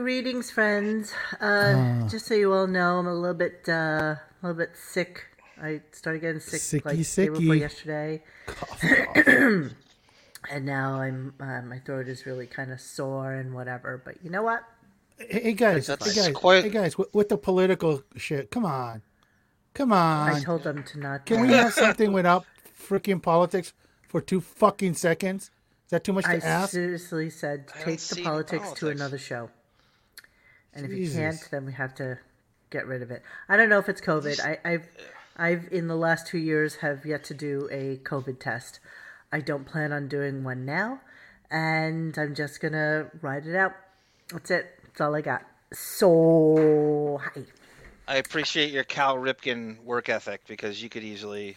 Greetings, friends. Uh, just so you all know, I'm a little bit, uh, a little bit sick. I started getting sick Sicky, like day before sicky. yesterday, and now I'm uh, my throat is really kind of sore and whatever. But you know what? Hey, hey, guys, hey guys, quite- hey guys, with, with the political shit, come on, come on. I told them to not. Can uh, we have something without freaking politics for two fucking seconds? Is that too much to I ask? seriously said don't take the any politics, to another show. And if you can't, then we have to get rid of it. I don't know if it's COVID. I, I've I've in the last two years have yet to do a COVID test. I don't plan on doing one now, and I'm just gonna ride it out. That's it. That's all I got. So hi. I appreciate your Cal Ripken work ethic because you could easily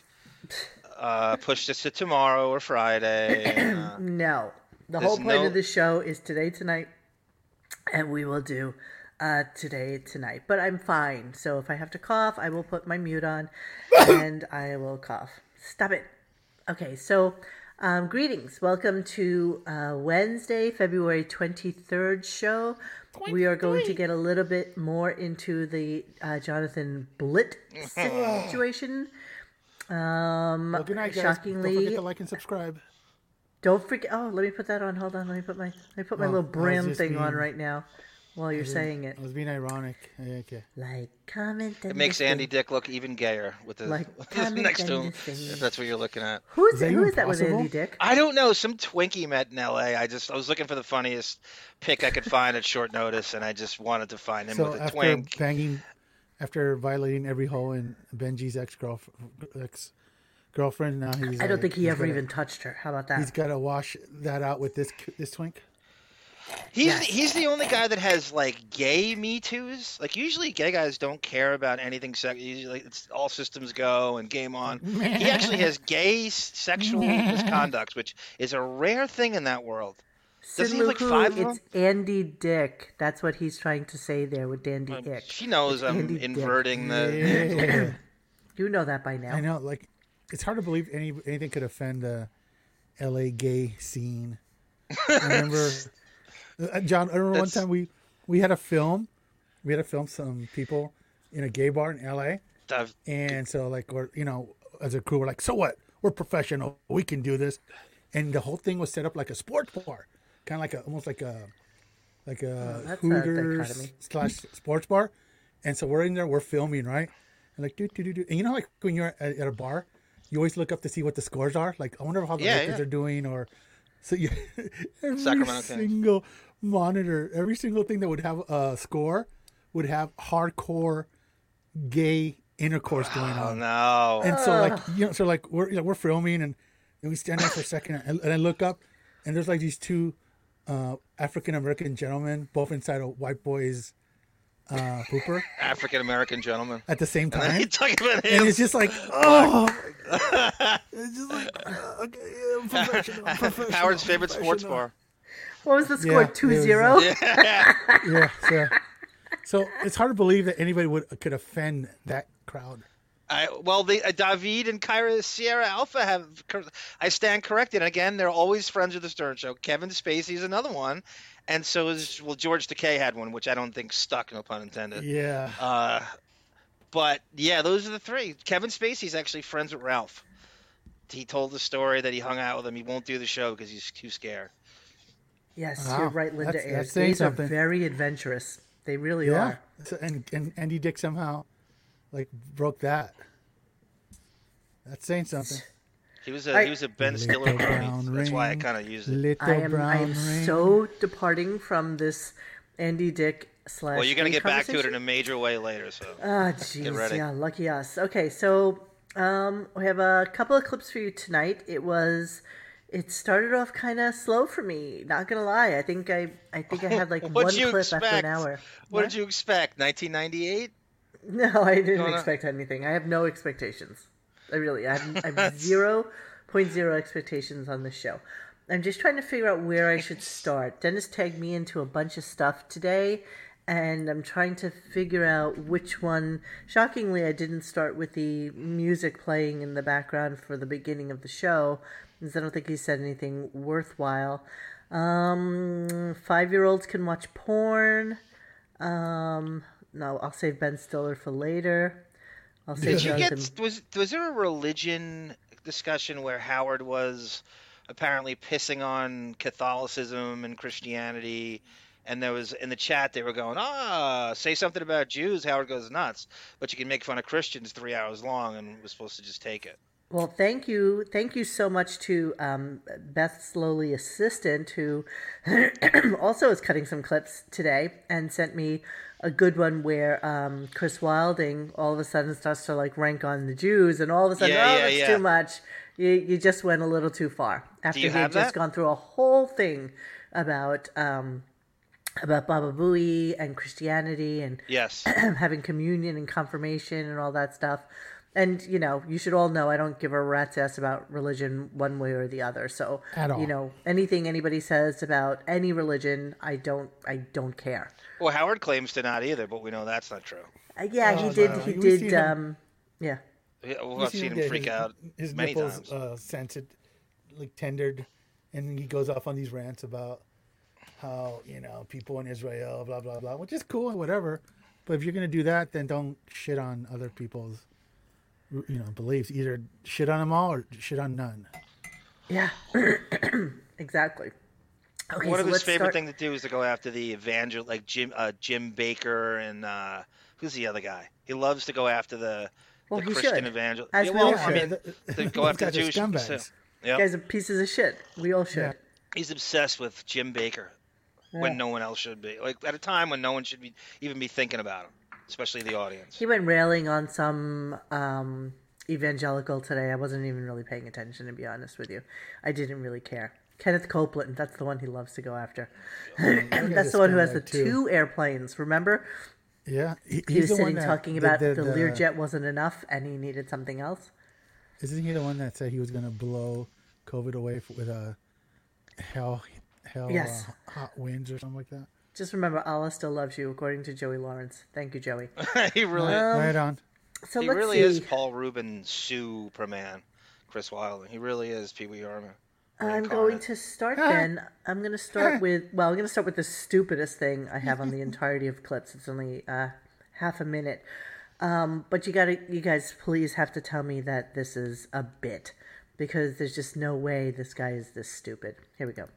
uh, push this to tomorrow or Friday. and, uh, No. The whole point no- of the show is today, tonight, and we will do uh, today, tonight. But I'm fine. So if I have to cough, I will put my mute on and I will cough. Stop it. Okay, so um, greetings. Welcome to uh, Wednesday, February 23rd show. We are going to get a little bit more into the uh, Jonathan Blitt situation. Um, Well, good night, guys. Don't forget to like and subscribe. don't forget. Oh, let me put that on. Hold on. Let me put my let me put my Oh, little brand thing on right now while you're saying it. I was being ironic. Okay. Like, comment. it makes and Andy Dick look even gayer with the Like, next to him. If that's what you're looking at. Who's Is that who even is that with? Andy Dick? I don't know. Some Twinkie met in L.A. I just I was looking for the funniest pick I could find at short notice, and I just wanted to find him So with a after twink. banging, after violating every hole in Benji's ex girlfriend, ex girlfriend, now he's. I don't like- think he ever gotta- even touched her. How about that? He's got to wash that out with this this twink. He's Yes. he's the only guy that has like gay Me Too's. Like usually gay guys don't care about anything sex. Usually like, it's all systems go and game on. He actually has gay sexual misconduct, which is a rare thing in that world. Doesn't he have, like, Sinluku, five of it's Andy Dick. That's what he's trying to say there with Dandy um, Dick. She knows I'm Andy Dick. inverting the. Yeah. You know that by now. I know, like, it's hard to believe any anything could offend the L.A. gay scene. I remember, uh, John. I remember one time we we had a film, we had to film some people in a gay bar in L.A. I've- And so, like, we're you know, as a crew, we're like, so what? We're professional. We can do this. And the whole thing was set up like a sports bar, kind of like a almost like a like a Oh, Hooters slash sports bar. And so we're in there, we're filming, right? And like, do do do do. And you know, like when you're at, at a bar, you always look up to see what the scores are. Like, I wonder how the Yeah, Lakers yeah. are doing, or so you every Sacramento Kings. single monitor, every single thing that would have a score would have hardcore gay intercourse going on. Oh on. no! And so like you know, so like we're you know, we're filming and, and we stand there for a second and, and I look up and there's like these two uh, African American gentlemen both inside a white boy's uh, pooper African American gentleman. at the same time. you talking about And him. it's just like, oh, it's just like, uh, okay, yeah, I'm professional, professional, Howard's favorite sports bar. What was the score? Yeah, Two was, zero. Yeah, so, so it's hard to believe that anybody would could offend that crowd. I, well, the uh, David and Kyra Sierra Alpha have. I stand corrected. Again, they're always friends of the Stern Show. Kevin Spacey is another one, and so is well George Takei had one, which I don't think stuck. No pun intended. Yeah, Uh, but yeah, those are the three. Kevin Spacey's actually friends with Ralph. He told the story that he hung out with him. He won't do the show because he's too scared. Yes, Wow. you're right, Linda. That's- that's These are something. very adventurous. They really yeah. are. So, and and Andy Dick somehow like broke that. That's saying something. He was a I- he was a Ben Stiller brown. That's why I kind of used it. Little I am, I am ring. so departing from this Andy Dick slash. Well, you're gonna get back to it in a major way later. So Ah, jeez, ready. yeah, lucky us. Okay, so um, we have a couple of clips for you tonight. It was, it started off kind of slow for me. Not gonna lie, I think I, I think I had like one What'd you clip expect? after an hour. What did you expect? 1998? No, I didn't Gonna- expect anything. I have no expectations. I really, I have, I have zero point zero expectations on this show. I'm just trying to figure out where I should start. Dennis tagged me into a bunch of stuff today, and I'm trying to figure out which one. Shockingly, I didn't start with the music playing in the background for the beginning of the show, because I don't think he said anything worthwhile. Um, five year olds can watch porn. Um, no, I'll save Ben Stiller for later. I'll save Did you get was was there a religion discussion where Howard was apparently pissing on Catholicism and Christianity? And there was in the chat they were going, ah, say something about Jews. Howard goes nuts, but you can make fun of Christians three hours long, and was supposed to just take it. Well, thank you. Thank you so much to um, Beth's lowly assistant, who also is cutting some clips today and sent me a good one where um, Chris Wilding all of a sudden starts to like rank on the Jews, and all of a sudden, Yeah, oh, yeah, that's yeah. too much. You, you just went a little too far after he had just gone through a whole thing about um, about Baba Booey and Christianity and Yes. having communion and confirmation and all that stuff. And you know, you should all know I don't give a rat's ass about religion one way or the other. So At all. you know, anything anybody says about any religion, I don't, I don't care. Well, Howard claims to not either, but we know that's not true. Uh, yeah, Oh, he did. no, He we've did. seen him- Um, yeah. Yeah, well, You I've see seen him get freak his, out His many nipples times. uh, scented, like tendered, and he goes off on these rants about how you know people in Israel, blah blah blah, which is cool whatever. But if you're gonna do that, then don't shit on other people's, you know, beliefs. Either shit on them all or shit on none. Yeah. exactly. Okay, One so of his favorite start. things to do is to go after the evangel, like Jim, uh, Jim Bakker, and uh, who's the other guy? He loves to go after the, Well, the he Christian should. evangel. As yeah, we well, all I mean, The- to go after the guys are Jewish people, scumbags. too. Guys are pieces of shit. We all should. Yeah. he's obsessed with Jim Bakker when no one else should be. Like at a time when no one should be even be thinking about him, especially the audience. He went railing on some um, evangelical today. I wasn't even really paying attention, to be honest with you. I didn't really care. Kenneth Copeland, that's the one he loves to go after. that's the one who has the too. two airplanes, remember? Yeah, he, He was the one sitting that- talking about the, the- Learjet wasn't enough and he needed something else. Isn't he the one that said he was gonna blow COVID away with a hell hell Yes. uh, hot winds or something like that? Just remember, Allah still loves you, according to Joey Lawrence. Thank you, Joey. he really, right on. So he let's really see. is Paul Rubin Superman, Chris Wilder. He really is Pee Wee Herman. I'm going to start then. I'm going to start with, well, I'm going to start with the stupidest thing I have on the entirety of clips. It's only uh, half a minute. Um, but you got to, you guys please have to tell me that this is a bit because there's just no way this guy is this stupid. Here we go.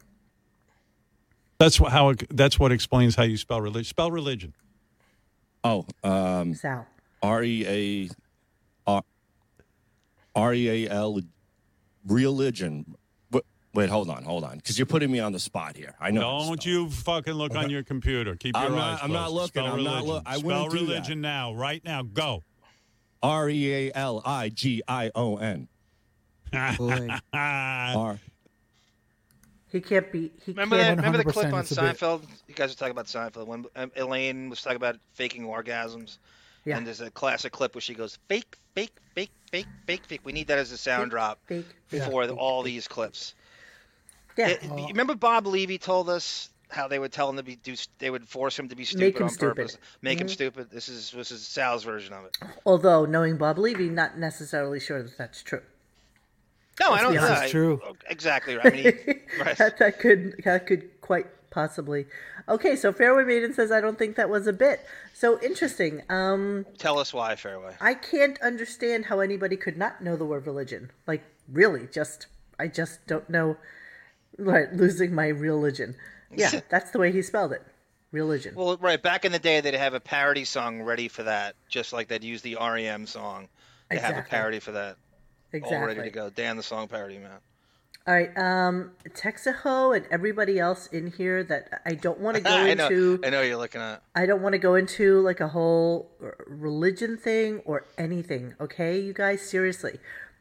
That's wh- how. It, that's what explains how you spell religion. Spell religion. Oh, um, Sal. R E A R R E A L religion. Wait, wait, hold on, hold on, because you're putting me on the spot here. I know. Don't you fucking look on your computer. Keep your I'm eyes not- I'm not looking. Spell I'm not religion. look- I Spell wouldn't that. religion now, right now. Go. R E A L I G I O N. R. He can't be, he Remember can't, Remember the clip on it's a bit- Seinfeld? You guys were talking about Seinfeld when um, Elaine was talking about faking orgasms. Yeah. And there's a classic clip where she goes fake, fake, fake, fake, fake, fake. We need that as a sound drop fake, for the- all these clips. yeah. It- you remember Bob Levy told us how they would tell him to be do they would force him to be stupid Make him on stupid. purpose, make him stupid. This is this is Sal's version of it. Although, knowing Bob Levy, not necessarily sure that that's true. No, I don't. be know. honest. It's true. Exactly right. I mean, he, right. that, that could that could quite possibly. Okay, so Fairway Maiden says I don't think that was a bit. So interesting. Um, Tell us why, Fairway. I can't understand how anybody could not know the word religion. Like really, just I just don't know. Right, losing my religion. Yeah, that's the way he spelled it. Religion. Well, right. Back in the day, they'd have a parody song ready for that, just like they'd use the REM song. They have a parody for that, exactly. all ready to go. Dan, the song parody man. All right, um, Texaho and everybody else in here that I don't want to go I know. into. I know you're looking at. I don't want to go into like a whole religion thing or anything, okay? You guys, seriously.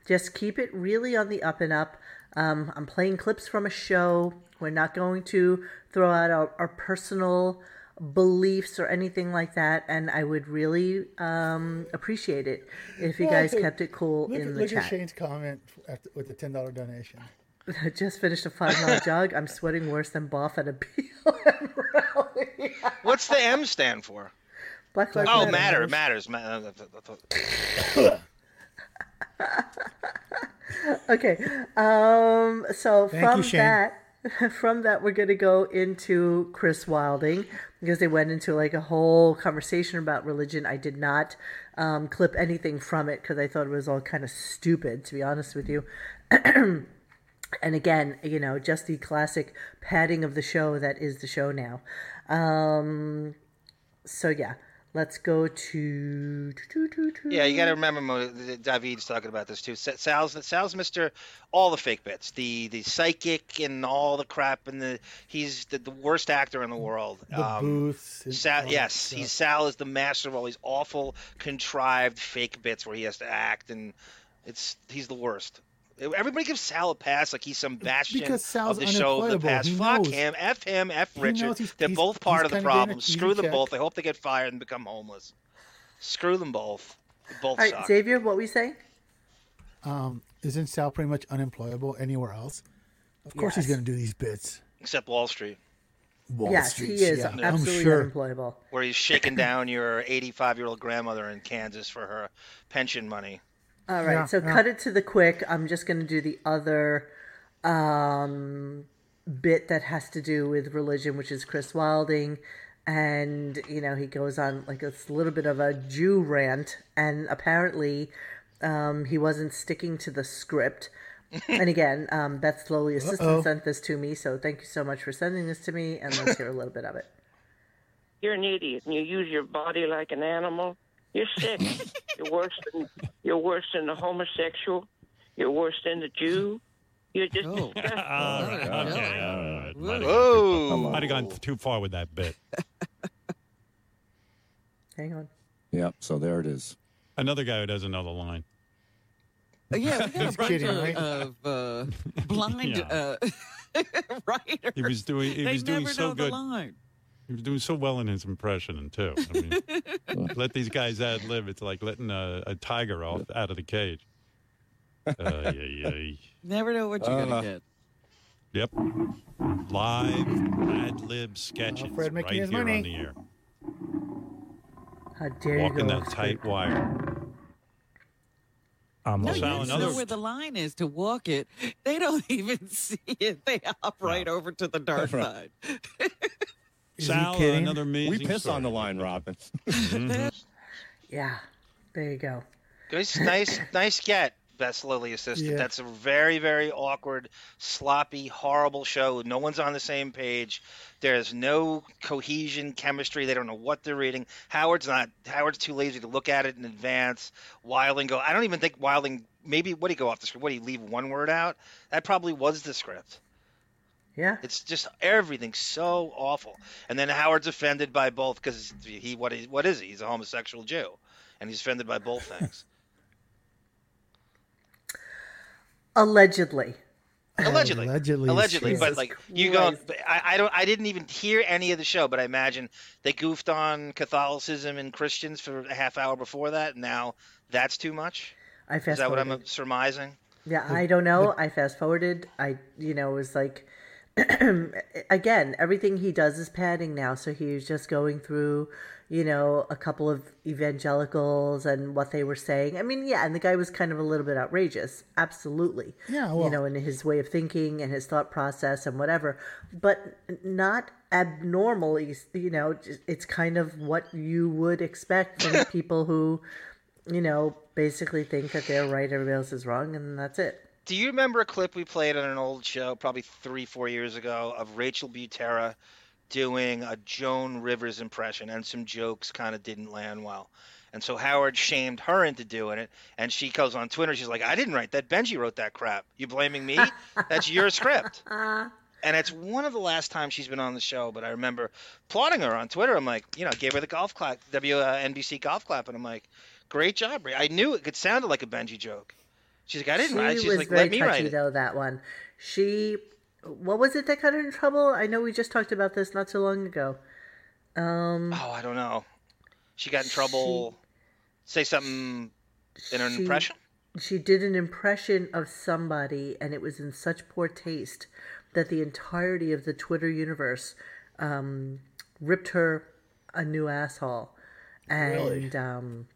Just keep it really on the up and up. Um, I'm playing clips from a show. We're not going to throw out our, our personal beliefs or anything like that. And I would really um, appreciate it if you Yeah, guys kept it cool Look, in at- the look at. Shane's comment after, with the ten dollar donation. I just finished a five mile jog. I'm sweating worse than Boff at a BLM rally. What's the M stand for? Black Lives Oh, Matter. matter, matters. Ma- Okay. Um. So Thank from you, Shane. that, from that, we're going to go into Chris Wilding because they went into like a whole conversation about religion. I did not um, clip anything from it because I thought it was all kind of stupid, to be honest with you. and again, you know, just the classic padding of the show that is the show now. Um, so yeah, let's go to. Yeah, you got to remember, Mo, that David's talking about this too. Sal's Sal's Mister all the fake bits, the the psychic and all the crap, and the he's the, the worst actor in the world. The Um, booths. Sal, yes, stuff. he's Sal is the master of all these awful, contrived fake bits where he has to act, and it's he's the worst. Everybody gives Sal a pass like he's some bastion Because Sal's of the show of the unemployable. past. He Fuck knows. him, f him, f He Richard. knows he's- They're he's- both part of the kinda problem. Screw them check. both. I hope they get fired and become homeless. Screw them both. They both All right, suck. Xavier, what we say? Um, isn't Sal pretty much unemployable anywhere else? Of course he's going to do these bits. Except Wall Street, Wall Street. yes, Street, he is yeah, I'm absolutely sure. unemployable. where he's shaking down your 85 year old grandmother in Kansas for her pension money. All right, Yeah, so yeah. cut it to the quick. I'm just going to do the other um, bit that has to do with religion, which is Chris Wilding. And, you know, he goes on like a little bit of a Jew rant. And apparently, um, he wasn't sticking to the script. and again, um, Beth's lowly assistant Uh-oh. sent this to me. So thank you so much for sending this to me. And let's hear a little bit of it. You're an idiot, and you use your body like an animal. You're sick. you're worse than you're worse than the homosexual. You're worse than the Jew. You're just All disgusting. right, okay, all right. Might have, Whoa! might have gone too far with that bit. Hang on. Yep. So there it is. Another guy who doesn't know the line. Uh, yeah, we got a He's bunch kidding, of, right? of uh, blind Yeah. uh, writers. He was doing. He they was doing never so know good. The. He was doing so well in his impression too. I mean, let these guys ad lib. It's like letting a, a tiger off out of the cage. Uh, yeah, yeah. Never know what you're Uh, gonna get. Yep. Live ad lib sketches Alfred making right here money. on the air. How dare Walking you go? that tight wire. I'm No, you just another- know where the line is to walk it. They don't even see it. They hop right over to the dark Right. side. Is Sal, kidding? another amazing. we piss story. on the line, Robin. Yeah, there you go. Nice, nice, nice get, Best Lily Assistant. Yeah. That's a very, very awkward, sloppy, horrible show. No one's on the same page. There's no cohesion, chemistry. They don't know what they're reading. Howard's not. Howard's too lazy to look at it in advance. Wilding go. I don't even think Wilding. Maybe what do he go off the script? What do he leave one word out? That probably was the script. Yeah. It's just everything's so awful. And then Howard's offended by both because he what is what is he? He's a homosexual Jew, and he's offended by both things. Allegedly. allegedly Allegedly, allegedly Jesus but like you go I, I don't i didn't even hear any of the show but i imagine they goofed on catholicism and christians for a half hour before that and now that's too much I is fast that what i'm surmising Yeah, I don't know. I fast forwarded. I, you know, it was like, again, everything he does is padding now. So he was just going through, you know, a couple of evangelicals and what they were saying. I mean, yeah, and the guy was kind of a little bit outrageous. Absolutely. Yeah, you know, in his way of thinking and his thought process and whatever, but not abnormal. He's- You know, it's kind of what you would expect from people who, you know, basically think that they're right, everybody else is wrong, and that's it. Do you remember a clip we played on an old show probably three four years ago of rachel butera doing a joan rivers impression and some jokes kind of didn't land well and so howard shamed her into doing it and she goes on twitter she's like i didn't write that benji wrote that crap you blaming me that's your script uh-huh. and it's one of the last times she's been on the show. But I remember applauding her on Twitter. I'm like, you know, gave her the golf clap, WNBC uh, golf clap, and I'm like, great job. Ray. I knew it. It sounded like a Benji joke. She's like, I didn't she write. She's was like, very let me touchy write it. though that one she what was it that got her in trouble i know we just talked about this not so long ago um Oh, I don't know. She got in trouble. Say something in an she- impression. she did an impression of somebody and it was in such poor taste that the entirety of the twitter universe um ripped her a new asshole and um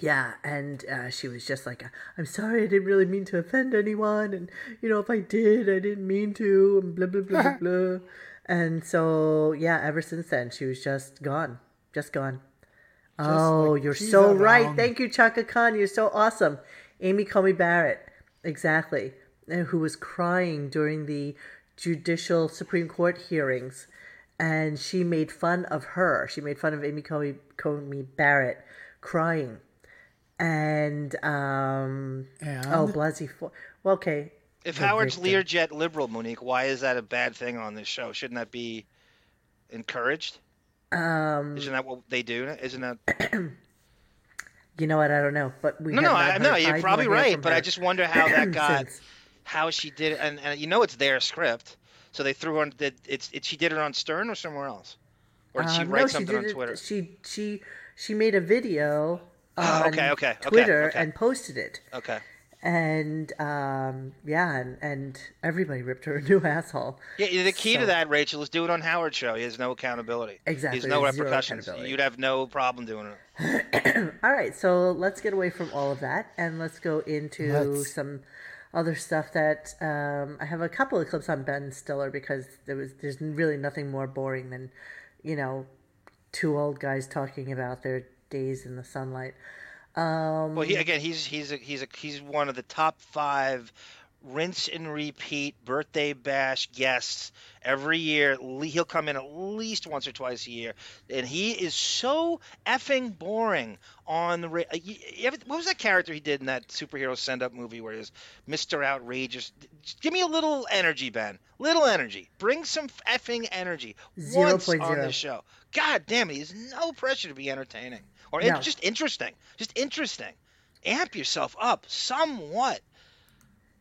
yeah, and uh, she was just like, "I'm sorry, I didn't really mean to offend anyone, and you know, if I did, I didn't mean to." And blah blah blah blah blah. And so, yeah, ever since then, she was just gone, just gone. oh, like you're so right. Thank you, Chaka Khan. You're so awesome. Amy Coney Barrett, exactly, and who was crying during the judicial Supreme Court hearings, and she made fun of her. She made fun of Amy Coney, Coney Barrett crying, and um, And? oh, Blasey. Fo- Well, okay, If The Howard's victim. Learjet liberal, Monique, why is that a bad thing on this show? Shouldn't that be encouraged? um, Isn't that what they do? Isn't that? you know what? I don't know, but we No, have no, I heard no. You're probably right, from but I just wonder how that got, how she did it, and, and you know it's their script, so they threw on. Did it's it, she did it on Stern or somewhere else, or did she Um, write no, something she on did it- Twitter? She she she made a video on okay, okay, okay, Twitter okay. and posted it, Okay. and um, yeah, and, and everybody ripped her a new asshole. Yeah, the key So- to that, Rachel, is do it on Howard's show. He has no accountability. Exactly, There's no there's repercussions. You'd have no problem doing it. All right, so let's get away from all of that and let's go into Let's. some other stuff that um, I have a couple of clips on Ben Stiller because there was there's really nothing more boring than you know two old guys talking about their days in the sunlight. Um, Well, he again, he's he's a, he's a, he's one of the top five rinse and repeat birthday bash guests every year. He'll come in at least once or twice a year, and he is so effing boring on the. uh, you- you ever- What was that character he did in that superhero send up movie where he was Mister Outrageous? Just give me a little energy, Ben. Little energy. Bring some effing energy Zero once point on zero. this show. God damn it! He's no pressure to be entertaining or No. just interesting. Just interesting. Amp yourself up somewhat.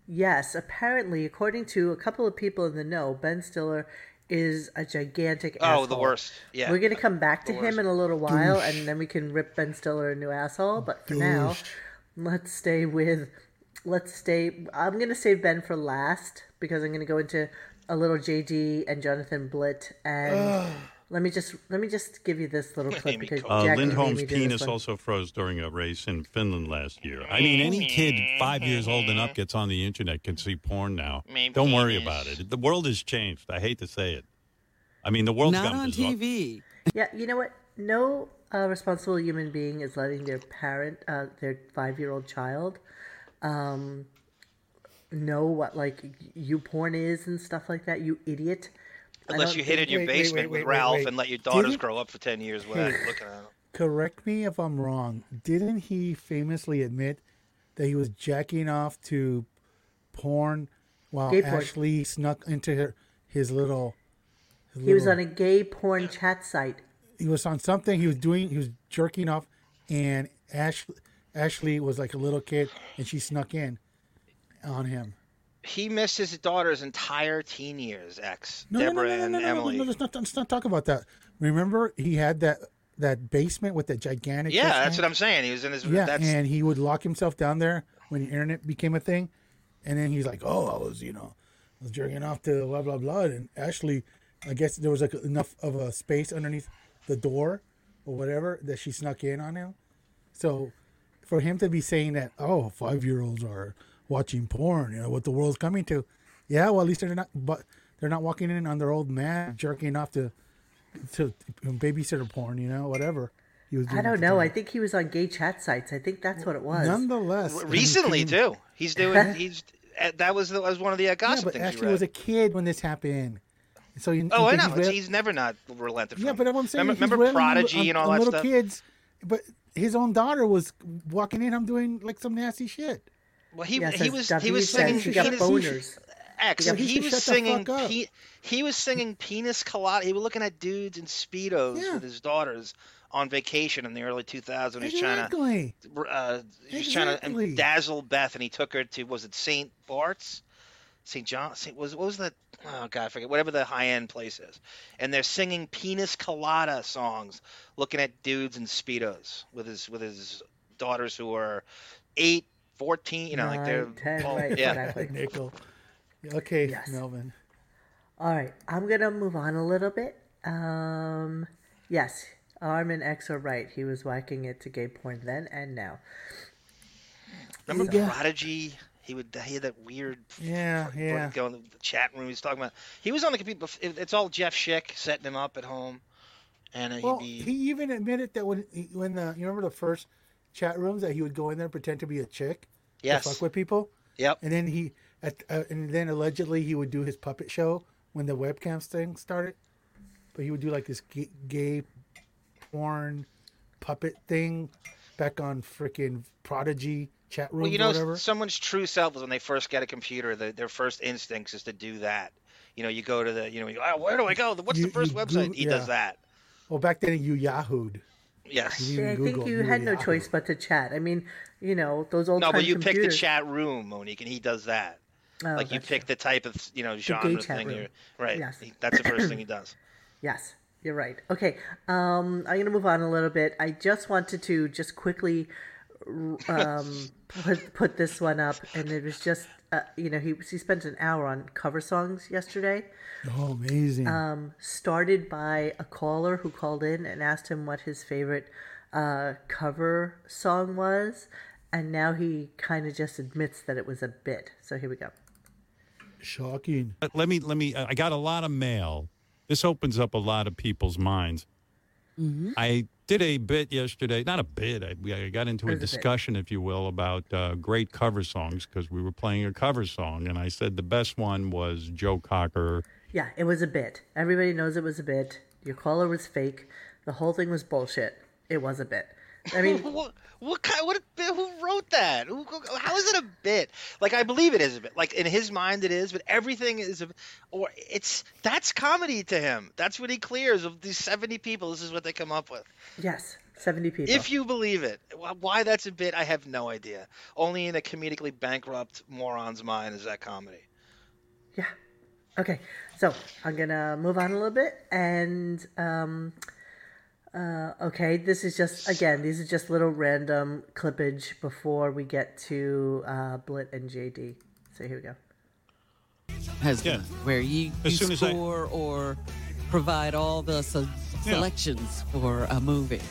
Yes, apparently, according to a couple of people in the know, Ben Stiller is a gigantic Oh, asshole. the worst. Yeah. We're going to come back to him in a little while, and then we can rip Ben Stiller a new asshole. But for now, let's stay with. Let's stay. I'm going to save Ben for last because I'm going to go into a little JD and Jonathan Blitt. And let me just let me just give you this little clip because Uh, Jackie Lindholm's me do this penis also froze during a race in Finland last year. I mean, any kid five years old and up gets on the internet can see porn now. My Don't worry penis. about it. The world has changed. I hate to say it. I mean, the world's Not gone on. TV. Yeah, you know what? No uh, responsible human being is letting their parent, uh, their five-year-old child, um, know what like you porn is and stuff like that. You idiot! I Unless you hid in your wait, wait, basement wait, with wait, wait, Ralph wait. and let your daughters Didn't- grow up for 10 years without looking at them. Correct me if I'm wrong. Didn't he famously admit that he was jacking off to porn while Gay porn. Ashley snuck into her, his little? his He was on a gay porn chat site. He was on something. He was doing. He was jerking off, and Ashley, Ashley was like a little kid, and she snuck in on him. He missed his daughter's entire teen years, ex, No, Deborah no, no, no, and no, no, Emily. no, no, let's not, let's not talk about that. Remember, he had that that basement with the gigantic. yeah, fish that's what I'm saying. He was in his. Yeah, that's, and he would lock himself down there when the internet became a thing, and then he's like, "Oh, I was, you know, I was jerking off to blah blah blah." And Ashley, I guess there was like enough of a space underneath the door or whatever that she snuck in on him. So, for him to be saying that, oh, five year olds are watching porn," you know, what the world's coming to. Yeah, well, at least they're not, but they're not walking in on their old man jerking off to to babysitter porn, you know, whatever. He was I doing at don't know. I think he was on gay chat sites. I think that's what it was. Nonetheless, recently can you- too. He's doing. He's uh, that was that was one of the uh, Yeah, gossip but things you Ashley was a kid when this happened. So you, oh, you I know. he's real- He's never not relented. yeah, from but it. I'm saying remember, remember railing Prodigy on, and all on that little stuff. kids. But his own daughter was walking in. I'm doing like some nasty shit. Well, he Yes, he was he was singing. she got penis- boners. X. Yeah, he, he was singing. Pe- he was singing penis colada. He was looking at dudes in speedos Yeah. with his daughters on vacation in the early 2000s. He's trying to Exactly. uh, he was trying to dazzle Beth, and he took her to was it Saint Bart's, Saint John, Saint was what was that? Oh God, I forget whatever the high end place is, and they're singing penis colada songs, looking at dudes in speedos with his with his daughters who are eight, 14, you know, like they're Nine, 10, all- right, yeah. exactly. Nickel. Okay, Yes. Melvin. All right, I'm gonna move on a little bit. Um, yes, Arm and X are right. He was whacking it to gay porn then and now. Remember Yeah. Prodigy? He would. He had that weird. Yeah, yeah. Go in the chat room. He's talking about. He was on the computer. bef- It's all Jeff Schick setting him up at home, and uh, Well, he'd he even admitted that when when the you remember the first chat rooms that he would go in there and pretend to be a chick Yes. to fuck with people, Yep. and then he at uh, and then allegedly he would do his puppet show when the webcams thing started, but he would do like this gay, gay porn puppet thing back on freaking Prodigy chat room. Well, you know, someone's true self is when they first get a computer. The, their first instincts is to do that. You know, you go to the. You know, you go, oh, where do I go? What's You- the first website? Google- he yeah. does that. Well, back then you Yahooed. Yes. You I think you had no choice but to chat. I mean, you know, those old No, but you pick the chat room, Monique, and he does that. Oh, like you pick true. the type of you know gay genre chat thing. room. You're, right. Yes. He- That's the first thing he does. Yes, you're right. Okay, um, I'm gonna move on a little bit. I just wanted to just quickly um, put put this one up, and it was just uh, you know he he spent an hour on cover songs yesterday. Oh, amazing. Um, started by a caller who called in and asked him what his favorite uh, cover song was, and now he kind of just admits that it was a bit. So here we go. Shocking. But let me let me. I got a lot of mail. This opens up a lot of people's minds. I did a bit yesterday, not a bit. I, I got into a What is a discussion, if you will, about uh, great cover songs because we were playing a cover song, and I said the best one was Joe Cocker. Yeah, it was a bit. Everybody knows it was a bit. Your caller was fake. The whole thing was bullshit. It was a bit. I mean, what what kind? What? Who wrote that? Who, how is it a bit? Like I believe it is a bit. Like in his mind it is, but everything is a. Or it's that's comedy to him. That's what he clears of these seventy people. This is what they come up with. yes, 70 people. If you believe it, why that's a bit, I have no idea. Only in a comedically bankrupt moron's mind is that comedy. Yeah. Okay. So I'm gonna move on a little bit, and um, uh, okay, this is just again, these are just little random clippage before we get to uh, Blit and JD. So here we go. Husband, Yeah. where you, you soon as I- score or provide all the se- Yeah. selections for a movie.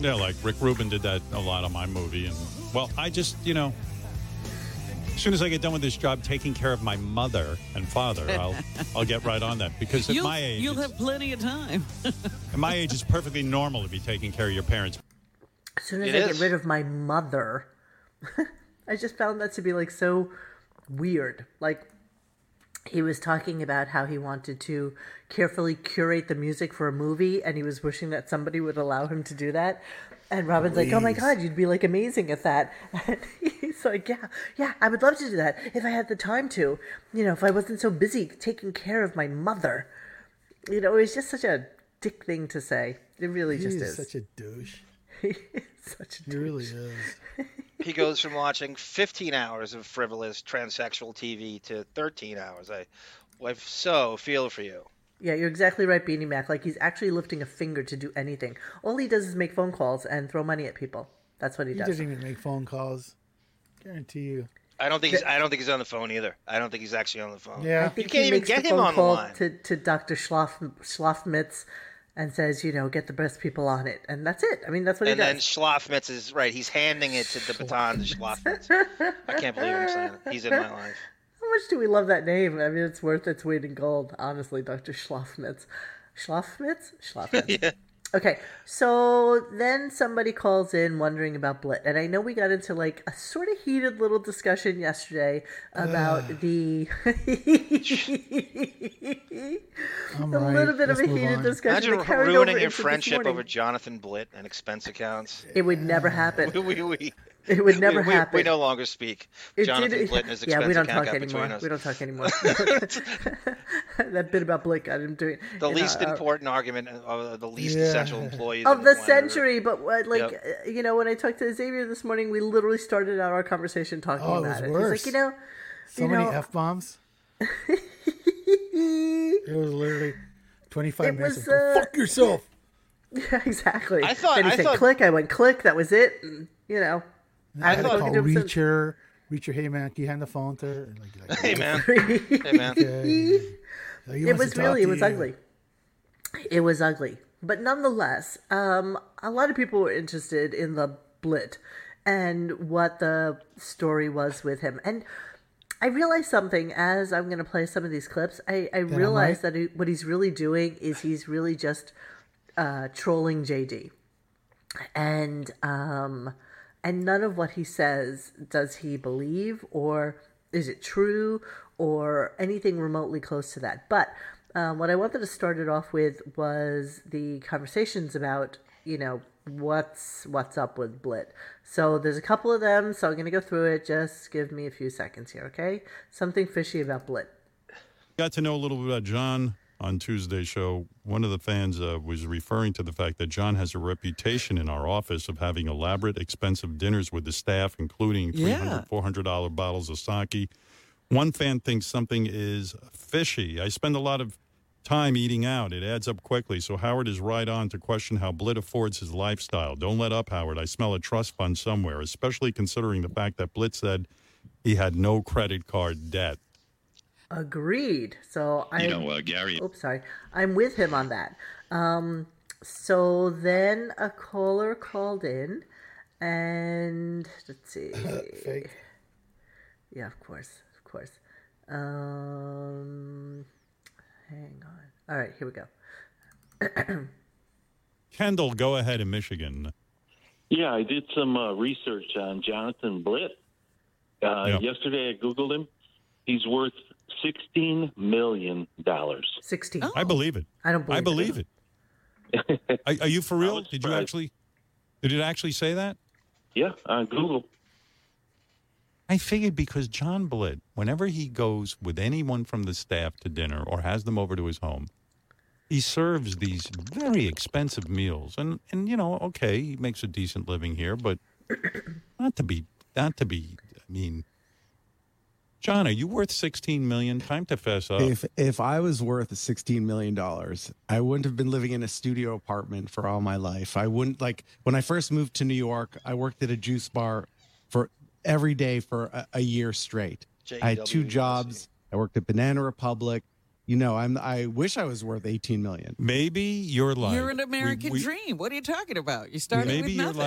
Yeah, like Rick Rubin did that a lot on my movie, and well, I just you know. As soon as I get done with this job taking care of my mother and father, I'll I'll get right on that because at You'll, my age, you'll have plenty of time. at my age, it's perfectly normal to be taking care of your parents. As soon as It I is. get rid of my mother, I just found that to be like so weird. Like he was talking about how he wanted to carefully curate the music for a movie, and he was wishing that somebody would allow him to do that. And Robin's like, "Oh my God, you'd be like amazing at that." And he's like, "Yeah, yeah, I would love to do that if I had the time to. You know, if I wasn't so busy taking care of my mother. You know, it's just such a dick thing to say. It really He just is is. such a douche. such a He really is. He goes from watching 15 hours of frivolous transsexual TV to 13 hours. I, I so feel for you. Yeah, you're exactly right, Beanie Mac. Like he's actually lifting a finger to do anything. All he does is make phone calls and throw money at people. That's what he He does. He doesn't even make phone calls. Guarantee you. I don't think he's, I don't think he's on the phone either. I don't think he's actually on the phone. I Yeah. think can't he even makes get the him phone on the call line. to to Dr. Schloff Schloffmitz and says, you know, get the best people on it, and that's it. I mean, that's what And he does. And then does. Schlafmitz is right. He's handing it to the baton to Schlafmitz. I can't believe I'm saying it. He's in my life. How much do we love that name? I mean, it's worth its weight in gold, honestly, Dr. Schloffmitz. Schloffmitz? Schloffmitz. Okay, so then somebody calls in wondering about Blit, and I know we got into like a sort of heated little discussion yesterday about the a right. little bit of Let's a heated on. discussion. Imagine ruining over your friendship over Jonathan Blit and expense accounts. It would never happen. we, we, It would never we, we, happen. We no longer speak. It Jonathan did- Blitt and his yeah, we don't talk anymore. We don't talk anymore. that bit about Blake, I'm doing The you know, least uh, important argument of the least Yeah. essential employee of on the century. But what, like, Yep. uh, you know, when I talked to Xavier this morning, we literally started out our conversation talking Oh, it about was it. worse. He's like, you know, So you many f bombs. It was literally 25 It minutes was, of uh, fuck yourself. yeah, exactly. I thought- Then he I said thought- click. I went click. That was it. And, you know, I had to call Look at him since- Reacher. Reacher, hey man, can you hand the phone to her? Like, like, Hey man, hey man. okay. So it was really, it was you. ugly. It was ugly. But nonetheless, um, a lot of people were interested in the Blit and what the story was with him. And I realized something as I'm going to play some of these clips. I, I realized that he, what he's really doing is he's really just uh, trolling JD. And um, and none of what he says does he believe or is it true or anything remotely close to that. But um, what I wanted to start it off with was the conversations about you know what's what's up with Blit. So there's a couple of them, so I'm gonna go through it. Just give me a few seconds here, okay? Something fishy about Blit. Got to know a little bit about John on Tuesday's show. One of the fans uh, was referring to the fact that John has a reputation in our office of having elaborate, expensive dinners with the staff, including 300, Yeah. $400 bottles of sake. One fan thinks something is fishy. I spend a lot of time eating out. It adds up quickly. So Howard is right on to question how Blit affords his lifestyle. Don't let up, Howard. I smell a trust fund somewhere, especially considering the fact that Blit said he had no credit card debt. Agreed. So I You know, uh, Gary, Oops, sorry. I'm with him on that. Um, so then a caller called in, and let's see. Fake. Yeah, of course, of course. Um, hang on. All right, here we go. Kendall, go ahead in Michigan. Yeah, I did some uh, research on Jonathan Blitt. Uh, Yep. Yesterday, I googled him. He's worth sixteen million dollars. Sixteen. I believe it. I don't believe. It. I believe it. Are, are you for real? Did you actually? Did it actually say that? Yeah, on Google. I figured because John Blitt, whenever he goes with anyone from the staff to dinner or has them over to his home, he serves these very expensive meals. And and you know, okay, he makes a decent living here, but not to be not to be I mean John, are you worth sixteen million? Time to fess up. If if I was worth sixteen million dollars, I wouldn't have been living in a studio apartment for all my life. I wouldn't like when I first moved to New York. I worked at a juice bar for every day for a, a year straight. I had two jobs. I worked at Banana Republic. You know, I'm. I wish I was worth eighteen million. Maybe you're like You're an American we- dream. What are you talking about? You started Maybe with you're nothing.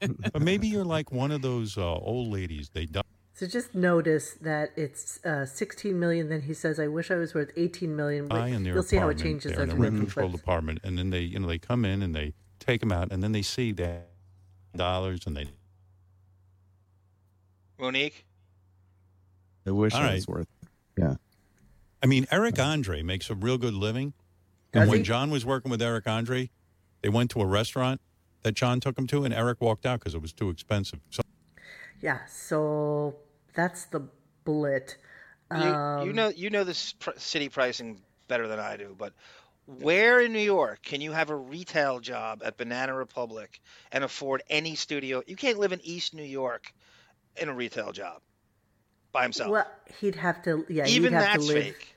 like, but maybe you're like one of those uh, old ladies. They die So just notice that it's uh, 16 million. Then he says, "I wish I was worth 18 million." But in their You'll see how it changes They're in as a we rent go through controlled and then they, you know, they come in and they take them out, and then they see that dollars, and they. Monique, I wish All I right. was worth. Yeah. I mean, Eric Andre makes a real good living, Does and when he? John was working with Eric Andre, they went to a restaurant that John took him to, and Eric walked out because it was too expensive. So Yeah. So that's the Blit. you, Um, you know you know this pr- city pricing better than I do, but where in New York can you have a retail job at Banana Republic and afford any studio? You can't live in East New York in a retail job by himself. Well, he'd have to. Yeah, Even he'd have that's to live. fake.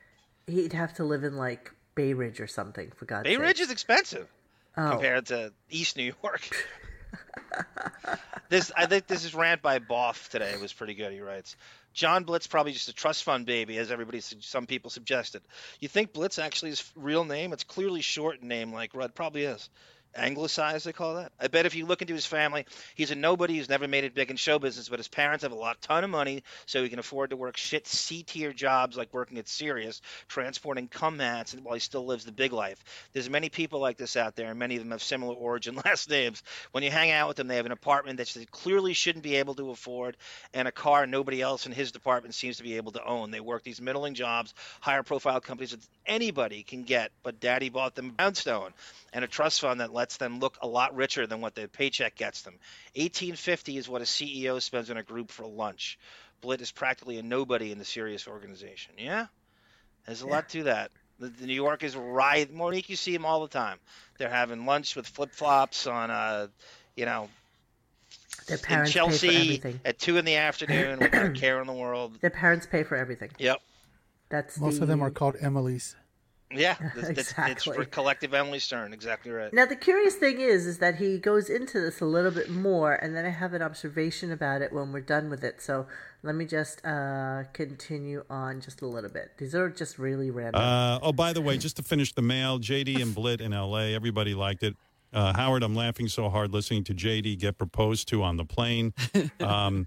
He'd have to live in like Bay Ridge or something. For God's Bay sake. Ridge is expensive Oh. compared to East New York. this I think this is rant by Boff today. It was pretty good. He writes, John Blitz probably just a trust fund baby, as everybody some people suggested. You think Blitz actually his real name? It's clearly short name like Rudd probably is. Anglicized, they call that. I bet if you look into his family, he's a nobody who's never made it big in show business, but his parents have a lot ton of money, so he can afford to work shit C tier jobs like working at Sirius, transporting cum while he still lives the big life. There's many people like this out there, and many of them have similar origin last names. When you hang out with them, they have an apartment that they clearly shouldn't be able to afford, and a car nobody else in his department seems to be able to own. They work these middling jobs, higher profile companies that anybody can get, but daddy bought them brownstone and a trust fund that lets them look a lot richer than what their paycheck gets them. 1850 is what a CEO spends on a group for lunch. Blit is practically a nobody in the Sirius organization. Yeah? There's a lot to that. The, the New York is right. Monique, you see them all the time. They're having lunch with flip flops on, uh, you know, Their in parents pay for Chelsea everything. at two in the afternoon without a care in the world. Their parents pay for everything. Yep. That's Most the, of them are called Emily's. Yeah, it's, it's, it's for collective Emily Stern. Exactly right. Now the curious thing is, is that he goes into this a little bit more, and then I have an observation about it when we're done with it. So let me just uh, continue on just a little bit. These are just really random. Uh, oh, by the way, just to finish the mail, JD and Blit in L.A. Everybody liked it. Uh, Howard, I'm laughing so hard listening to JD get proposed to on the plane. Um,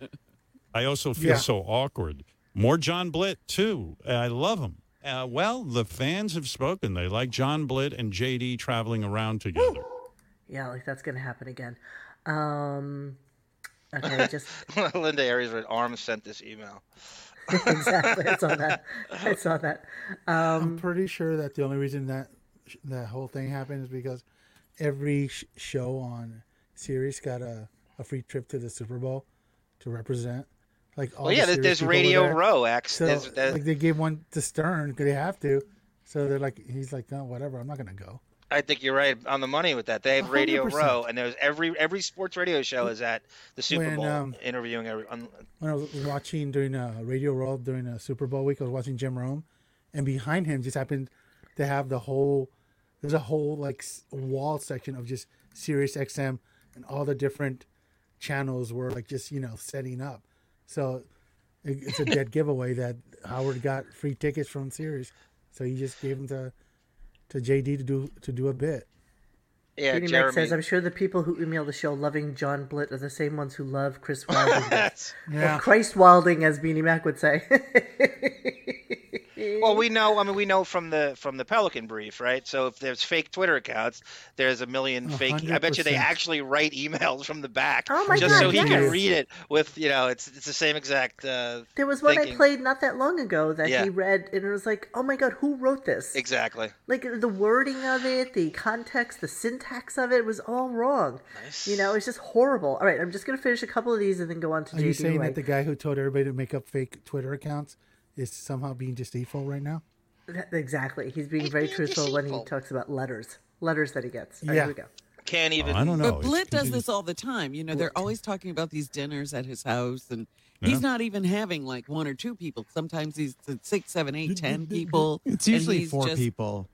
I also feel Yeah. so awkward. More John Blit too. I love him. Uh, well, the fans have spoken. They like John Blitt and JD traveling around together. yeah, like that's gonna happen again. Um, okay, just Linda Aries with arms sent this email. exactly. I saw that. I saw that. Um, I'm pretty sure that the only reason that that whole thing happened is because every sh- show on Sirius got a, a free trip to the Super Bowl to represent. Like all Well, yeah, Sirius there's Radio there. Row, X. So There's- there's- like they gave one to Stern because they have to. So they're like, he's like, no, whatever, I'm not gonna go. I think you're right on the money with that. They have Radio 100%. Row, and there's every every sports radio show is at the Super When, Bowl um, interviewing every. When I was watching during a Radio Row during a Super Bowl week, I was watching Jim Rome, and behind him just happened to have the whole there's a whole like wall section of just Sirius XM and all the different channels were like just you know setting up. So it, it's a dead giveaway that Howard got free tickets from Sirius, so he just gave them to to JD to do to do a bit. yeah, Beanie Mac says, "I'm sure the people who email the show loving John Blitt are the same ones who love Chris Wilding, Yeah. or Christ Wilding, as Beanie Mac would say." Well, we know. I mean, we know from the from the Pelican brief, right? So if there's fake Twitter accounts, there's a million fake. I bet you they actually write emails from the back, Oh my just God, so he can read it with, you know, it's it's the same exact. Uh, There was one I played not that long ago that Yeah. he read, and it was like, "Oh my god, who wrote this?" Exactly. Like the wording of it, the context, the syntax of it was all wrong. Nice. You know, it's just horrible. All right, I'm just gonna finish a couple of these and then go on to Are you saying White. that the guy who told everybody to make up fake Twitter accounts is somehow being deceitful right now? Exactly. He's being very being truthful when he talks about letters. Letters that he gets. All right, Yeah. Here we go. Can't even. I don't know. But Blit does this all the time. You know, they're always talking about these dinners at his house, and he's not even having like one or two people. Sometimes he's six, seven, eight, ten people. It's usually four people.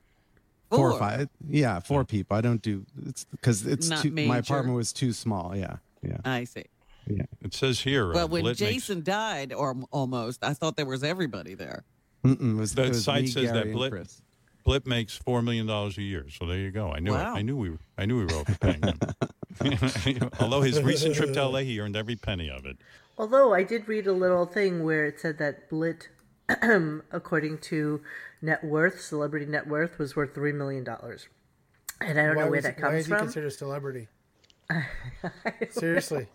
Four or five. Yeah, four people. I don't do it's because it's too, my apartment was too small. Yeah, yeah. I see. It says here. uh, Well, when Blit makes- Jason died, or almost, I thought there was everybody there. Mm-mm, was, The site me, says that Gary, and Blit- Blip makes four million dollars a year. So there you go. I knew Wow. it. I knew we were. I knew we were overpaying him. Although his recent trip to LA, he earned every penny of it. Although I did read a little thing where it said that Blit, according to net worth, celebrity net worth, was worth three million dollars. And I don't know where was- that why comes is he from. considered a celebrity? Seriously,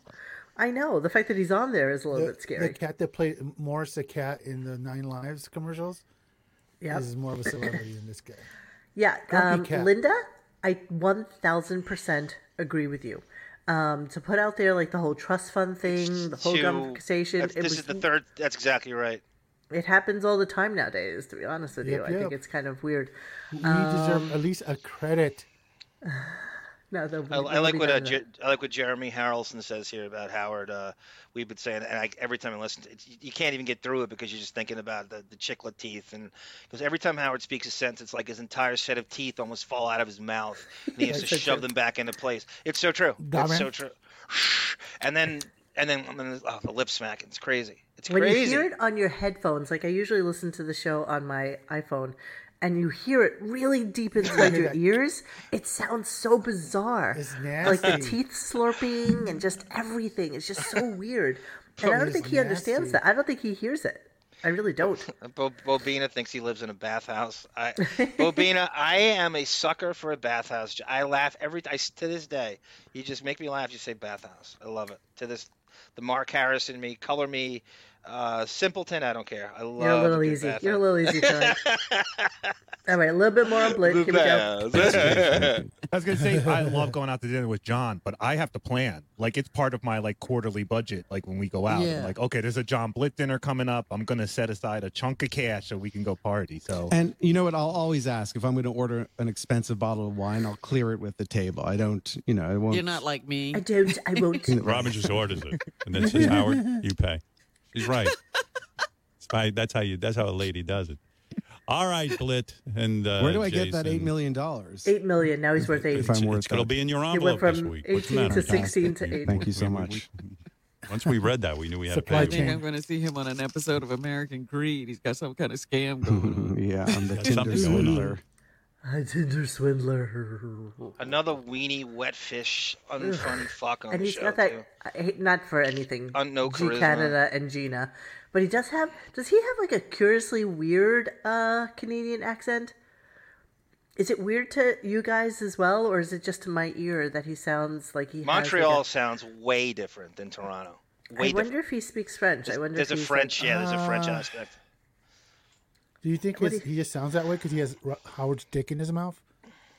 I know the fact that he's on there is a little the, bit scary. the cat that played Morris the cat in the Nine Lives commercials yeah, is more of a celebrity than this guy. yeah. Um. Linda, I one thousand percent agree with you. Um, to put out there like the whole trust fund thing, the whole to- conversation, this was is the third. That's exactly right. it happens all the time nowadays. To be honest with you, Yep, I think it's kind of weird. We Um, deserve at least a credit. No, the, I, I like what uh, Je- I like what Jeremy Harrelson says here about Howard. Uh, we've been saying, and I, every time I listen, to it, you- can't even get through it because you're just thinking about the, the chiclet teeth, and because every time Howard speaks a sentence, it's like his entire set of teeth almost fall out of his mouth, and he has to so shove true. them back into place. It's so true. Dahmer. It's so true. And then, and then, and then oh, the lip smacking. It's crazy. It's when crazy. you hear it on your headphones, like I usually listen to the show on my iPhone, and you hear it really deep inside your ears, it sounds so bizarre. It's Like the teeth slurping and just everything. It's just so weird. And I don't think he understands that. I don't think he hears it. I really don't. Bo- Bobina thinks he lives in a bathhouse. I, Bobina, I am a sucker for a bathhouse. I laugh every I, to this day. You just make me laugh. You say bathhouse. I love it. To this, the Mark Harris in me, color me, uh, simpleton. I don't care. I love. You're a little good easy. bathhouse. You're a little easy, Charlie. All right, a little bit more on Blit. Here we go. I was gonna say I love going out to dinner with John, but I have to plan. Like it's part of my like quarterly budget. Like when we go out, Yeah. like okay, there's a John Blit dinner coming up. I'm gonna set aside a chunk of cash so we can go party. So And you know what? I'll always ask if I'm going to order an expensive bottle of wine. I'll clear it with the table. I don't, you know, I won't. You're not like me. I don't. I won't. Robin just orders it, and then says, "Howard, you pay." He's right. It's. That's how you. That's how a lady does it. All right, Blit. And uh, Where do I get that eight million dollars? Eight million. Now he's worth eight. If I'm worth It'll that. be in your He went envelope this from week. What's 18 to matter? 16 to 8. Thank you so We- we- much. Once we read that, we knew we had to Supply I think I'm going to see him on an episode of American Greed. He's got some kind of scam going on. yeah, I'm the Tinder something going on. swindler. A Tinder swindler. Another weenie wet fish, unfunny fuck on And the he's show got that. I not for anything. Uh, no G charisma. Canada and Gina, but he does have. Does he have like a curiously weird uh Canadian accent? Is it weird to you guys as well, or is it just to my ear that he sounds like he? has, like, Montreal a- sounds way different than Toronto. I wonder different. if he speaks French. I wonder There's if a French, Like, yeah. There's a French Ah. aspect. Do you think his, he just sounds that way because he has Howard's dick in his mouth?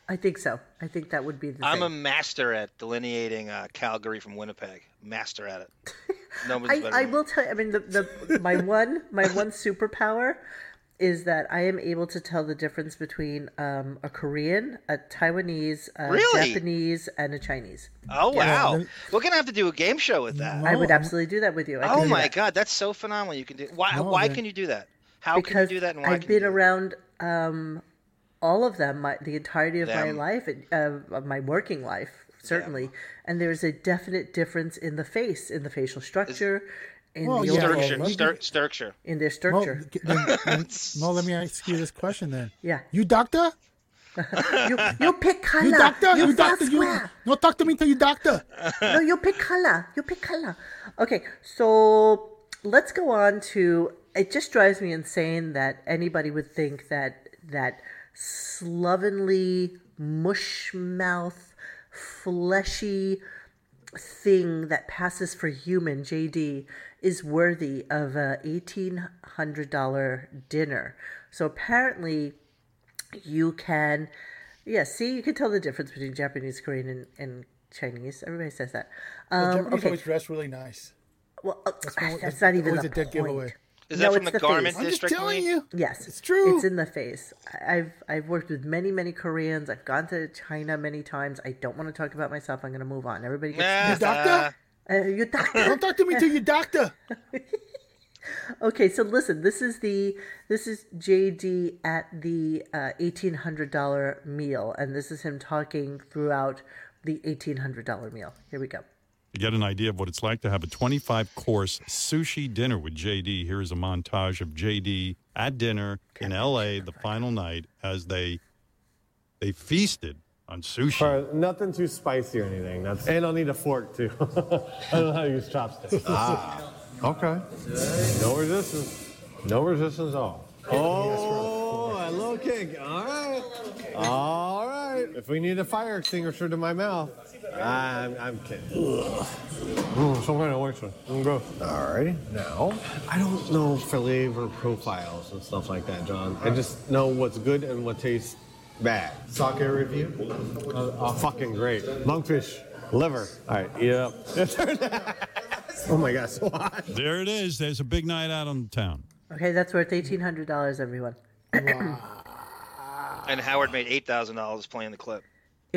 I think so. I think that would be the I'm a master at delineating uh, Calgary from Winnipeg. Master at it. Nobody's I, I will tell you. I mean, the, the my one my one superpower is that I am able to tell the difference between um, a Korean, a Taiwanese, a Really? Japanese, and a Chinese. Oh wow, then- we're gonna have to do a game show with that. I would absolutely do that with you. I Oh my that. god, that's so phenomenal! You can do. Why? No, why then- can you do that? How because can you do that? And why I've can you been do around um, all of them, my, the entirety of Them. my life, uh, of my working life, certainly. And there's a definite difference in the face, in the facial structure, in Well, the yeah, overall well, look, Stur- Sturkshire. in their structure. g- then, then- no, let me ask you this question then. Yeah. You doctor? you, you pick color. You doctor? You, You doctor? You square. no talk to me till you doctor. no, you pick color. You pick color. Okay, so let's go on to. It just drives me insane that anybody would think that that slovenly, mush mouth, fleshy thing that passes for human, JD, is worthy of a eighteen hundred dollar dinner. So apparently, you can yeah see you can tell the difference between japanese korean and, and chinese everybody says that um, Japanese okay always dress really nice. well uh, That's that's, that's not even the a dead point. giveaway. Is No, that from the, the garment face. I'm just district? telling you. yes It's true. it's in the face I- i've i've worked with many many koreans i've gone to china many times i don't want to talk about myself i'm going to move on everybody Nah, gets You doctor? uh, you doctor Don't talk to me till your doctor. Okay, so listen, this is the this is JD at the uh, eighteen hundred dollar meal, and this is him talking throughout the eighteen hundred dollar meal. Here we go. To get an idea of what it's like to have a 25 course sushi dinner with JD, here is a montage of JD at dinner in LA the final night as they they feasted on sushi. All right, nothing too spicy or anything. That's and I'll need a fork too. I don't know how to use chopsticks. Ah, okay. No resistance. No resistance at all. Oh, a little kick. All right. All right. If we need a fire extinguisher to my mouth, I'm, I'm kidding. Mm, some kind of oyster. Mm, gross. All righty. Now, I don't know flavor profiles and stuff like that, John. I just know what's good and what tastes bad. Sake review? Uh, fucking great. Monkfish, liver. All right, eat it up. oh my God, so. There it is. There's a big night out on the town. Okay, that's worth eighteen hundred dollars, everyone. And Howard made eight thousand dollars playing the clip.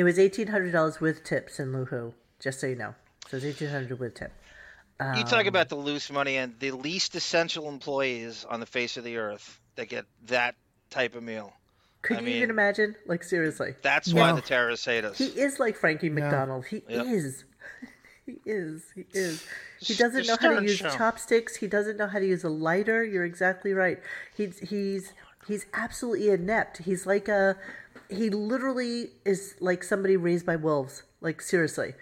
It was eighteen hundred dollars with tips in Luhu, just so you know. So it's eighteen hundred with tip. you talk um, about the loose money and the least essential employees on the face of the earth that get that type of meal. Could I you mean- even imagine? Like seriously, That's why the terrorists hate us. he is like Frankie McDonald. He Yep. is. he is. He is. He doesn't the know how to use Show. chopsticks. He doesn't know how to use a lighter. You're exactly right. He's he's he's absolutely inept. He's like a he literally is like somebody raised by wolves. Like seriously.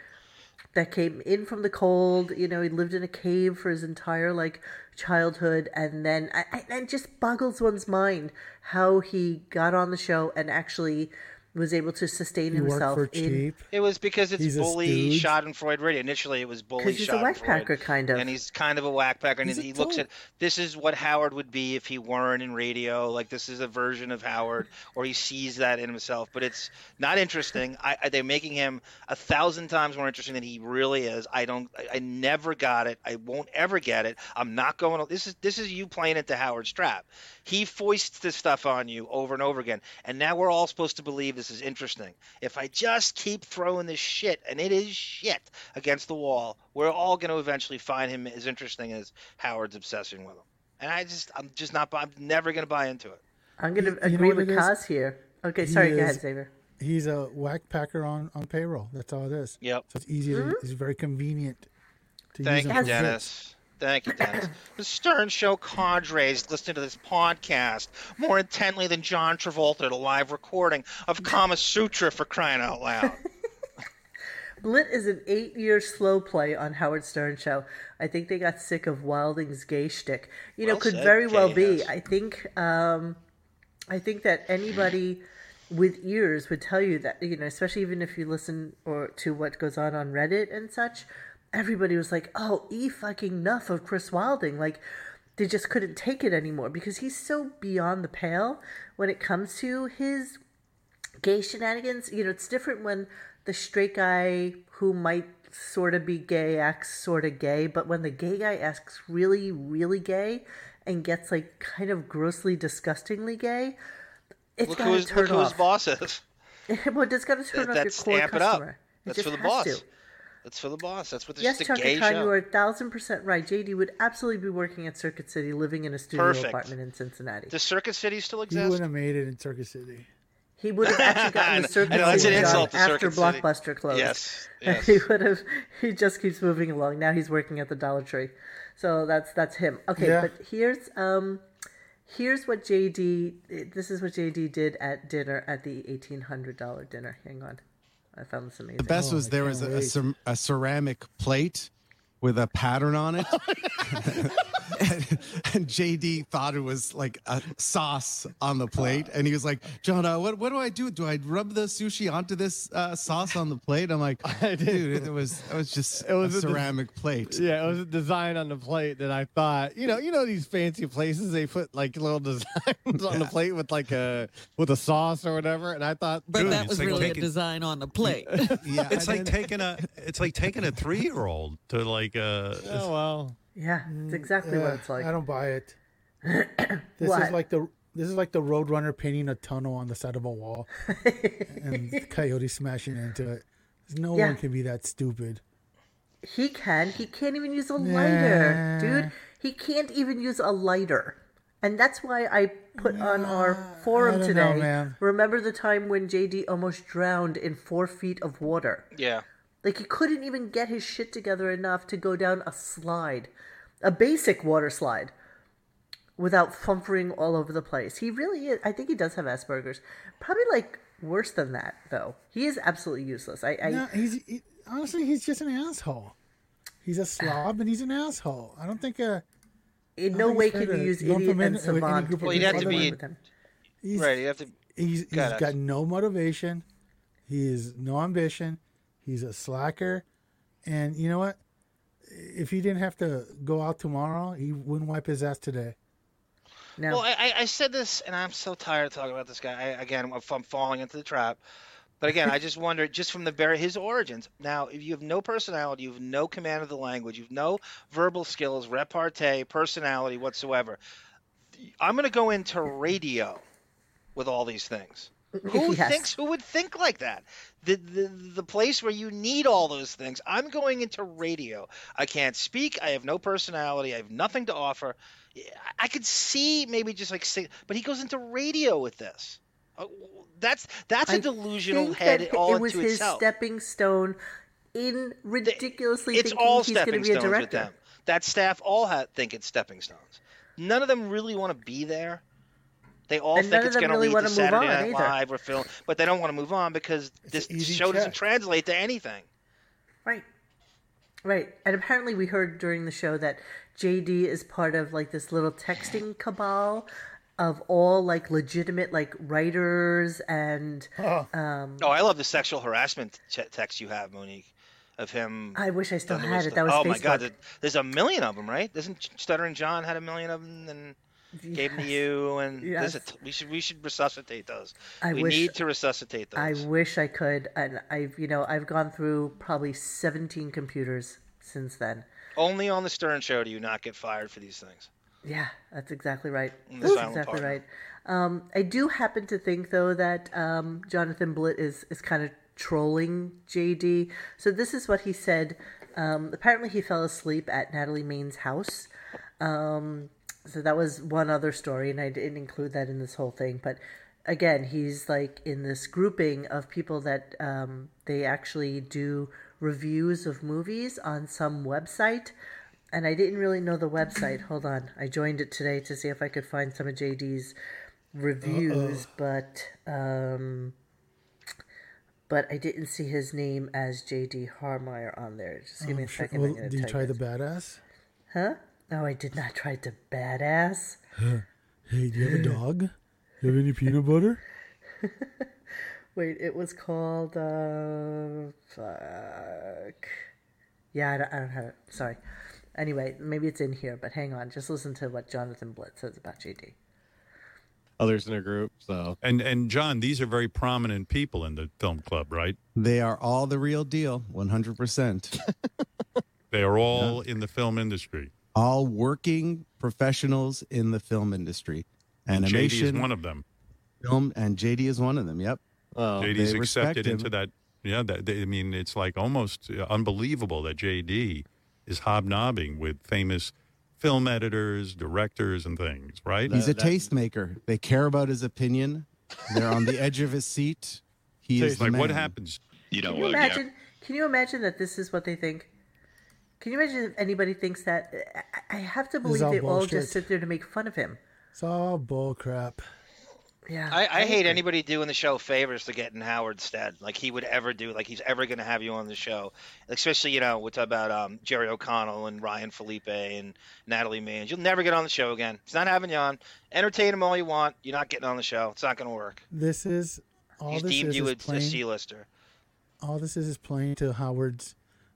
That came in from the cold, you know, he lived in a cave for his entire like childhood and then I, I, it just boggles one's mind how he got on the show and actually was able to sustain You himself for in cheap. It was because it's He's a bully stooge. Schadenfreude radio. Initially, it was bully 'Cause he's a Schadenfreude. whackpacker, kind of. And he's kind of a whackpacker. And He's he looks at this is what Howard would be if he weren't in radio. Like this is a version of Howard, or he sees that in himself. But it's not interesting. I, I, they're making him a thousand times more interesting than he really is. I don't. I, I never got it. I won't ever get it. I'm not going. to This is this is you playing into Howard Strap. He foists this stuff on you over and over again, and now we're all supposed to believe this is interesting. If I just keep throwing this shit, and it is shit, against the wall, we're all going to eventually find him as interesting as Howard's obsession with him. And I just, I'm just not, I'm never going to buy into it. I'm gonna You- you know agree with it is? Kaz here. Okay, sorry, go ahead, Xavier. He's a whack packer on, on payroll. That's all it is. Yep. So it's easy. Mm-hmm. It's very convenient. To Thank use you, him for bits. Dennis. Thank you, Dennis. the Stern Show cadre is listening to this podcast more intently than John Travolta at a live recording of Kama Sutra for crying out loud. Blit is an eight-year slow play on Howard Stern show. I think they got sick of Wilding's gay shtick. You know, Well could said, very well be. I think, um, I think that anybody with ears would tell you that. You know, especially even if you listen or to what goes on on Reddit and such. Everybody was like, "Oh, e fucking enough of Chris Wilding!" Like, they just couldn't take it anymore because he's so beyond the pale when it comes to his gay shenanigans. You know, it's different when the straight guy who might sort of be gay acts sort of gay, but when the gay guy acts really, really gay and gets like kind of grossly, disgustingly gay, it's got to turn look who his off. boss is. well, it's got to turn That- off your that's core it customer. up. It That's for the boss. to. That's for the boss. That's what this Yes, is a Chuck gay and show. you are a thousand percent right. JD would absolutely be working at Circuit City, living in a studio Perfect. apartment in Cincinnati. Does Circuit City still exists. He wouldn't have made it in Circuit City. He would have actually gotten know- the Circuit know, City an job after Circuit City. Blockbuster closed. Yes, yes. he would have. He just keeps moving along. Now he's working at the Dollar Tree, so that's that's him. Okay, Yeah. but here's um, here's what JD. This is what JD did at dinner at the eighteen hundred dollar dinner. Hang on, I found this amazing. The best Oh, was I there was a, a, a ceramic plate with a pattern on it. and, and JD thought it was like a sauce on the plate. And he was like, John, uh, what, what do I do? Do I rub the sushi onto this uh, sauce on the plate? I'm like, dude, it was, it was just It was a a des- ceramic plate. Yeah, it was a design on the plate that I thought, you know, you know these fancy places they put like little designs on the plate with like a with a sauce or whatever, and I thought, But Dude, that was like really taking- a design on the plate. Yeah, It's and like taking a it's like taking a three year old to like uh oh well, Yeah, it's mm, exactly Yeah, what it's like. I don't buy it. this What? is like the this is like the Roadrunner painting a tunnel on the side of a wall and the coyote smashing into it. No Yeah. one can be that stupid. He can. He can't even use a lighter, Nah. dude. He can't even use a lighter. And that's why I put on our forum I today. know, man. Remember the time when JD almost drowned in four feet of water? Yeah. Like he couldn't even get his shit together enough to go down a slide, a basic water slide, without fumbling all over the place. He really is. I think he does have Asperger's. Probably like worse than that, though. He is absolutely useless. I, I No, he's he, honestly he's just an asshole. He's a slob and he's an asshole. I don't think uh in no way it's fair can you use lump idiot him in and with any savant. group of Well, you'd have to be- with him. he's Right. You have to. he's, he's Got got no motivation. He has no ambition. He's a slacker. And you know what? If he didn't have to go out tomorrow, he wouldn't wipe his ass today. No. Well, I, I- I said this, and I'm so tired of talking about this guy. I, again, if I'm falling into the trap. But again, I just wonder, just from the very his origins. Now, if you have no personality, you have no command of the language, you have no verbal skills, repartee, personality whatsoever. I'm going to go into radio with all these things. Who Yes. thinks? Who would think like that? The, the the place where you need all those things. I'm going into radio. I can't speak. I have no personality. I have nothing to offer. I could see maybe just like sing, but he goes into radio with this. Uh, That's that's a I delusional head it was his itself. stepping stone in ridiculously it's thinking all he's going to stepping be a stones with director. them. That staff all ha- think it's stepping stones. None of them really want to be there. They all And think it's going to really lead wanna Saturday Night either. Live or film, but they don't want to move on because this an easy show doesn't translate to anything. Right. Right. And apparently we heard during the show that JD is part of like this little texting cabal of all like legitimate like writers and um Oh, I love the sexual harassment ch- text you have, Monique, of him. I wish I still had it. That was oh Facebook. my God, there's a million of them, right? Doesn't Stuttering John had a million of them and gave them to you? And Yes. t- we should we should resuscitate those. I we wish- need to resuscitate those. I wish I could and I've you know, I've gone through probably 17 computers since then. Only on the Stern Show do you not get fired for these things. Yeah, that's exactly right. That's exactly partner. right. Um, I do happen to think though that um, Jonathan Blitt is is kind of trolling JD. So this is what he said. Um, apparently, he fell asleep at Natalie Main's house. Um, so that was one other story, and I didn't include that in this whole thing. But again, he's like in this grouping of people that um, they actually do reviews of movies on some website. And I didn't really know the website. Hold on, I joined it today to see if I could find some of JD's reviews, but um, but I didn't see his name as JD Harmeyer on there. Just give me Oh, a sure. second. Well, did you try it. the badass? Huh? No, I did not try to badass. Hey, do you have a dog? You have any peanut butter? Wait, it was called uh fuck. Yeah, I don't, I don't have it. Sorry. Anyway, maybe it's in here, but hang on. Just listen to what Jonathan Blitz says about JD. Others in a group, so And and John, these are very prominent people in the film club, right? They are all the real deal, 100%. They are all in the film industry. All working professionals in the film industry. And JD Animation, is one of them. film, and JD is one of them. Yep. oh, JD's accepted him. into that. Yeah, that they, I mean, it's like almost uh, unbelievable that JD is hobnobbing with famous film editors, directors, and things. Right? He's a that- tastemaker. They care about his opinion. They're on the edge of his seat. He is the like what happens? You know Can you what? imagine? Can you imagine that this is what they think? Can you imagine if anybody thinks that? I- I have to believe all they all just sit there to make fun of him. It's all bull crap. Yeah. I, I hate agree. anybody doing the show favors to get in Howard's stead. Like he would ever do. Like he's ever going to have you on the show. Especially you know, we talk about um, Jerry O'Connell and Ryan Phillippe and Natalie Mans. You'll never get on the show again. He's not having you on. Entertain him all you want. You're not getting on the show. It's not going to work. This is all He's this deemed is, you is a, a playing, C-lister. all this is is playing to Howard's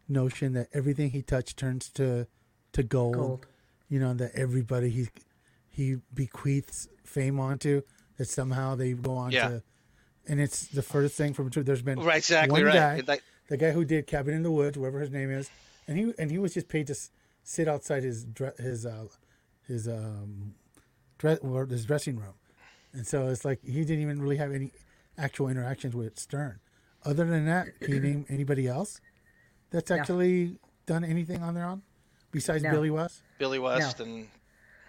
notion that everything he touched turns to to gold. Gold. You know that everybody he he bequeaths fame onto that somehow they go on Yeah. to, and it's the furthest thing from truth. There's been Right, exactly one right. guy, like- the guy who did Cabin in the Woods, whatever his name is, and he and he was just paid to sit outside his dre- his uh his um dress or his dressing room, and so it's like he didn't even really have any actual interactions with Stern. Other than that, can you name anybody else that's actually done anything on their own besides No. Billy West? Billy West and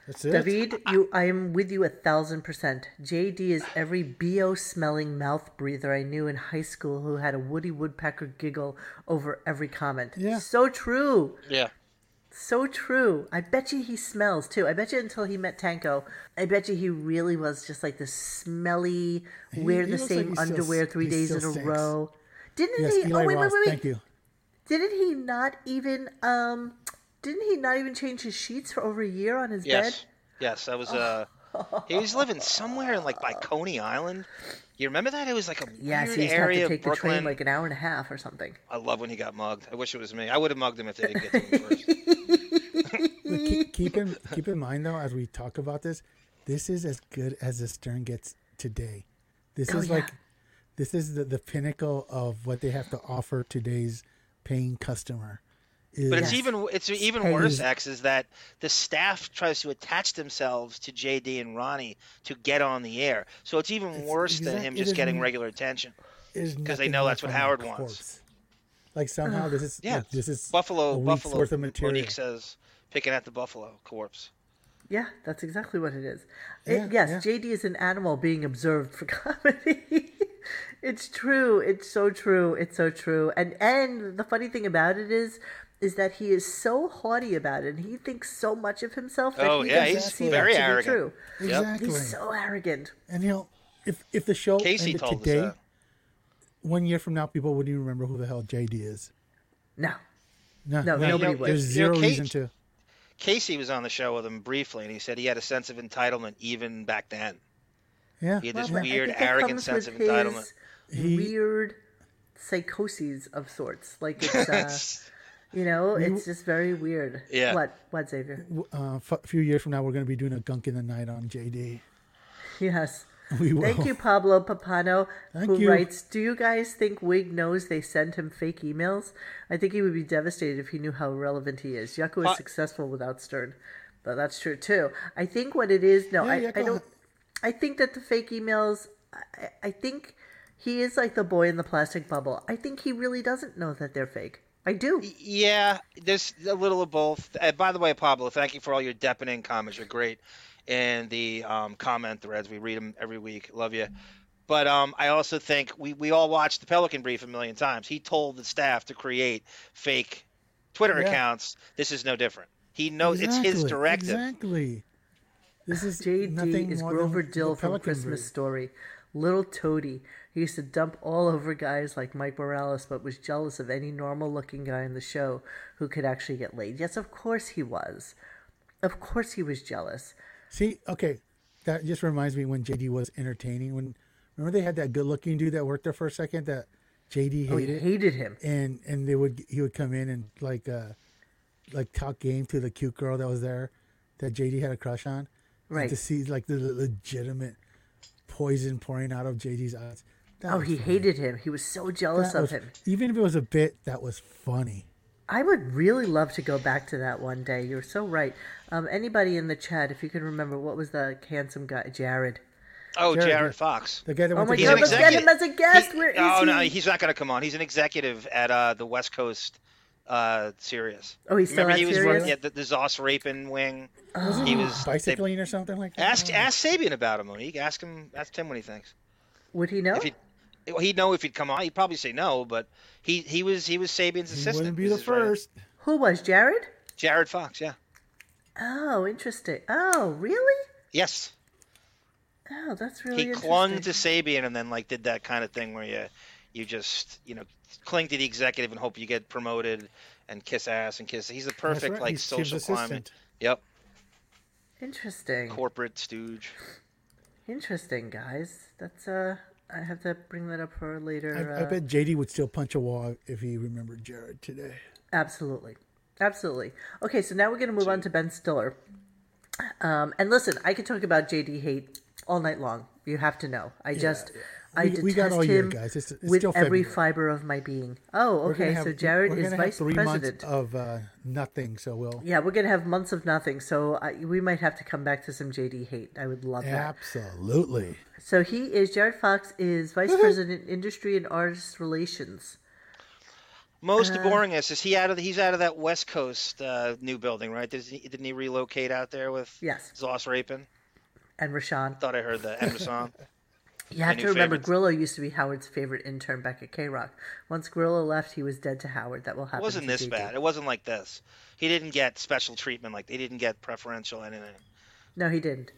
That's it. David, you, I am with you a thousand percent. JD is every bo smelling mouth breather I knew in high school who had a Woody Woodpecker giggle over every comment. Yeah. so true, yeah. so true. I bet you he smells too. I bet you until he met Tanko, I bet you he really was just like this smelly, wear he the looks like same still- underwear three days in a stinks. row. Didn't Yes, he? Eli oh wait, Ross. wait, wait, wait. Thank you. Didn't he not even um? Didn't he not even change his sheets for over a year on his Yes. bed? Yes, that was uh he was living somewhere in like by Coney Island. You remember that? It was like a Yes, weird he used to have area to of take the Brooklyn. train like an hour and a half or something. I love when he got mugged. I wish it was me. I would have mugged him if they didn't get to him first. But keep, keep in keep in mind though, as we talk about this, this is as good as the Stern gets today. This Oh, is yeah. like this is the, the pinnacle of what they have to offer today's paying customer. Is, But it's even it's even Hey, worse, is- X, is that the staff tries to attach themselves to JD and Ronnie to get on the air. So it's even It's worse than him just getting regular attention. because they know that's what Howard wants. corpse. Like somehow this is Yeah, like, this is Buffalo a Buffalo worth of material. Monique says picking at the Buffalo corpse. Yeah, that's exactly what it is. Yeah, It- yes, yeah. JD is an animal being observed for comedy. It's true. It's so true. It's so true. And and the funny thing about it is is that he is so haughty about it and he thinks so much of himself that Oh, he yeah, doesn't he's see very that arrogant. true. Exactly. He's so arrogant. and you know, if if the show Casey ended told today, one year from now, people wouldn't even remember who the hell JD is. No. No, No, no, nobody would. There's You know, zero reason to. Casey was on the show with him briefly, and he said he had a sense of entitlement even back then. Yeah, He had this Well, weird, arrogant sense of entitlement. He- weird psychoses of sorts. Like it's uh, you know, it's just very weird. Yeah. What? What, Xavier? Uh, f- a few years from now, we're going to be doing a gunk in the night on JD. Yes. We will. Thank you, Pablo Papano, Thank who you. writes, Do you guys think Wig knows they send him fake emails? I think he would be devastated if he knew how relevant he is. Yucko is Uh, successful without Stern. But that's true too. I think what it is, no, Yeah, I, yeah, I don't ahead. I think that the fake emails I, I think he is like the boy in the plastic bubble. I think he really doesn't know that they're fake. I do. Yeah, there's a little of both. Uh, by the way, Pablo, thank you for all your deafening comments. You're great And the um, comment threads. We read them every week. Love you. But um, I also think we, we all watched the Pelican Brief a million times. He told the staff to create fake Twitter Yeah. accounts. This is no different. He knows it's his Exactly, directive. Exactly. This is JD is Grover Dill from Christmas Brief. Story. Little Toady. He used to dump all over guys like Mike Morales, but was jealous of any normal looking guy in the show who could actually get laid. Yes, of course he was. Of course he was jealous. See, okay, that just reminds me when JD was entertaining. When remember they had that good-looking dude that worked there for a second that JD hated. Oh, he hated him. and and they would he would come in and like uh like talk game to the cute girl that was there that JD had a crush on. And Right. to see like the legitimate poison pouring out of JD's eyes. That Oh, he funny. hated him. He was so jealous That of was- him. Even if it was a bit, that was funny. I would really love to go back to that one day. You're so right. Um, anybody in the chat, if you can remember, what was the handsome guy? Jared. Oh, Jared, Jared. Fox. The guy that Oh my to God, let's get him as a guest. He- Where is oh he? no, he's not going to come on. He's an executive at uh, the West Coast uh, Sirius. Oh, he's still Remember at he was Sirius? running yeah, the, the Zoss Rapin wing. Wasn't He was they- bicycling or something like that. Ask ask Sabean about him, Monique. Ask him. Ask Tim what he thinks. Would he know? If he, well, he'd know if he'd come on. He'd probably say no, but he he was he was Sabean's He assistant. wouldn't be the was his right- first. Who was Jared? Jared Fox. Yeah. Oh, interesting. Oh, really? Yes. Oh, that's really he interesting. clung to Sabian and then like did that kind of thing where you you just you know cling to the executive and hope you get promoted and kiss ass and kiss. He's the perfect right, like he's social climate. Yep. Interesting. Corporate stooge. Interesting, guys. That's uh, I have to bring that up for later. I, I uh, bet JD would still punch a wall if he remembered Jared today. Absolutely. Absolutely. Okay, so now we're going to move on to Ben Stiller. Um, and listen, I could talk about JD Hate all night long. You have to know. I just, I We- detest we got all year, him guys. It's- it's with still every fiber of my being. Oh, okay. have- so Jared is gonna vice three president. months of uh, nothing. So we'll Yeah, we're going to have months of nothing. So I, we might have to come back to some JD Hate. I would love that. absolutely. So he is, Jared Fox is vice president, industry and artist relations. Most Uh, boringest is he out of the, he's out of that West Coast uh, new building, right? Did he, didn't he relocate out there with Yes. Zoss Rapin? And Rashawn. Thought I heard that. And Rasan. You have My to remember, favorites. Grillo used to be Howard's favorite intern back at K Rock. Once Grillo left, he was dead to Howard. That will happen. It wasn't to this JD. bad. It wasn't like this. He didn't get special treatment like they didn't get preferential anything. No, he didn't.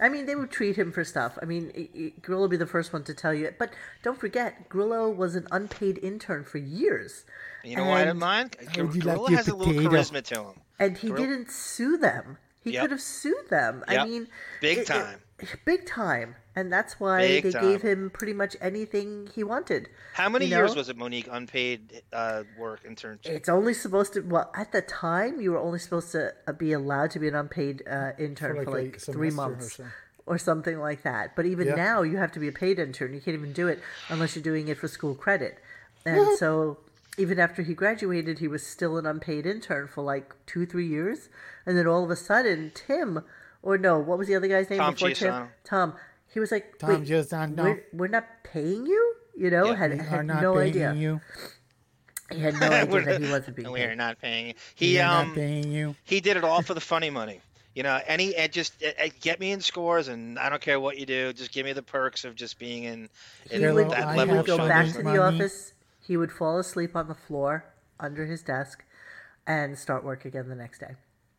I mean, they would treat him for stuff. I mean, i i Grillo would be the first one to tell you. But don't forget, Grillo was an unpaid intern for years. You know why I didn't And- mind? How would like Gorilla your has a little charisma to him. And he Gorilla- didn't sue them. He Yep. could have sued them. I mean, Big it- it- time. Big time. And that's why Big they time. gave him pretty much anything he wanted. How many you years was it, Monique, unpaid uh, work internship? It's only supposed to. Well, at the time, you were only supposed to uh, be allowed to be an unpaid uh, intern For for like like, three semester or months so. or something like that. But even Yeah. now, you have to be a paid intern. You can't even do it unless you're doing it for school credit. And so, even after he graduated, he was still an unpaid intern for like two, three years. And then all of a sudden, Tim, or no, what was the other guy's name Tom before Tim? Tom. He was like, Tom Wait, Chiusano. we're, we're not paying you. You know, Yeah. had, We had are not no paying idea. you. He had no idea We're- that he wasn't being We paid. are not paying. you. We He are um not paying you. he did it all for the funny money. You know, any and just uh, get me in scores, and I don't care what you do. Just give me the perks of just being in, in he would, that I he level would go back to the Money. office. He would fall asleep on the floor under his desk and start work again the next day.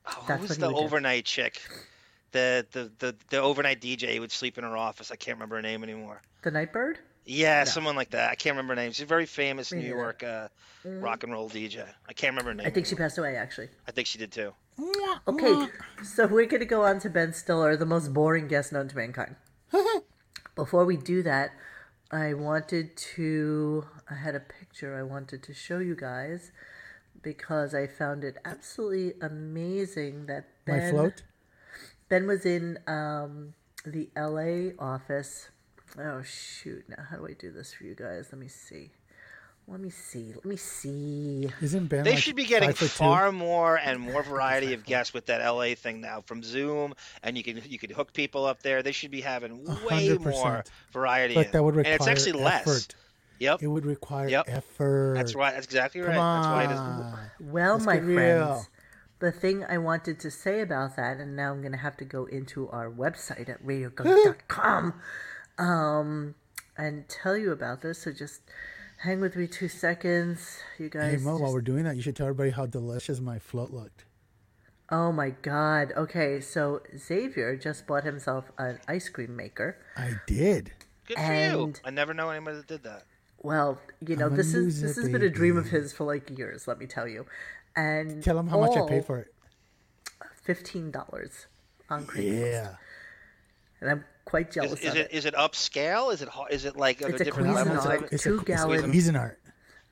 Oh, That's who was what the would do. overnight chick? The, the the the overnight DJ who would sleep in her office. I can't remember her name anymore. The Nightbird? Yeah, someone like that. I can't remember her name. She's a very famous Me New neither. York uh, rock and roll DJ. I can't remember her name. I think she passed away, actually. I think she did too. Okay, so we're going to go on to Ben Stiller, the most boring guest known to mankind. Before we do that, I wanted to. I had a picture I wanted to show you guys because I found it absolutely amazing that Ben. My float. Ben was in um, the LA office. Oh shoot! Now how do I do this for you guys? Let me see. Let me see. Let me see. Isn't Ben? They like should be getting five foot two? far more and more variety of guests with that LA thing now from Zoom, and you can you could hook people up there. They should be having way more 100%. variety. But that would and require it's actually less. Yep. It would require Yep. effort. That's right. That's exactly right. Come That's why it on. is. Well, Let's my get real. friends, the thing I wanted to say about that, and now I'm going to have to go into our website at radiogunk.com um, and tell you about this. So just hang with me two seconds, you guys. Hey, Mo, just- while we're doing that, you should tell everybody how delicious my float looked. Oh my God. Okay, so Xavier just bought himself an ice cream maker. I did. Good for you. I never know anybody that did that. Well, you know, I'm this is this has been a dream of his for like years. Let me tell you. And Tell him how much I paid for it. Fifteen dollars on Craigslist. Yeah. and I'm quite jealous is of it is it upscale? Is it ho- is it like are It's there a different levels Cuisinart of it? It's a two it's a gallon Cuisinart.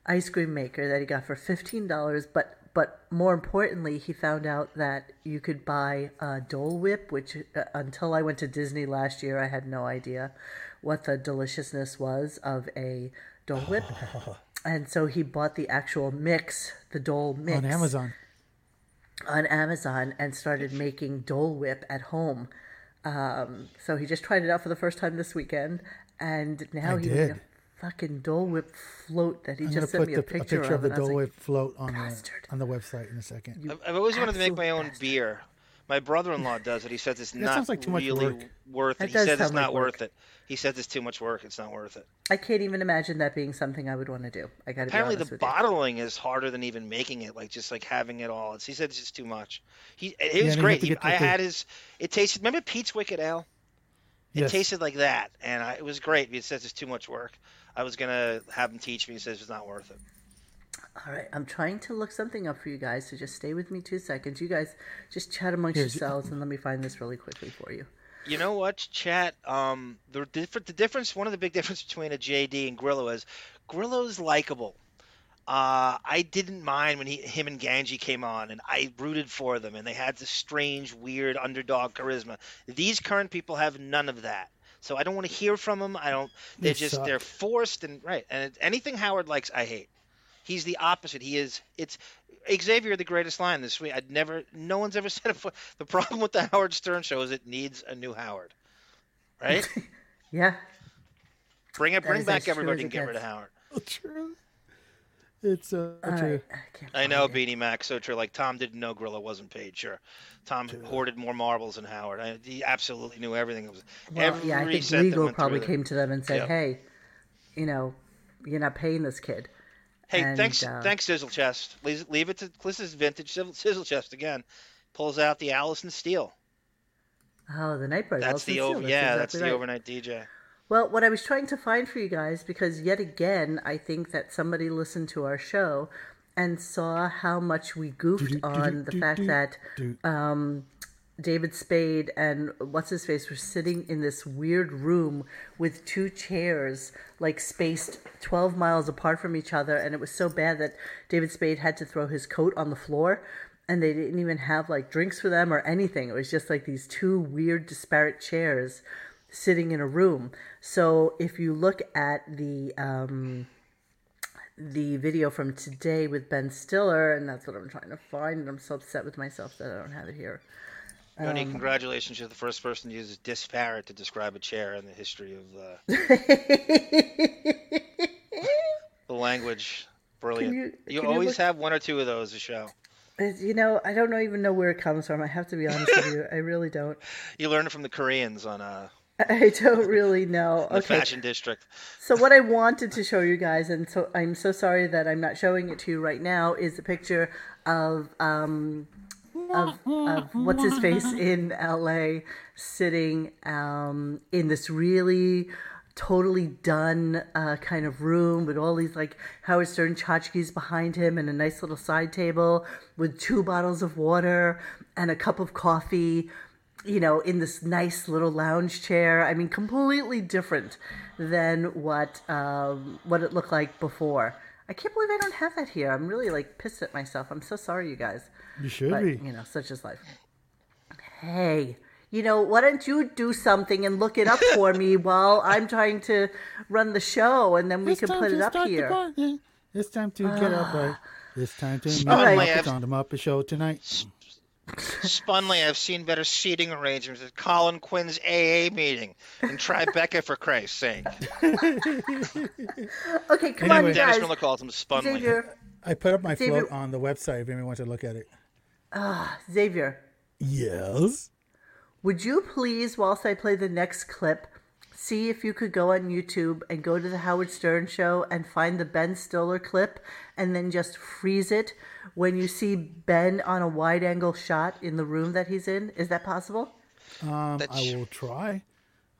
ice cream maker that he got for fifteen dollars. But but more importantly, he found out that you could buy a Dole Whip, which uh, until I went to Disney last year, I had no idea what the deliciousness was of a Dole Whip. And so he bought the actual mix, the Dole mix on Amazon. on Amazon and started making Dole Whip at home. Um, so he just tried it out for the first time this weekend, and now I he made did. a fucking Dole Whip float that he I'm gonna just sent put me the, a picture, of the and I was Dole like, Whip float on the on the website in a second. I've, I've always wanted to make my own beer. My brother-in-law does it. He says it's That not like too really work. worth That it. He says it's sound like not work. worth it. He says it's too much work. It's not worth it. I can't even imagine that being something I would want to do. I got to be Apparently, the with you. bottling is harder than even making it. Like just like having it all. It's, he said it's just too much. He it Yeah, was great. He- I the- the- had his. It tasted. Remember Pete's Wicked Ale? It Yes. tasted like that, and I, it was great. He says it's too much work. I was gonna have him teach me. He says it's not worth it. All right, I'm trying to look something up for you guys, so just stay with me two seconds. You guys just chat amongst Here's- yourselves, and let me find this really quickly for you. You know what, chat? Um, the different, the difference, one of the big difference between a JD and Grillo is Grillo's likable. Uh, I didn't mind when he, him and Ganji came on, and I rooted for them, and they had this strange, weird underdog charisma. These current people have none of that, so I don't want to hear from them. I don't. They're They just suck. they're forced and right. And anything Howard likes, I hate. He's the opposite. He is. It's Xavier, the greatest line this week. I'd never. No one's ever said it. before. The problem with the Howard Stern show is it needs a new Howard. Right? Yeah, Bring it. That Bring back everybody as and get rid of. Howard. True. It's uh, all true. I, can't I know, find it. Beanie Mac. So true. Like Tom didn't know Gorilla wasn't paid. Sure, Tom hoarded more marbles than Howard. I, he absolutely knew everything. It was Well, every yeah, I think legal probably came to them and said, Yep. "Hey, you know, you're not paying this kid." Hey, And, thanks, uh, thanks, Sizzle Chest. Leave, leave it to this is vintage Sizzle, Sizzle Chest again. Pulls out the Alison Steele. Oh, the Nightbird. That's Alison the Steele, over. Yeah, that's exactly the right. overnight DJ. Well, what I was trying to find for you guys, because yet again, I think that somebody listened to our show and saw how much we goofed on the fact that um, David Spade and what's his face were sitting in this weird room with two chairs, like spaced 12 miles apart from each other. And it was so bad that David Spade had to throw his coat on the floor. And they didn't even have like drinks for them or anything. It was just like these two weird, disparate chairs sitting in a room. So if you look at the um, the video from today with Ben Stiller, and that's what I'm trying to find, and I'm so upset with myself that I don't have it here. Tony, Um, congratulations! You're the first person to use disparate to describe a chair in the history of uh, the language. Brilliant. you- you can you always look- have one or two of those a show. You know, I don't know, even know where it comes from. I have to be honest with you. I really don't. You learned it from the Koreans on uh, I don't really know. the Okay. Fashion District. So what I wanted to show you guys, and so I'm so sorry that I'm not showing it to you right now, is a picture of um of, of what's his face in L.A. sitting um in this really totally done uh, kind of room with all these like Howard Stern tchotchkes behind him and a nice little side table with two bottles of water and a cup of coffee you know, in this nice little lounge chair. I mean, completely different than what um, what it looked like before. I can't believe I don't have that here. I'm really like pissed at myself. I'm so sorry, you guys. You should But be. you know, such is life. Hey, you know, why don't you do something and look it up for me while I'm trying to run the show, and then we It's can put it up here. It's time to get up. Right? It's time to meet All the right. Muppets on the Muppet Show tonight. Spunley, I've seen better seating arrangements at Colin Quinn's AA meeting than Tribeca for Christ's sake. Okay, come Anyway. on, Dennis guys. Miller calls him Spunley. Xavier, I put up my Xavier- float on the website if anyone wants to look at it. ah, Xavier, Yes. would you please, whilst I play the next clip, see if you could go on YouTube and go to the Howard Stern show and find the Ben Stiller clip and then just freeze it when you see Ben on a wide angle shot in the room that he's in? Is that possible? Um, I will try.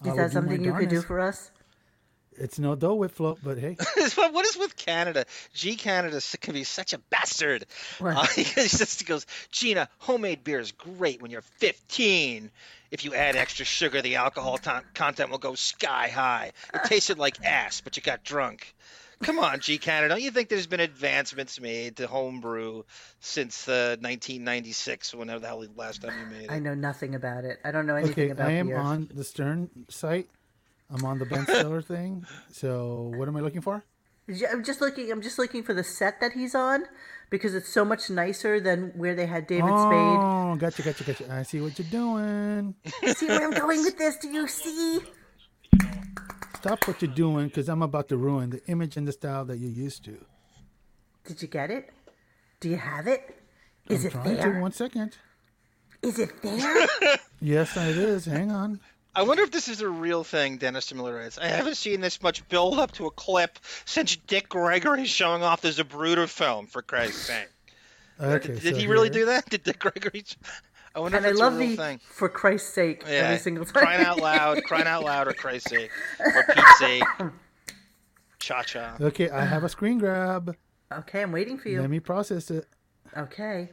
Is will that something you could do for us? It's no Dole Whip float, but hey. what is with Canada? G Canada can be such a bastard. What? Uh, he just goes, Gina, homemade beer is great when you're 15. If you add extra sugar, the alcohol ton- content will go sky high. It tasted like ass, but you got drunk. Come on, G Canada. Don't you think there's been advancements made to homebrew since uh, 1996, whenever the hell the last time you made it? I know nothing about it. I don't know anything Okay, about I am beer. on the Stern site. I'm on the Ben Stiller thing. So what am I looking for? I'm just looking. I'm just looking for the set that he's on because it's so much nicer than where they had David Spade. oh, gotcha, gotcha, gotcha. I see what you're doing. See where I'm going with this? Do you see? Stop what you're doing, because I'm about to ruin the image and the style that you're used to. Did you get it? Do you have it? Is I'm it there? to. One second. Is it there? Yes, it is. Hang on. I wonder if this is a real thing, Dennis Miller writes. I haven't seen this much build up to a clip since Dick Gregory showing off the Zapruder film, for Christ's sake. Okay, did did so he really here- do that? Did Dick Gregory? I wonder and if I it's love a real the thing. for Christ's sake Yeah, every single time. crying out loud, crying out loud, or Christ's sake, or Pete's sake. Cha cha. Okay, I have a screen grab. Okay, I'm waiting for you. Let me process it. Okay.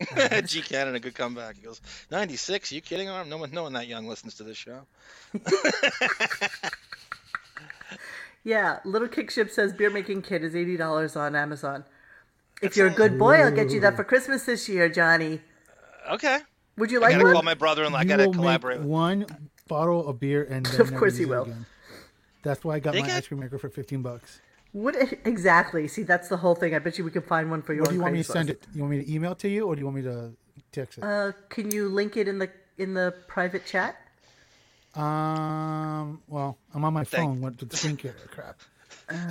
G Canada, good comeback. He goes, 96, you kidding? No one, no one that young listens to this show. Yeah, Little Kick Ship says beer making kit is eighty dollars on Amazon. If you're a good boy, I'll get you that for Christmas this year, Johnny. Uh, okay. Would you I like gotta one? call my brother-in-law. I gotta will make collaborate. one bottle of beer and then Of course he will. again. That's why I got They my got- ice cream maker for 15 bucks. What exactly? See, that's the whole thing. I bet you we could find one for you. What do you want me to send it? You want me to email to you or do you want me to text it? Uh, can you link it in the in the private chat? Um, well, I'm on my phone What the screen care crap.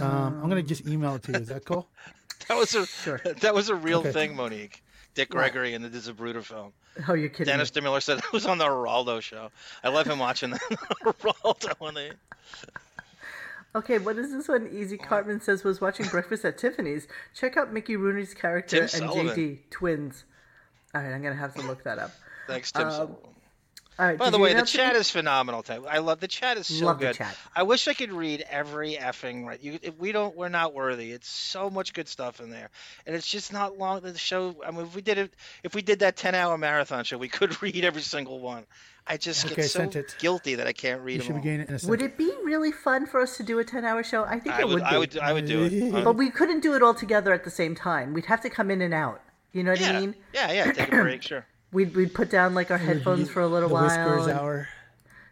Um, I'm gonna just email it to you. Is that cool? That was a that was a real Okay. thing, Monique. Dick Gregory in the Zapruder film. Oh, you're kidding. Dennis me. DeMiller said it was on the Geraldo show. I love him watching the Geraldo when they. Okay, what is this one? Easy Cartman says was watching Breakfast at Tiffany's. Check out Mickey Rooney's character Tim and Sullivan. JD twins. All right, I'm gonna have to look that up. Thanks, Tim. Um, right. By the way, the announce chat is phenomenal. Ted. I love the chat is so Love the good. chat. I wish I could read every effing right. You, if we don't, we're not worthy. It's so much good stuff in there, and it's just not long. The show. I mean, if we did it, if we did that ten-hour marathon show, we could read every single one. I just Okay, get so sent it. guilty that I can't You read should them all. it Would it be really fun for us to do a 10 hour show? I think I it would, would be. I would, I would do it. But we couldn't do it all together at the same time. We'd have to come in and out. You know what I yeah, mean? yeah, yeah. Take a break, sure. We'd, we'd put down like our headphones for a little the while. whiskers and hour.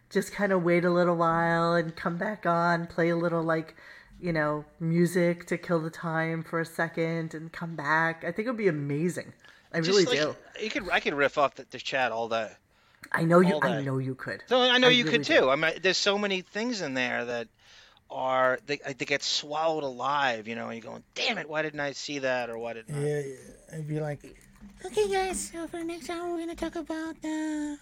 Just kind of wait a little while and come back on, play a little like, you know, music to kill the time for a second and come back. I think it would be amazing. I Just really like, do. You could, I could riff off the, the chat all day. I know you. all I know you could. So I know I you really could do. too. I mean, there's so many things in there that are they, they get swallowed alive, you know, and you're going, damn it, why didn't I see that or why didn't I? Yeah, yeah. I'd be like, Okay, guys. So for the next hour, we're gonna talk about the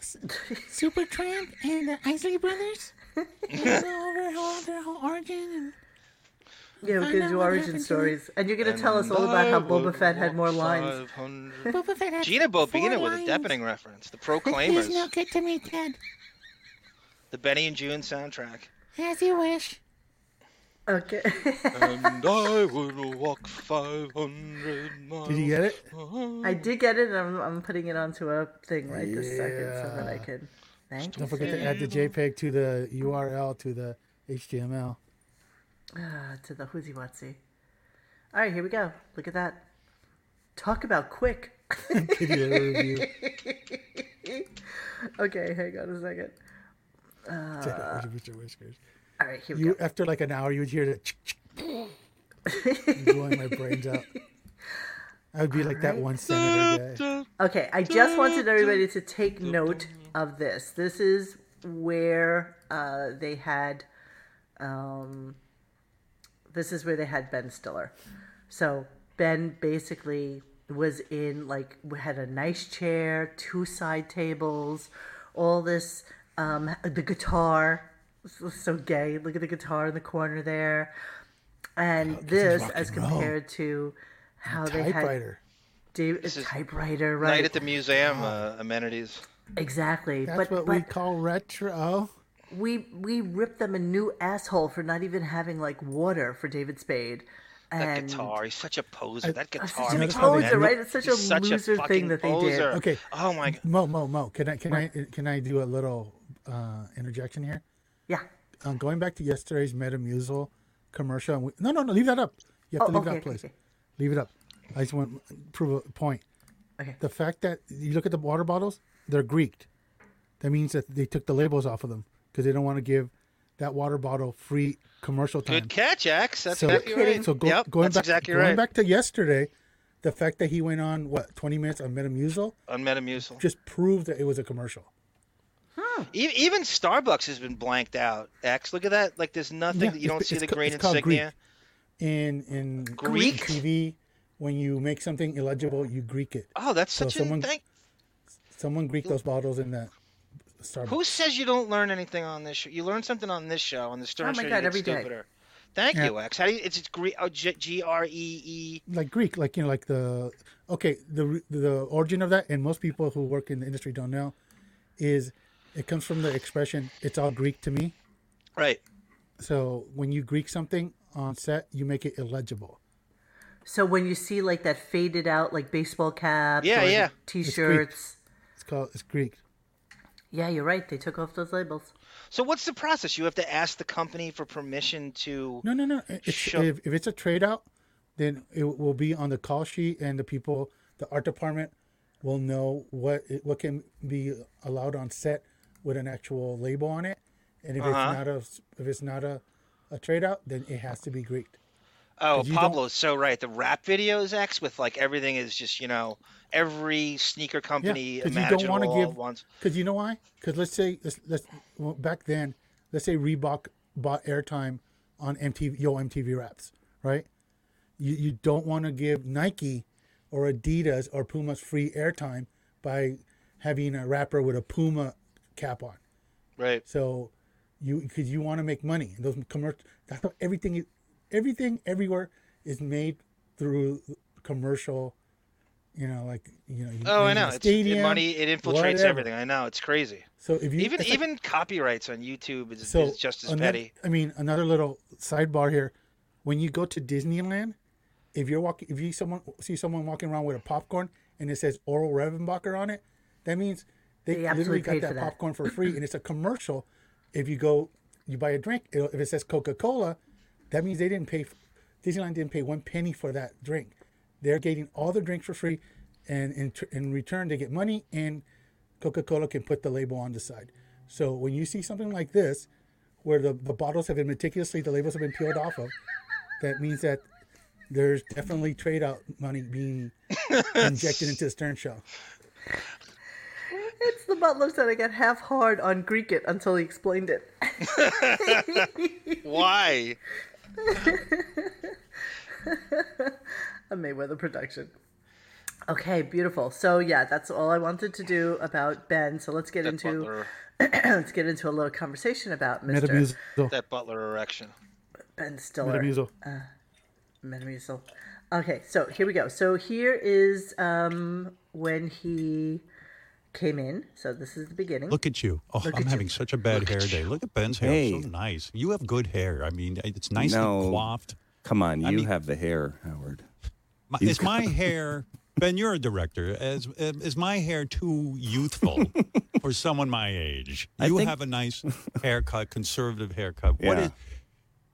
Super Tramp and the Isley Brothers. We're gonna go over how their whole origin and Yeah, we Find could out do origin happened to stories, and you're gonna tell us all about how Boba Fett had more lines. Boba Fett had Gina Bobina with a lines. deafening reference. The Please Proclaimers, no good to me, Ted. the Benny and Joon soundtrack. As you wish. Okay. and I would walk 500 miles. did you get it? I did get it, and I'm, I'm putting it onto a thing right this second so that I can. Thank you. Don't forget to add the JPEG to the URL to the HTML. Ah, to the whoozy watsy. All right, here we go. Look at that. Talk about quick. Kitty litter review. okay, hang on a second. Check out Uh, Mr. Whiskers. All right, here we You go. after like an hour, you would hear the blowing my brains out. I would be like that one senator guy. Okay, I just wanted everybody to take note of this. This is where uh, they had, um, this is where they had Ben Stiller. So Ben basically was in like had a nice chair, two side tables, all this, um, the guitar. So- So gay. Look at the guitar in the corner there, and this as and roll. compared to how they had Typewriter. Dave, This is typewriter, right? Night at the museum uh, amenities. Exactly. That's but what but we call retro. we we ripped them a new asshole for not even having like water for David Spade. That And guitar, he's such a poser. that such guitar a makes poser, me right? It's such a such loser fucking thing that they did. Okay. Oh my god. Mo, Mo, Mo. Can I can I can I do a little uh, interjection here? Yeah. Um, going back to yesterday's Metamucil commercial. and we- No, no, no. Leave that up. You have Oh, to leave okay, it up, please. okay. Leave it up. I just want to prove a point. Okay. The fact that you look at the water bottles, they're Greeked. That means that they took the labels off of them because they don't want to give that water bottle free commercial time. Good catch, X. That's so, exactly right. so go, yep, going back, exactly going right. back to yesterday, the fact that he went on what twenty minutes on Metamucil on Metamucil. just proved that it was a commercial. E- Even Starbucks has been blanked out. X, look at that. Like there's nothing Yeah, that you don't see the ca- green it's called insignia. In in Greek? TV, when you make something illegible, you Greek it. Oh, that's So such someone- a thing. Someone Greek those bottles in that Starbucks. Who says you don't learn anything on this show? You learn something on this show, on the Stern Oh my Show. God, you get every day. Thank Yeah. you, X. How do you? It's it's Greek. Oh, G- G R E E. like Greek, like you know, like the okay, the the origin of that, and most people who work in the industry don't know, is it comes from the expression "it's all Greek to me." Right. So when you Greek something on set, you make it illegible. So when you see like that faded out like baseball caps, Yeah, or yeah. t-shirts. It's called it's Greek. Yeah, you're right. They took off those labels. So what's the process? You have to ask the company for permission to. No, no, no. It's, Show- if, if it's a trade out, then it will be on the call sheet, and the people, the art department, will know what it, what can be allowed on set with an actual label on it. And if Uh-huh. it's not a if it's not a, a trade out, then it has to be Greek. Oh, Pablo's so right. The rap videos, X, with like everything is just you know every sneaker company yeah, because you don't want to give once. because you know why? Because let's say let's, let's well, back then, let's say Reebok bought airtime on MTV Yo MTV Raps, right? You you don't want to give Nike or Adidas or Puma's free airtime by having a rapper with a Puma cap on. Right. So you because you want to make money. Those commercial that's how everything is everything everywhere is made through commercial. You know, like you know. you- Oh, I know. It's it, money. It infiltrates whatever. everything. I know. It's crazy. So if you even it's like- even copyrights on YouTube is, so is just as ano- petty. I mean, another little sidebar here. When you go to Disneyland, if you're walking, if you someone see someone walking around with a popcorn and it says Orville Redenbacher on it, that means they, They literally got that, for that. popcorn for free, and it's a commercial. If you go, you buy a drink. It'll, if it says Coca Cola, that means they didn't pay. f Disneyland didn't pay one penny for that drink. They're getting all the drinks for free, and in, in return they get money, and Coca Cola can put the label on the side. So when you see something like this, where the, the bottles have been meticulously, the labels have been peeled off of, that means that there's definitely trade out money being injected into the Stern Show. It's the butler said I got half hard on Greek it until he explained it. Why? a Mayweather production. Okay, beautiful. So yeah, that's all I wanted to do about Ben. So let's get That into let's get into a little conversation about Mr. Metamucil. that butler erection. Ben Stiller. Metamucil. Metamucil. Okay, so here we go. So here is um, when he came in. So this is the beginning. Look at you. Oh, Look I'm at having such a bad hair day. Look at Ben's hair. Hey. So nice. You have good hair. I mean, it's nicely No. coiffed. Come on, I you mean- have the hair, Howard. My, is my hair, Ben, you're a director. Is, um, is my hair too youthful for someone my age? You think- have a nice haircut, conservative haircut. What Yeah. is,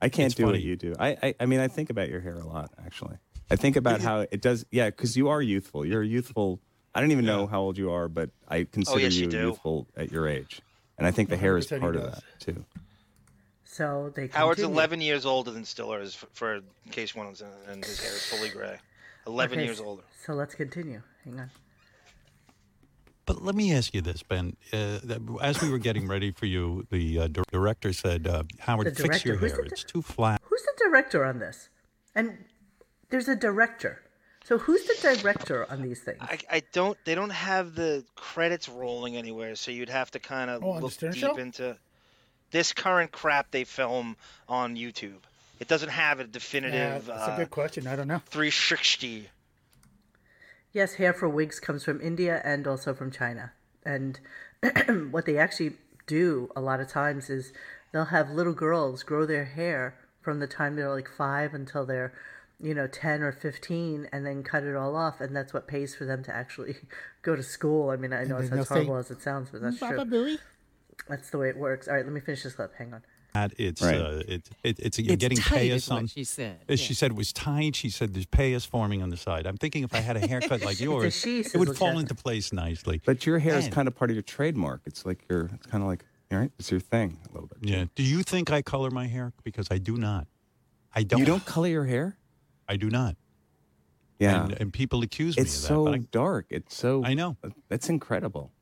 I can't do funny. what you do. I, I I mean, I think about your hair a lot, actually. I think about how it does. Yeah, because you are youthful. You're a youthful. I don't even know how old you are, but I consider yes, you you youthful at your age, and I think the hair is part of that too. So they Howard's continue. 11 years older than Stiller is, for, for case one and his hair is fully gray. 11 Okay, years older. So let's continue. Hang on. But let me ask you this, Ben. Uh, as we were getting ready for you, the uh, dir- director said, uh, "Howard, The fix your. Who's hair. the It's too flat." Who's the director on this? And there's a director. So who's the director on these things? I, I don't. They don't have the credits rolling anywhere, so you'd have to kind of Oh, look deep Show? into this current crap they film on YouTube. It doesn't have a definitive. Yeah, definitive that's a uh, good question. I don't know. 360. Yes, hair for wigs comes from India and also from China. And what they actually do a lot of times is they'll have little girls grow their hair from the time they're like five until they're, you know, 10 or 15 and then cut it all off. And that's what pays for them to actually go to school. I mean, I know And it's as they'll say, horrible as it sounds, but that's Baba true. Booey. That's the way it works. All right, let me finish this clip. Hang on. That it's Right. uh, it, it, it's you're It's getting tight, payas on. she said. Uh, She said it was tight. She said there's payas forming on the side. I'm thinking if I had a haircut like yours, it would fall into place nicely. But your hair is kind of part of your trademark. It's like your, it's kind of like, all right, it's your thing a little bit. Yeah. Do you think I color my hair? Because I do not. I don't. You don't color your hair? I do not. Yeah. And, and people accuse it's me of that. so but I, dark. It's so. I know. Uh, that's incredible.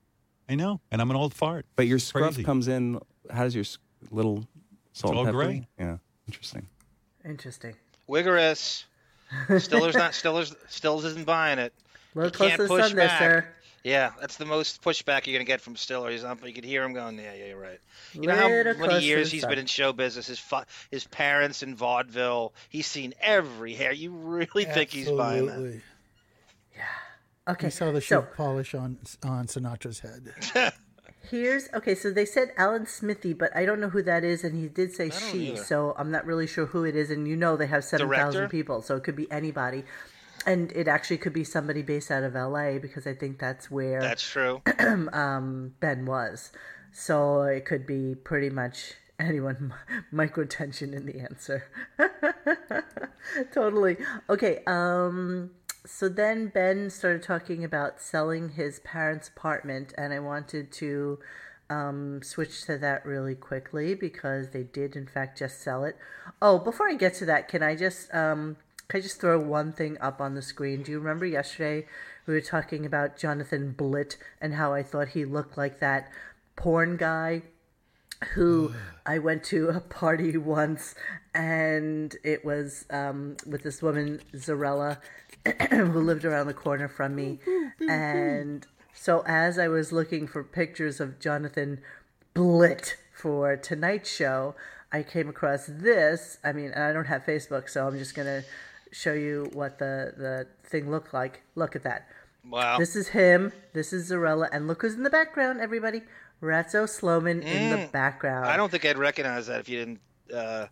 I know. And I'm an old fart. But your scruff Crazy. comes in. How does your s- little salt all and pepper? gray. Yeah. Interesting. Interesting. Wigorous. Stiller's not Stiller's Stills isn't buying it. A little You can't to the push sun there, back. sir. Yeah, that's the most pushback you're gonna get from Stiller. He's up. Um, you could hear him going, "Yeah, yeah, you're right." You know how many years the he's sun. been in show business. His fa- his parents in vaudeville. He's seen every hair. You really think he's buying that? Absolutely. Okay. He saw the so shoe polish on on Sinatra's head. Here's okay. So they said Alan Smithee, but I don't know who that is, and he did say she, either. so I'm not really sure who it is. And you know they have seven thousand Director? people, so it could be anybody, and it actually could be somebody based out of L.A. because I think that's where That's true. um, Ben was. So it could be pretty much anyone. Microtension in the answer. totally. Okay. Um. So then Ben started talking about selling his parents' apartment, and I wanted to um, switch to that really quickly because they did, in fact, just sell it. Oh, before I get to that, can I just um, can I just throw one thing up on the screen? Do you remember yesterday we were talking about Jonathan Blitt and how I thought he looked like that porn guy who I went to a party once and it was um, with this woman, Zarella, who lived around the corner from me. And so as I was looking for pictures of Jonathan Blitt for tonight's show, I came across this. I mean, I don't have Facebook, so I'm just going to show you what the, the thing looked like. Look at that. Wow. This is him. This is Zarella. And look who's in the background, everybody. Ratso Sloman in the Mm. background. I don't think I'd recognize that if you didn't. Uh,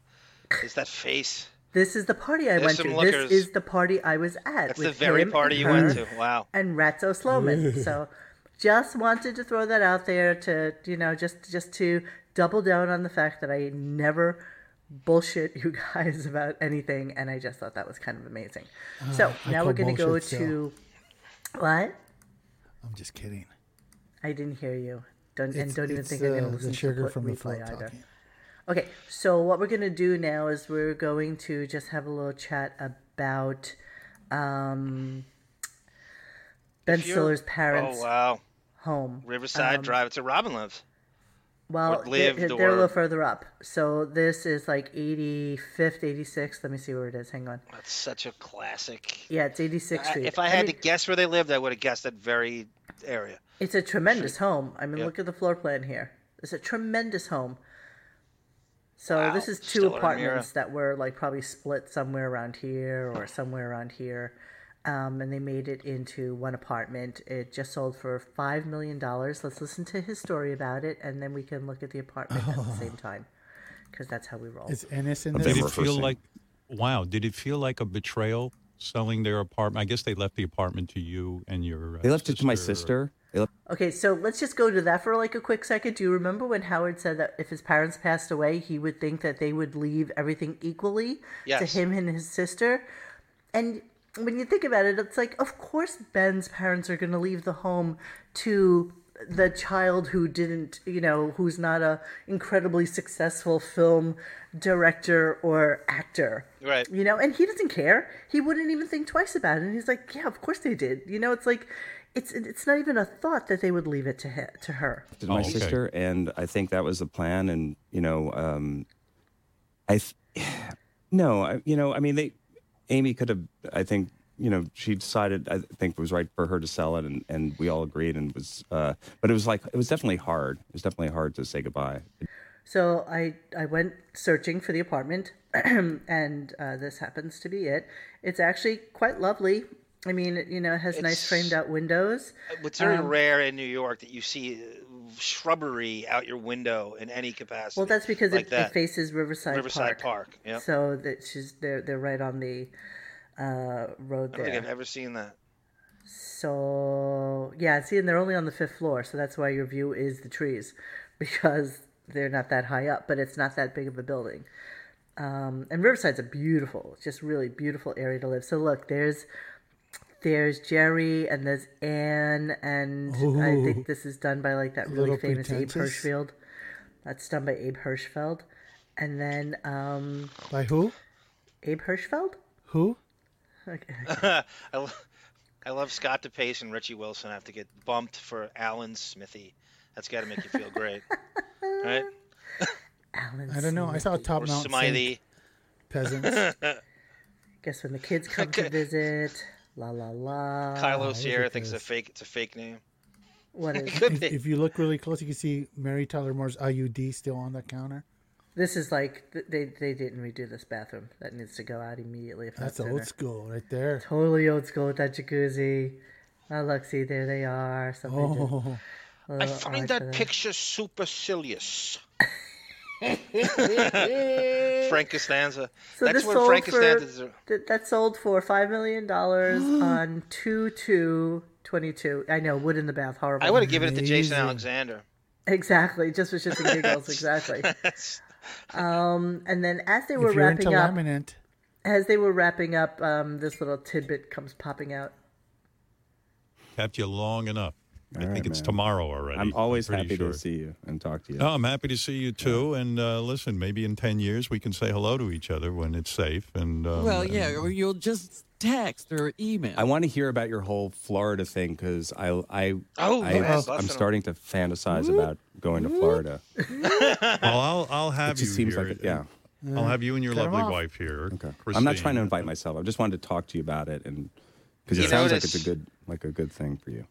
it's that face. This is the party I There's went to. lookers. This is the party I was at. That's with the very him party and you went to. Wow. And Ratso Sloman. so just wanted to throw that out there to, you know, just just to double down on the fact that I never bullshit you guys about anything and I just thought that was kind of amazing. so I now we're gonna go bullshit, so- to what? I'm just kidding. I didn't hear you. Don't and don't even it's, think I'm gonna uh, the sugar to from the replay either. talking. Okay, so what we're gonna do now is we're going to just have a little chat about um, Ben Stiller's parents' Oh wow. home. Riverside Um, Drive. It's where Robin lives. Well, lived they're, they're a little further up. So this is like 85th, 86th. Let me see where it is. Hang on. That's such a classic. Yeah, it's 86th I- Street. if I had mean, to guess where they lived, I would have guessed that very area. It's a tremendous home. I mean, Yeah. look at the floor plan here. It's a tremendous home. So Wow. this is two Stiller and apartments that were like probably split somewhere around here or somewhere around here. Um, and they made it into one apartment. It just sold for five million dollars. Let's listen to his story about it, and then we can look at the apartment at the same time, because that's how we roll. Is Ennis in Did this? it feel like, wow? Did it feel like a betrayal selling their apartment? I guess they left the apartment to you and your. Uh, They left it to my sister. Okay, so let's just go to that for like a quick second. Do you remember when Howard said that if his parents passed away, he would think that they would leave everything equally Yes. to him and his sister? And when you think about it, it's like, of course, Ben's parents are going to leave the home to the child who didn't, you know, who's not a incredibly successful film director or actor. Right. You know, and he doesn't care. He wouldn't even think twice about it. And he's like, yeah, of course they did. You know, it's like, it's it's not even a thought that they would leave it to her, to her. to my Oh, okay. sister, and I think that was the plan. And you know, um, I th- no, I, you know, I mean, they Amy could have. I think you know she decided. I think it was right for her to sell it, and and we all agreed, and it was. Uh, but it was like it was definitely hard. It was definitely hard to say goodbye. So I I went searching for the apartment, and uh, this happens to be it. It's actually quite lovely. I mean, you know, it has nice framed out windows. It's very Um, rare in New York that you see uh, shrubbery out your window in any capacity. Well, that's because like it, it faces Riverside, Park. Riverside Park. Park, yep. So that she's they're they're right on the uh, road I don't think I've there. ever seen that. So yeah, see, and they're only on the fifth floor, so that's why your view is the trees, because they're not that high up, but it's not that big of a building. Um, and Riverside's a beautiful, just really beautiful area to live. So look, there's there's Jerry and there's Anne, and I think this is done by like that really famous Abe. Hirschfeld. That's done by Abe Hirschfeld, and then um, By who? Abe Hirschfeld. Who? Okay. I, lo- I love Scott DePace and Richie Wilson I have to get bumped for Alan Smithee. That's got to make you feel great, right? Alan I don't know. I saw a top Or mount Smiley. peasants. Guess when the kids come to visit, la la la. Kylo Sierra thinks it's a fake. It's a fake name. What is Could if, be. if you look really close, you can see Mary Tyler Moore's IUD still on the counter. This is like they they didn't redo this bathroom. That needs to go out immediately. If That's not old school right there. Totally old school with that jacuzzi. Oh look, see there they are. Something Oh. a I little find that picture supercilious. Frank Costanza. So That's this where sold Frank for Costanza. th- that sold for five million dollars on two two twenty two. I know wood in the bath, horrible. I would have given it to Jason Alexander. exactly just for shits and giggles. exactly. Um, and then as they were if you're wrapping into up, laminate, as they were wrapping up, um, this little tidbit comes popping out. Kept you long enough. I All think it's man. tomorrow already. I'm always pretty happy sure. to see you and talk to you. No, I'm happy to see you too. And uh, listen, maybe in ten years we can say hello to each other when it's safe. And um, well, and- yeah, or you'll just text or email. I want to hear about your whole Florida thing because I, I, Oh, I, yes, I'm starting to fantasize about going to Florida. well, I'll I'll have It you seems here. like it, yeah. I'll have you and your Cut 'em lovely wife here. Okay. I'm not trying to invite myself. I just wanted to talk to you about it, and because it sounds like it's a good, like a good thing for you.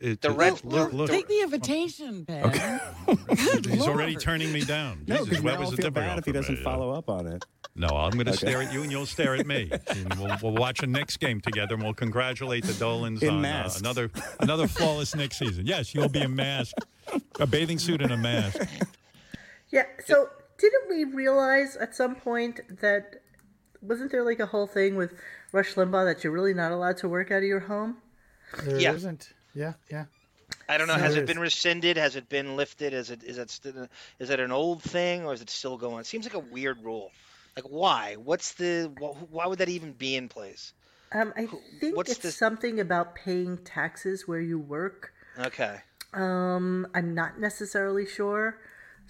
It- The it- red- look, look. Take the invitation, Ben. Good He's already turning me down. No, Jesus, because that now was I'll a feel difficult bad if he doesn't yeah. follow up on it. No, I'm going to Okay. stare at you and you'll stare at me. And we'll, we'll watch a Knicks game together and we'll congratulate the Dolans In on uh, another another flawless Knicks season. Yes, you'll be a mask, a bathing suit and a mask. Yeah. So didn't we realize at some point that wasn't there like a whole thing with Rush Limbaugh that you're really not allowed to work out of your home? there Yeah. not Yeah, yeah. I don't know. So Has there it been rescinded? Has it been lifted? Is it is it still, is it an old thing or is it still going? It seems like a weird rule. Like why? What's the why would that even be in place? Um, I think what's it's the- something about paying taxes where you work. Okay. Um, I'm not necessarily sure.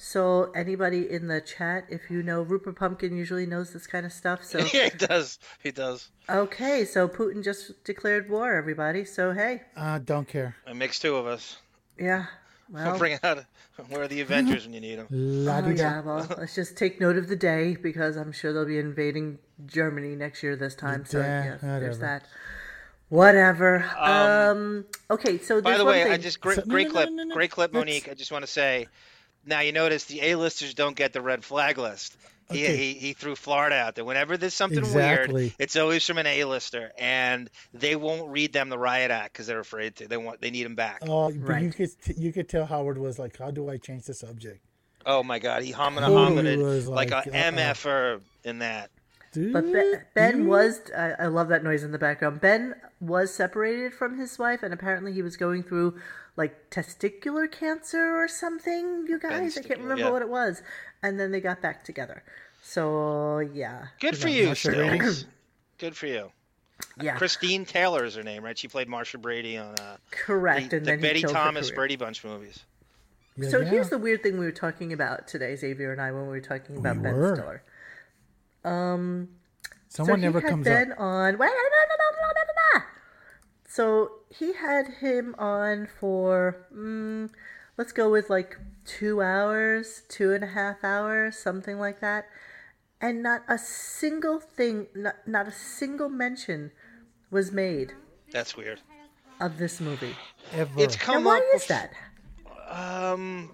So anybody in the chat, if you know, Rupert Pupkin usually knows this kind of stuff. So yeah, he does. He does. okay, so Putin just declared war, everybody. So hey, Uh, don't care. It makes two of us. yeah. We'll Well, bring out. Where are the Avengers when you need them? Oh, yeah, well, let's just take note of the day because I'm sure they'll be invading Germany next year this time. So Yeah, yes, there's that. Whatever. Um. Okay. So By the way, thing. I just great, So- great no, no, clip, no, no, no. great clip, Let's- Monique. I just want to say, now you notice the A-listers don't get the red flag list. He, Okay. he, he threw Florida out there. Whenever there's something Exactly. weird, it's always from an A-lister, and they won't read them the riot act because they're afraid to. They want they need him back. Oh, but you could you could tell Howard was like, "How do I change the subject?" Oh my God, he hummed Totally hummed was like, like, a uh-uh. MFer in that. Dude, But Ben, ben was, I, I love that noise in the background. Ben was separated from his wife, and apparently he was going through like testicular cancer or something, you guys. I can't remember yeah. what it was. And then they got back together. So, yeah. Good for you, Marcia Brady? Stills. Good for you. Yeah. Christine Taylor is her name, right? She played Marcia Brady on uh, Correct. the, and the then Betty Thomas. Brady Bunch movies. Yeah, So yeah. here's the weird thing we were talking about today, Xavier and I, when we were talking about We Ben were. Stiller. Um, Someone so never he had comes been up. on. So he had him on for mm, let's go with like two hours, two and a half hours, something like that, and not a single thing, not, not a single mention was made That's weird. of this movie. Ever. It's And come why up. is that? Um,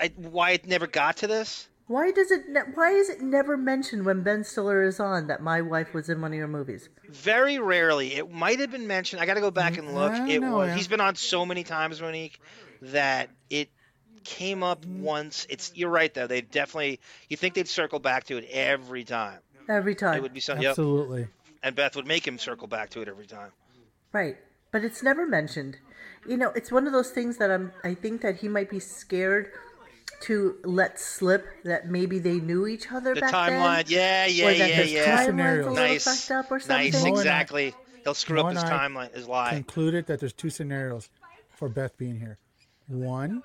I, why it never got to this? Why does it? Ne- why is it never mentioned when Ben Stiller is on that my wife was in one of your movies? Very rarely. It might have been mentioned. I got to go back and look. Mm, it know, was. yeah. He's been on so many times, Monique, that it came up mm. once. It's. You're right though. They definitely. You think they'd circle back to it every time. Every time. It would be something. Yep. Absolutely. And Beth would make him circle back to it every time. Right. But it's never mentioned. You know, it's one of those things that I'm I think that he might be scared to let slip that maybe they knew each other The back timeline. then. Yeah, yeah, or that yeah, his yeah. timeline's a scenarios. Nice. up or something. Nice. Mo and I- Exactly. He'll screw Mo up his timeline. His lie. Concluded that there's two scenarios for Beth being here. One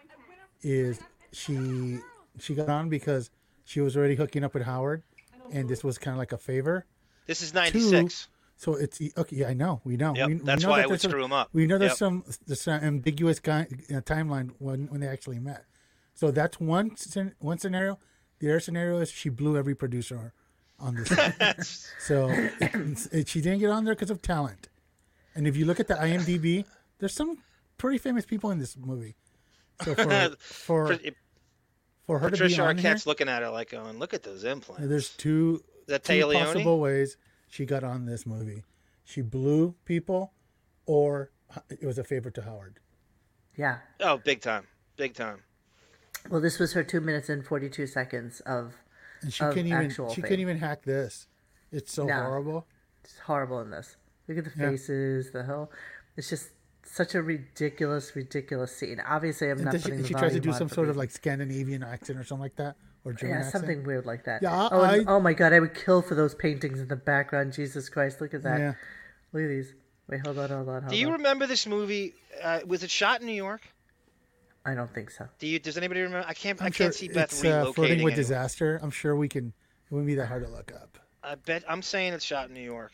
is she she got on because she was already hooking up with Howard, and this was kind of like a favor. This is 96. so it's okay. Yeah, I know. We know. Yep, we, we that's know why that it would there's some- screw 'em up. We know there's Yep. some there's some ambiguous guy, uh, timeline when when they actually met. So that's one one scenario. The other scenario is she blew every producer on this. so it, it, she didn't get on there because of talent. And if you look at the IMDb, there's some pretty famous people in this movie. So for for, for her to be Patricia on here, Arquette's looking at her like going, "Look at those implants." there's two, that two possible ways she got on this movie. She blew people, or it was a favor to Howard. Yeah. Oh, big time, big time. Well, this was her two minutes and forty two seconds of And she of couldn't even actual she fame. couldn't even hack this. It's so No. horrible. It's horrible in this. Look at the Yeah. faces, the whole. It's just such a ridiculous, ridiculous scene. Obviously, I'm And not then she, the she tries to do some for sort of like Scandinavian accent or something like that, or German yeah, accent. something weird like that. Yeah, oh, and- I- oh my god, I would kill for those paintings in the background. Jesus Christ, look at that. Yeah. Look at these. Wait, hold on, hold on, hold on. Do you on. remember this movie? Uh, was it shot in New York? I don't think so. Do you? Does anybody remember? I can't. I I'm can't sure see Beth it's relocating. uh, flirting with anywhere. disaster. I'm sure we can. It wouldn't be that hard to look up. I bet. I'm saying it's shot in New York.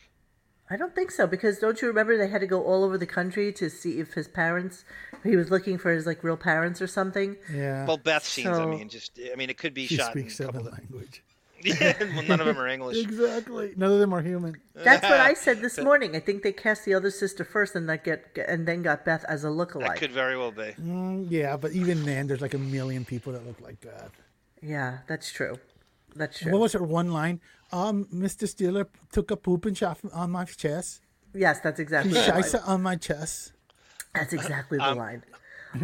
I don't think so because don't you remember they had to go all over the country to see if his parents, he was looking for his like real parents or something. Yeah. Well, Beth scenes. I mean, just. I mean, it could be She shot speaks in a seven couple. language. yeah, well, none of them are English. Exactly. None of them are human. That's what I said this morning. I think they cast the other sister first and that get and then got Beth as a lookalike. That lookalike. could very well be. Mm, yeah, but even then, there's like a million people that look like that. Yeah, that's true. That's true. What was her one line? Um, Mr. Steeler took a poop and shot on my chest. Yes, that's exactly. He the on my chest. That's exactly the Um, line.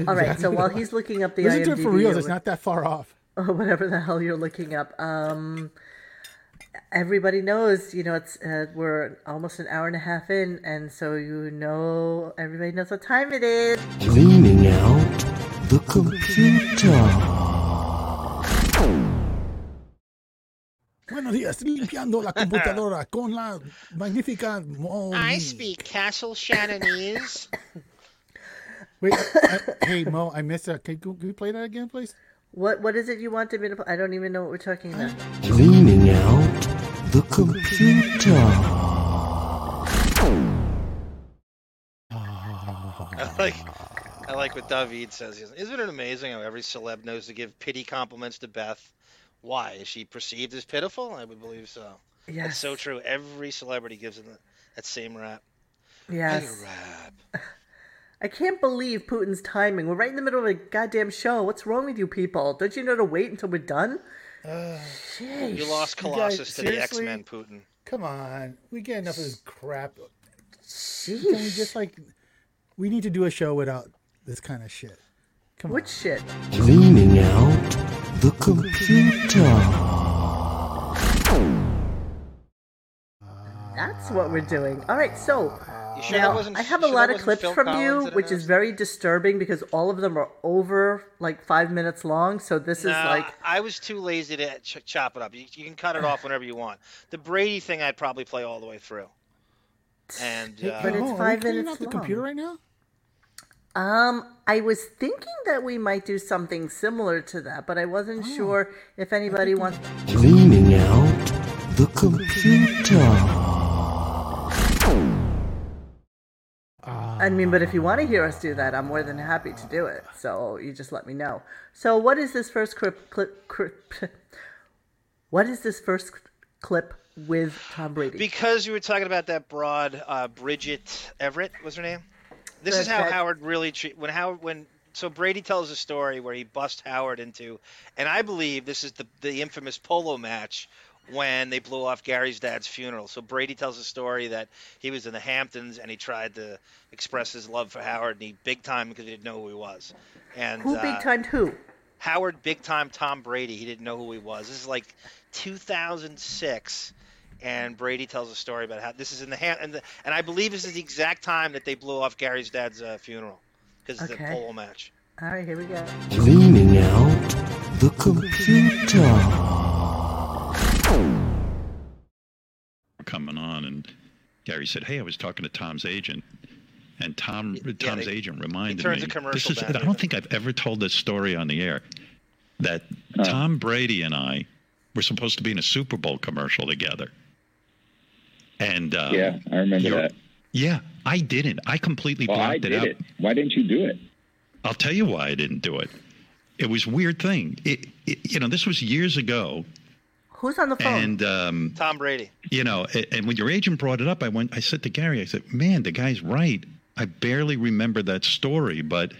All right. So while he's looking up the Listen to IMDb it for real. It's not that far off. or whatever the hell you're looking up, um, everybody knows. You know, it's uh, we're almost an hour and a half in, and so you know everybody knows what time it is. Cleaning out the computer. Buenos días, limpiando la computadora con la magnífica. Mo- I speak Castle Shannonese. Wait, I, hey Mo, I missed that. Can can you play that again, please? What what is it you wanted me to? I don't even know what we're talking about. Cleaning out the computer. I like. I like what David says. Says, Isn't it amazing how every celeb knows to give pity compliments to Beth? Why is she perceived as pitiful? I would believe so. That's Yes. so true. Every celebrity gives him that, that same rap. Yes. Hey, rap. I can't believe Putin's timing. We're right in the middle of a goddamn show. What's wrong with you people? Don't you know to wait until we're done? Uh, Sheesh. You lost You guys, Colossus to the X seriously? Men, Putin. Come on, we get enough of this crap. Can we just like, we need to do a show without this kind of shit. Come Which shit? Cleaning out the computer. That's what we're doing. All right, so You sure now that wasn't? I have a sure lot of clips Phil from Collins you, which is very disturbing because all of them are over like five minutes long. So this is like I was too lazy to ch- chop it up. You, you can cut it off whenever you want. The Brady thing, I'd probably play all the way through. And uh, But it's Mo, are five minutes out the computer right now? Um, I was thinking that we might do something similar to that, but I wasn't Oh. sure if anybody wants. Cleaning out the computer. I mean, but if you want to hear us do that, I'm more than happy to do it. So you just let me know. So what is this first clip? clip, clip what is this first clip with Tom Brady? Because you were talking about that broad uh, Bridget Everett was her name. This is how that- Howard really treat when Howard when so Brady tells a story where he busts Howard into, and I believe this is the the infamous polo match when they blew off Gary's dad's funeral. So Brady tells a story that he was in the Hamptons and he tried to express his love for Howard and he big time because he didn't know who he was. And Who uh, big timed who? Howard big time Tom Brady. He didn't know who he was. This is like 2006, and Brady tells a story about how this is in the hand, and, the, and I believe this is the exact time that they blew off Gary's dad's uh, funeral because it's Okay. the polo match. All right, here we go. Cleaning out the computer. Coming on, and Gary said, "Hey, I was talking to Tom's agent." And Tom, Tom's they- agent reminded me. this is. I don't think I've ever told this story on the air. That Tom Brady and I were supposed to be in a Super Bowl commercial together. And uh, Yeah, I remember that. Yeah, I didn't. I completely Well, blocked I it out. it. Why didn't you do it? I'll tell you why I didn't do it. It was a weird thing. It, it, you know, this was years ago, Who's on the phone? and um, Tom Brady. you know, a- and when your agent brought it up, I went, I said to Gary, I said, man, the guy's right. I barely remember that story, but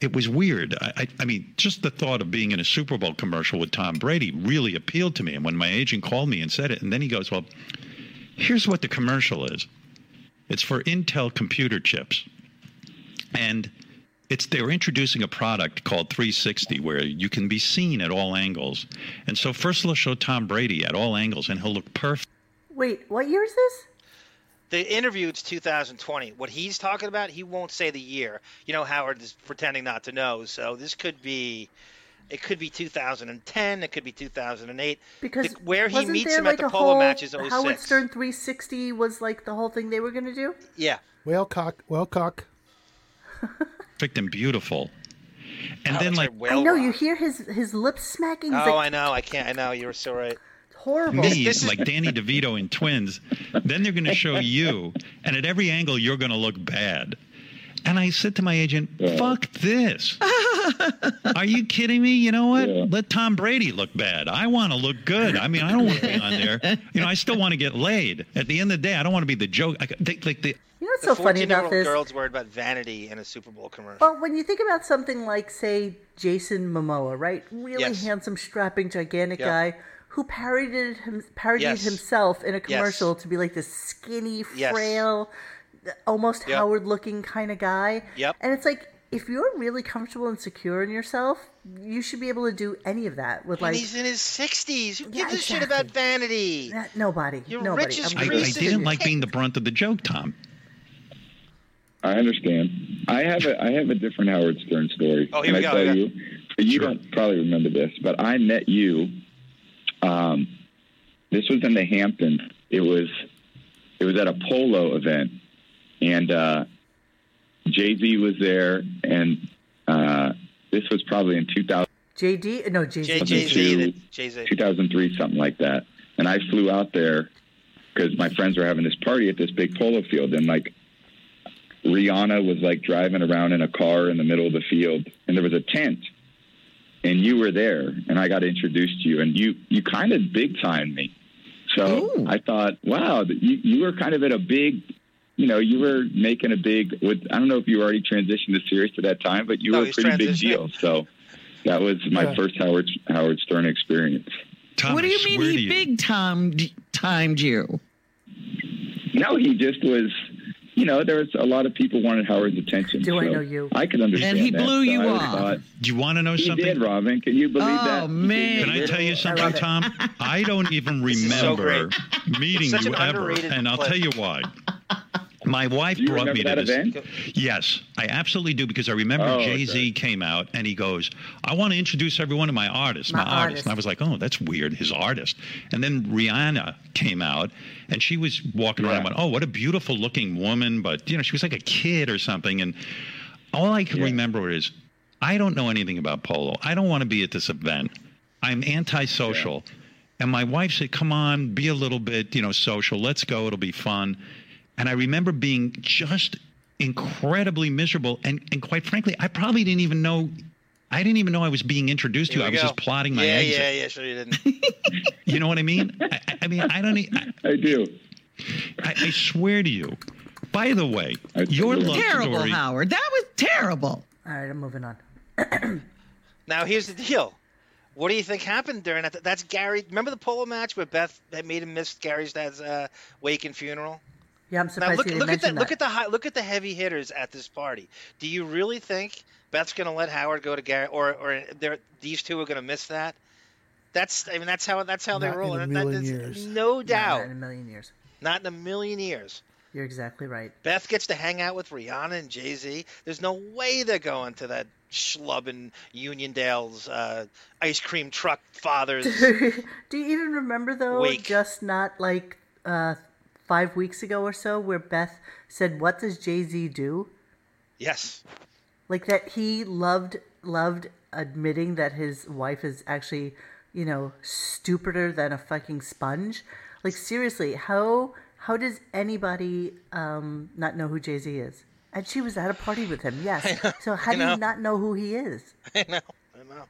it was weird. I, I, I mean, just the thought of being in a Super Bowl commercial with Tom Brady really appealed to me. And when my agent called me and said it, and then he goes, well, here's what the commercial is. It's for Intel computer chips. And it's they're introducing a product called 360 where you can be seen at all angles. And so first they'll show Tom Brady at all angles and he'll look perfect. Wait, what year is this? The interview it's 2020. What he's talking about, he won't say the year. You know, Howard is pretending not to know. So this could be, it could be 2010. It could be 2008. Because The- where he wasn't meets there him like at the a polo whole match is 06. Howard Stern 360 was like the whole thing they were going to do. Yeah. Whale cock, whale cock. and beautiful. And Oh, then like I know you hear his his lips smacking. He's Oh, like, I know. I can't. I know. You were so right. horrible. me, like Danny DeVito in Twins, then they're going to show you, and at every angle you're going to look bad. And I said to my agent, "Fuck this! Are you kidding me? You know what? Let Tom Brady look bad. I want to look good. I mean, I don't want to be on there. You know, I still want to get laid. At the end of the day, I don't want to be the joke. I, they, like the You know what's the so funny about 14-year-old this? girl's worried about vanity in a Super Bowl commercial. Well, when you think about something like, say, Jason Momoa, right? Really Yes. handsome, strapping, gigantic Yep. guy who parodied him, parodied Yes. himself in a Yes. commercial to be like this skinny, Yes. Frail, almost Yep. Howard-looking kind of guy. Yep. And it's like, if you're really comfortable and secure in yourself, you should be able to do any of that with and like he's in his 60s. Who Yeah, gives a shit about vanity? nobody. You're nobody. rich as I'm I, I really Grease didn't like being the brunt of the joke, Tom. I understand. I have a I have a different Howard Stern story. Oh, here Can we I go, tell yeah. you? You don't probably remember this, but I met you. Um, this was in the Hamptons. It was it was at a polo event, and uh, Jay Z was there, and uh, this was probably in 2000. JD? No, Jay Jay Z. Z. Jay Z. 2003, something like that. And I flew out there because my friends were having this party at this big polo field, and like Rihanna was like driving around in a car in the middle of the field, and there was a tent, and you were there, and I got introduced to you, and you you kind of big timed me. So I thought, wow, that you you were kind of at a big. You know, you were making a big. With, I don't know if you already transitioned to Sirius at that time, but you No, were a pretty big deal. So that was my Yeah. first Howard Howard Stern experience. Tom, what do you mean he you- big timed timed you? No, he just was. You know, there was a lot of people wanted Howard's attention. Do I know you? I could understand. And he that. blew So you I off. thought, Do you want to know he something? did, Robin. Can you believe Oh, that? man. Can I tell you something, love it. Tom? I don't even This is so remember meeting you ever, and I'll clip. tell you why. My wife Do you brought me remember to this. event? Yes, I absolutely do because I remember Oh, Jay Z okay. came out and he goes, "I want to introduce everyone to my artist, my, My artist. artist. And I was like, "Oh, that's weird, his artist." And then Rihanna came out and she was walking around. Yeah. and went, "Oh, what a beautiful looking woman!" But you know, she was like a kid or something. And all I can Yeah. remember is, I don't know anything about polo. I don't want to be at this event. I'm antisocial. And my wife said, "Come on, be a little bit, you know, social. Let's go. It'll be fun." And I remember being just incredibly miserable. And and quite frankly, I probably didn't even know. I didn't even know I was being introduced to. Here I was go. just plotting my yeah, exit. Yeah, yeah, sure you didn't. You know what I mean? I, I- I mean, I don't. e- I, I do. I, I swear to you. By the way, your love Terrible, story. Howard. That was terrible. All right, I'm moving on. Now here's the deal. What do you think happened during that? That's Gary. Remember the polo match where Beth had made him miss Gary's dad's uh, wake and funeral? Yeah, I'm Now surprised look, you didn't look at mention the look at the high, look at the heavy hitters at this party. Do you really think Beth's going to let Howard go to Gary, or or these two are going to miss that? That's I mean that's how that's how they Not in a million that's- years. No doubt. Not doubt. in a million years. Not in a million years. You're exactly right. Beth gets to hang out with Rihanna and Jay Z. There's no way they're going to that schlub in Uniondale's uh, ice cream truck father's. Do you even remember though? Wake. Just not like uh, five weeks ago or so, where Beth said, "What does Jay Z do?" yes. Like that he loved loved admitting that his wife is actually, you know, stupider than a fucking sponge. Like seriously, how how does anybody um, not know who Jay Z is? And she was at a party with him. Yes. So how do you not know who he is? I know. I know.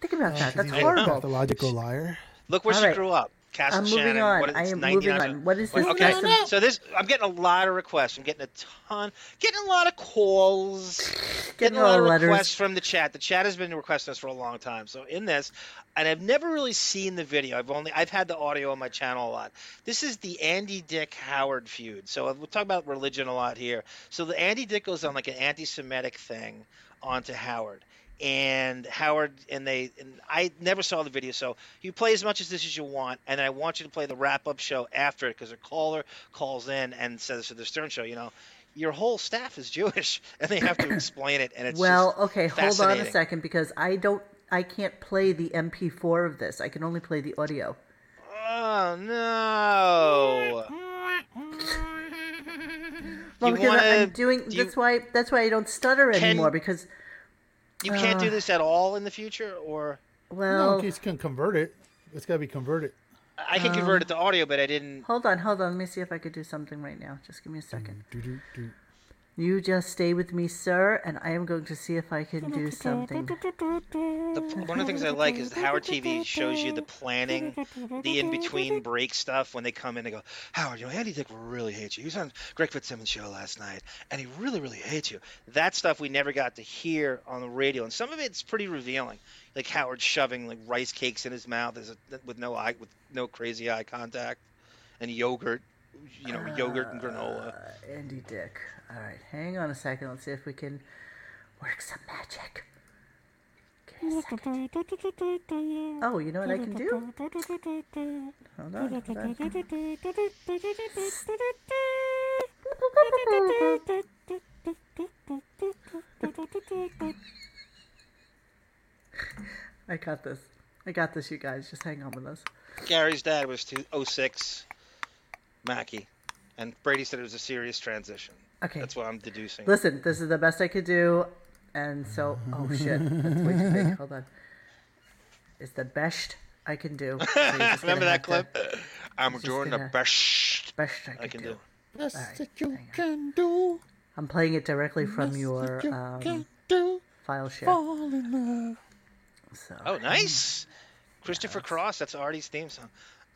Think about that. That's I know. horrible. Pathological liar. Look where All she right. grew up. Castle I'm moving Shannon. on. What is I this, am moving on. What is this? Okay. So this, I'm getting a lot of requests. I'm getting a ton, getting a lot of calls, getting, a lot of letters. requests from the chat. The chat has been requesting this for a long time. So in this, and I've never really seen the video. I've only I've had the audio on my channel a lot. This is the Andy Dick Howard feud. So we'll talk about religion a lot here. So the Andy Dick goes on like an anti-Semitic thing onto Howard and Howard and they and I never saw the video, so you play as much as this as you want, and I want you to play the wrap up show after it because a caller calls in and says to the Stern Show, you know, your whole staff is Jewish, and they have to explain it, and it's well, okay, hold on a second because I don't, I can't play the MP4 of this. I can only play the audio. Oh no! Well, You wanna- I'm doing. do you- that's why. That's why I don't stutter Can- anymore because. You can't do Uh, this at all in the future, or Well, no, you can convert it. It's got to be converted. I can convert it to audio, but I didn't. Hold on, hold on. Let me see if I could do something right now. Just give me a second. Do-do-do. You just stay with me, sir, and I am going to see if I can do something. The, one of the things I like is Howard TV shows you the planning, the in between break stuff when they come in. and go, Howard, you know Andy Dick really hates you. He was on Greg Fitzsimmons' show last night, and he really, really hates you. That stuff we never got to hear on the radio, and some of it's pretty revealing. Like Howard shoving like rice cakes in his mouth a, with no eye, with no crazy eye contact, and yogurt, you know, yogurt and granola. Uh, Andy Dick. All right, hang on a second. Let's see if we can work some magic. Give me a second. Oh, you know what I can do? Hold on. Hold on. I got this. I got this, you guys. Just hang on with us. Gary's dad was two oh six, Mackie, and Brady said it was a serious transition. Okay. That's what I'm deducing. Listen, this is the best I could do, and so oh shit, that's way too big. Hold on. It's the best I can do. So Remember that have to- clip? I'm doing the best Best I I can can do. do. Best Alright, that you can do. I'm playing it directly from Best your that you um, can do. file share. Fall in love. So, Oh, nice. Christopher Cross. That's Artie's theme song.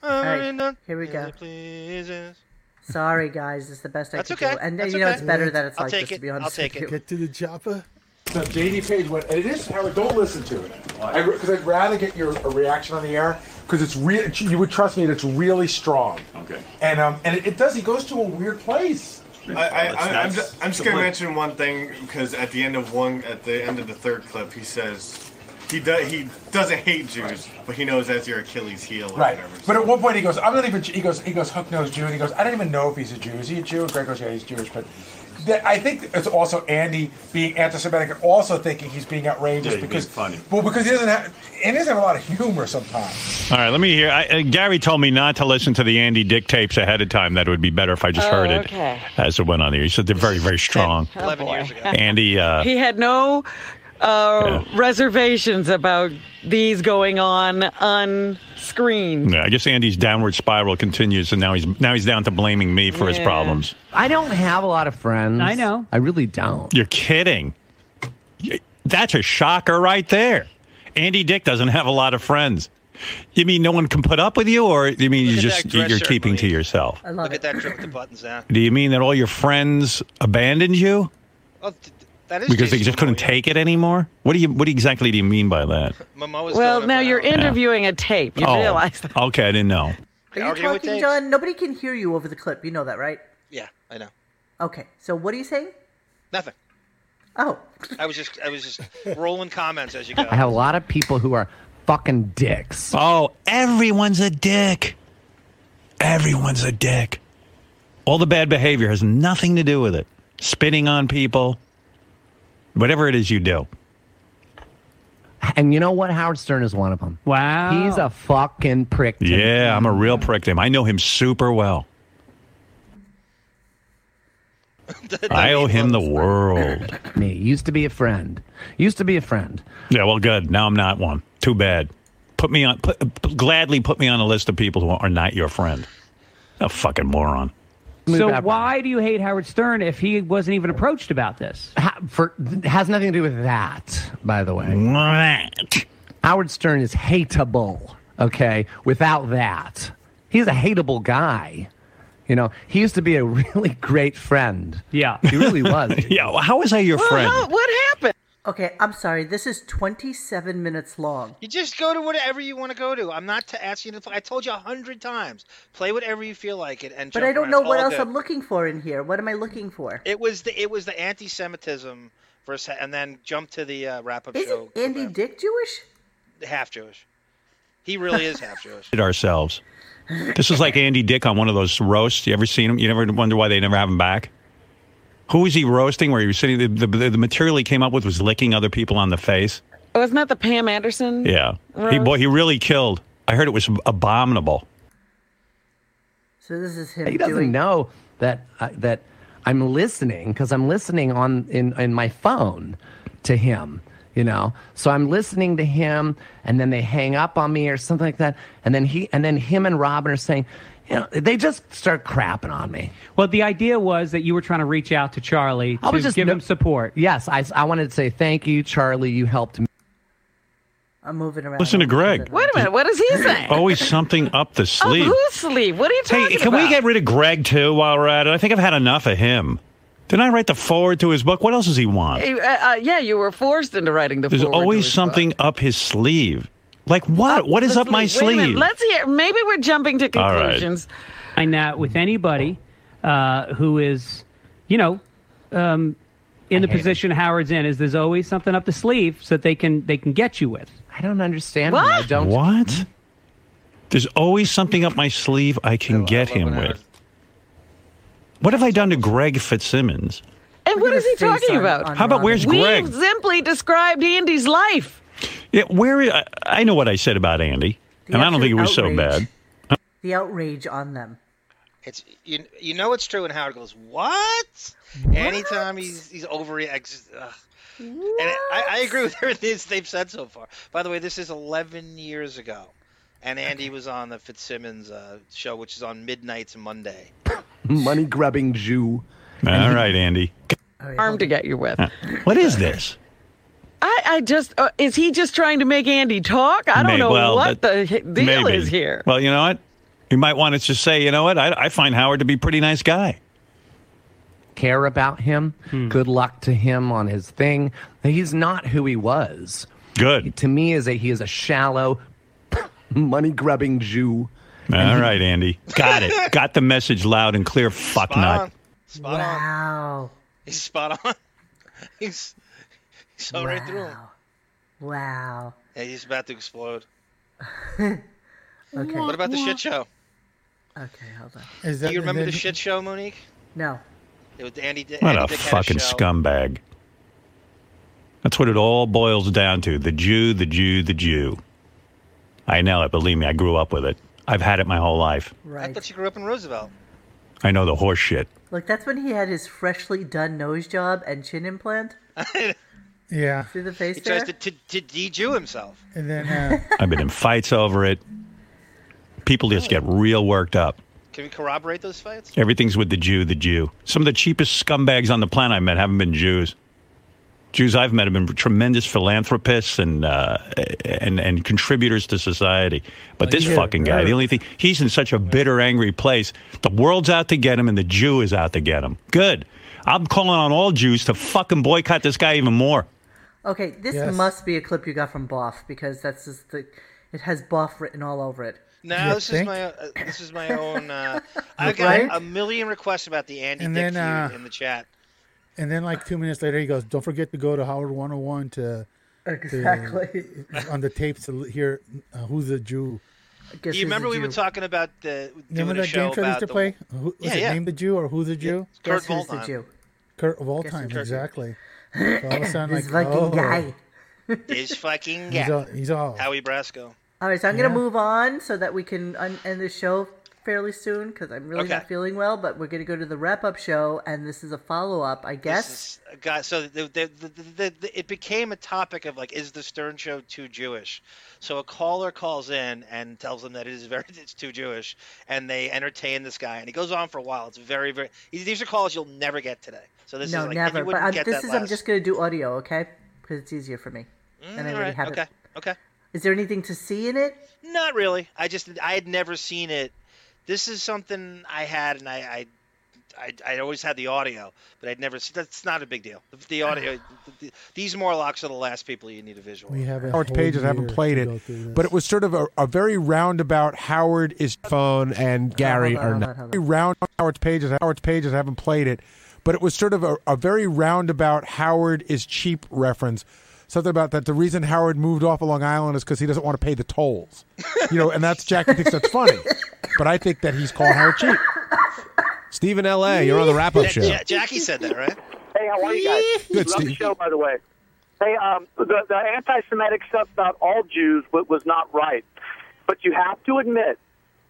Right, here we go. Sorry guys, it's the best I That's could okay. do. And That's you know okay. it's better that it's I'll like take this to it. be I'll honest take with it. you. Get to the chopper. So JD Page went, and it is Howard. Don't listen to it. Because I'd rather get your a reaction on the air because it's real. You would trust me. It's really strong. Okay. And um, and it, it does. He goes to a weird place. I, I, I, I'm, just, I'm just gonna mention one thing because at the end of one, at the end of the third clip, he says he does he doesn't hate Jews, but he knows that's your Achilles heel or Right. whatever. But at one point he goes, I'm not even. He goes, he goes, Hook knows Jew, and he goes, I don't even know if he's a Jew. Is he a Jew? And Greg goes, Yeah, he's Jewish, but. that- I think it's also Andy being anti-Semitic and also thinking he's being outrageous Yeah, he's being because funny. Well, because he doesn't have, and he doesn't have a lot of humor sometimes. All right, let me hear. I, uh, Gary told me not to listen to the Andy Dick tapes ahead of time. That it would be better if I just Oh, heard it okay. as it went on there. He said they're very, very strong. Oh, boy. Years ago, Andy, uh, he had no uh, reservations about these going on unscreened. Yeah, I guess Andy's downward spiral continues, and now he's now he's down to blaming me for his problems. I don't have a lot of friends. I know. I really don't. You're kidding. That's a shocker right there. Andy Dick doesn't have a lot of friends. You mean no one can put up with you, or you mean you Look at just you're shirt, keeping to yourself? I love Look at that drip with the buttons down. Do you mean that all your friends abandoned you Oh, th- that is because they Jason just couldn't take it anymore? What do you what exactly do you mean by that? Momoa's Well, now you're and down. interviewing a tape. You Oh, realize that. Okay, I didn't know. Are you Arguing with talking. John? Nobody can hear you over the clip. You know that, right? Yeah, I know. Okay. So what are you saying? Nothing. Oh. I was just I was just rolling comments as you go. I have a lot of people who are fucking dicks. Oh, everyone's a dick. Everyone's a dick. All the bad behavior has nothing to do with it. Spitting on people, whatever it is you do. And you know what? Howard Stern is one of them. Wow. He's a fucking prick. to me. Yeah, I'm a real prick to him. I know him super well. I owe him the world. Me used to be a friend. Used to be a friend. Yeah, well, good. Now I'm not one. Too bad. Put me on. Put, gladly put me on a list of people who are not your friend. A fucking moron. So why do you hate Howard Stern if he wasn't even approached about this? Ha- for has nothing to do with that, by the way. Howard Stern is hateable. Okay, without that, he's a hateable guy. You know, he used to be a really great friend. Yeah, he really was. yeah, well, how was I your Well, friend? how- what happened? Okay, I'm sorry. This is 27 minutes long. You just go to whatever you want to go to. I'm not to ask you to play. I told you a hundred times. Play whatever you feel like it, and But I don't know what else good. I'm looking for in here. What am I looking for? It was the it was the anti-Semitism versus, and then jump to the uh, wrap-up show. Isn't Andy Dick Jewish? Half Jewish. He really is half Jewish. Did ourselves. This is like Andy Dick on one of those roasts. You ever seen him? You never wonder why they never have him back? Who was he roasting? Where he was sitting, the, the, the material he came up with was licking other people on the face. Wasn't that the Pam Anderson? Yeah, he boy, he really killed. I heard it was abominable. So this is him He doesn't doing. know that uh, that I'm listening because I'm listening on in in my phone to him. You know, so I'm listening to him, and then they hang up on me or something like that, and then he and then him and Robin are saying, you know, they just start crapping on me. Well, the idea was that you were trying to reach out to Charlie I to was just give no- him support. Yes, I, I wanted to say thank you, Charlie. You helped me. I'm moving around. Listen to Greg. Wait a minute. What is he saying? Always something up the Up sleeve. whose sleeve? What are you talking about? Hey, can about? we get rid of Greg too while we're at it? I think I've had enough of him. Didn't I write the forward to his book? What else does he want? Uh, uh, yeah, you were forced into writing the. There's foreword to always his something up his sleeve. Like what? What is book. up my Wait a sleeve? Let's hear. Maybe we're jumping to All right. conclusions. And that with anybody uh, who is, you know, um, in the position Howard's in, is there's always something up the sleeve so that they can they can get you with. I don't understand. What? I don't. What? There's always something up my sleeve I can get him with. What have I done to Greg Fitzsimmons? And what is he talking about? How about where's Greg? We've simply described Andy's life. Yeah, where? I, I know what I said about Andy, The and I don't think it was so bad. The outrage on them. It's you. You know it's true, and Howard goes, "What?" Anytime he's he's over, ugh. and I, I agree with everything they've said so far. By the way, this is 11 years ago, and Andy was on the Fitzsimmons uh, show, which is on midnights Monday. Money grubbing Jew. All right, Andy. Arm to get you with. What is this? I, I just uh, is he just trying to make Andy talk? I don't May- know well, what that- the deal Maybe. is here. Well, you know what? You might want to just say, you know what? I, I find Howard to be a pretty nice guy. Care about him. Good luck to him on his thing. He's not who he was. Good. To me, is a he is a shallow, money grubbing Jew. All right, Andy. Got it. Got the message loud and clear. Fuck Spot nut. on. Spot wow. on. He's spot on. he's he's so right through him. Wow. Yeah, he's about to explode. Okay. What about the shit show? Okay, hold on. Is Do you remember the shit show, Monique? No. It was Andy. What Andy a Dick fucking show. scumbag. That's what it all boils down to. The Jew, the Jew, the Jew. I know it. Believe me, I grew up with it. I've had it my whole life. Right. I thought you grew up in Roosevelt. I know the horse shit. Look, that's when he had his freshly done nose job and chin implant. Yeah, Yeah. See the face He tries there? to, to, to de-Jew himself. And then uh, I've been in fights over it. People just get real worked up. Can we corroborate those fights? Everything's with the Jew, the Jew. Some of the cheapest scumbags on the planet I met haven't been Jews. Jews I've met have been tremendous philanthropists and uh, and and contributors to society. But this yeah, fucking guy, right. the only thing he's in such a bitter, angry place. The world's out to get him, and the Jew is out to get him. Good. I'm calling on all Jews to fucking boycott this guy even more. Okay, this Yes. must be a clip you got from Boff because that's just the. It has Boff written all over it. No, You this think? is my uh, this is my own. Uh, I've got Right? a million requests about the Andy And Dick then, uh, in the chat. and then like two minutes later, he goes, "Don't forget to go to Howard 101 to." Exactly. to- on the tapes to hear uh, who's a Jew. Do you remember a we were talking about the doing Remember a that show game show they used about to the- play? Who, was Yeah, it yeah. Name the Jew or Who's a Jew? Guess Kurt who's the Waldheim. Jew? Kurt of all Guess time, who's exactly. So all of a sudden, This like, fucking oh, guy. This fucking He's guy, all, he's all. Howie Brasco. All right, so I'm gonna move on so that we can un- end the show fairly soon because I'm really not feeling well. But we're gonna go to the wrap-up show, and this is a follow-up, I guess. This is, God, so the, the, the, the, the, it became a topic of like, is the Stern Show too Jewish? So a caller calls in and tells them that it is very, it's too Jewish, and they entertain this guy, and he goes on for a while. It's very, very. These are calls you'll never get today. So this no, is like, never. But I'm, get this that is I'm just gonna do audio, okay? Because it's easier for me, Mm, and I already right, have okay, it. okay. Is there anything to see in it? Not really. I just I had never seen it. This is something I had, and I I, I, I always had the audio, but I'd never. seen That's not a big deal. The, the audio. the, these Morlocks are the last people you need a visual. We have a Howard's pages. I haven't played it, but it was sort of a, a very roundabout. Howard is phone and Gary hold on, are not. on, hold on. Very round Howard's pages. Howard's pages. I haven't played it, but it was sort of a, a very roundabout. Howard is cheap reference. Something about that. The reason Howard moved off of Long Island is because he doesn't want to pay the tolls. You know, and that's Jackie thinks that's funny, but I think that he's calling Howard cheap. Steve in L.A., you're on the wrap up show. Ja- Jackie said that, right? Hey, how are you guys? Good, Love the show, by the way. Hey, um, the, the anti-Semitic stuff about all Jews was not right, but you have to admit,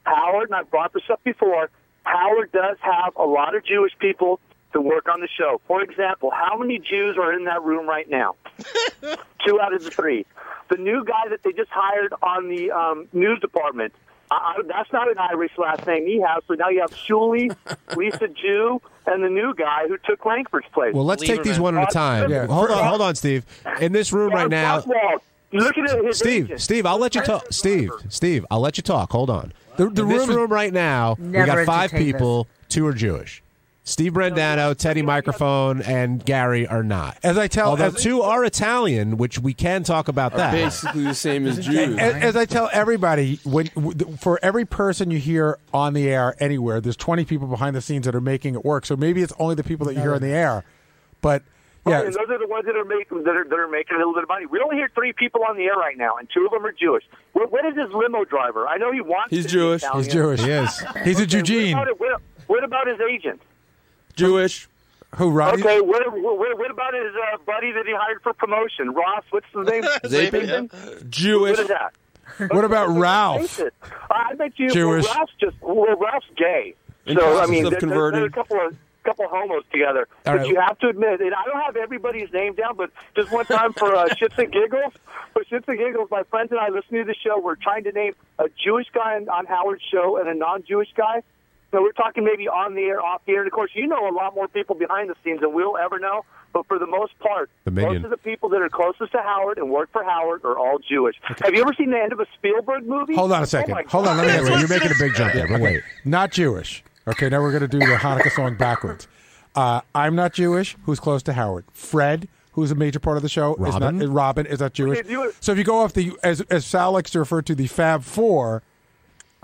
Howard, and I've brought this up before. Howard does have a lot of Jewish people to work on the show. For example, how many Jews are in that room right now? Two out of the three. The new guy that they just hired on the um, news department. I, I, that's not an Irish last name he has. So now you have Shuli, Lisa Jew, and the new guy who took Langford's place. Well, let's take these one at a time. Yeah. Hold on, hold on, Steve. In this room right now, look at his Steve, agent. Steve, I'll let you talk. Steve, Steve, I'll let you talk. Hold on. The, the In this room room right now, we got five entertain people. Two are Jewish. Steve Brandano, Teddy Microphone, and Gary are not. As I tell- although as- two are Italian, which we can talk about that. Basically the same as Jews. as, as I tell everybody, when for every person you hear on the air anywhere, there's 20 people behind the scenes that are making it work. So maybe it's only the people that you hear on the air, but oh, yeah, and those are the ones that are making that are, that are making a little bit of money. We only hear three people on the air right now, and two of them are Jewish. What, what is this limo driver? I know he wants. He's to be Jewish. Italian. he's Jewish. He is. He's a Okay, Eugene. What about, what, what about his agent? Jewish. Who Roddy? Okay, what, what, what about his uh, buddy that he hired for promotion? Ross, what's his name? Zapin. What Jewish. is that? What about Ralph? I bet you Jewish. Well, Ralph's just well, Ralph's gay. In So I mean, there- there- there's a couple of couple of homos together. All but right. you have to admit, and I don't have everybody's name down, but just one time for uh, shits and giggles, for shits and giggles, my friends and I listening to the show. We're trying to name a Jewish guy on, on Howard's show and a non-Jewish guy. So we're talking maybe on the air, off the air. And of course, you know a lot more people behind the scenes than we'll ever know. But for the most part, The most of the people that are closest to Howard and work for Howard are all Jewish. Have you ever seen the end of a Spielberg movie? Hold on a Oh, second. my Hold on. Let me God. answer. Wait, you're making a big jump there, but wait. Not Jewish. Okay, now we're going to do the Hanukkah song backwards. Uh, I'm not Jewish. Who's close to Howard? Fred, who's a major part of the show, Robin? is not. Robin is not Jewish. Okay, do. So if you go off the as as Sal likes to refer to the Fab Four,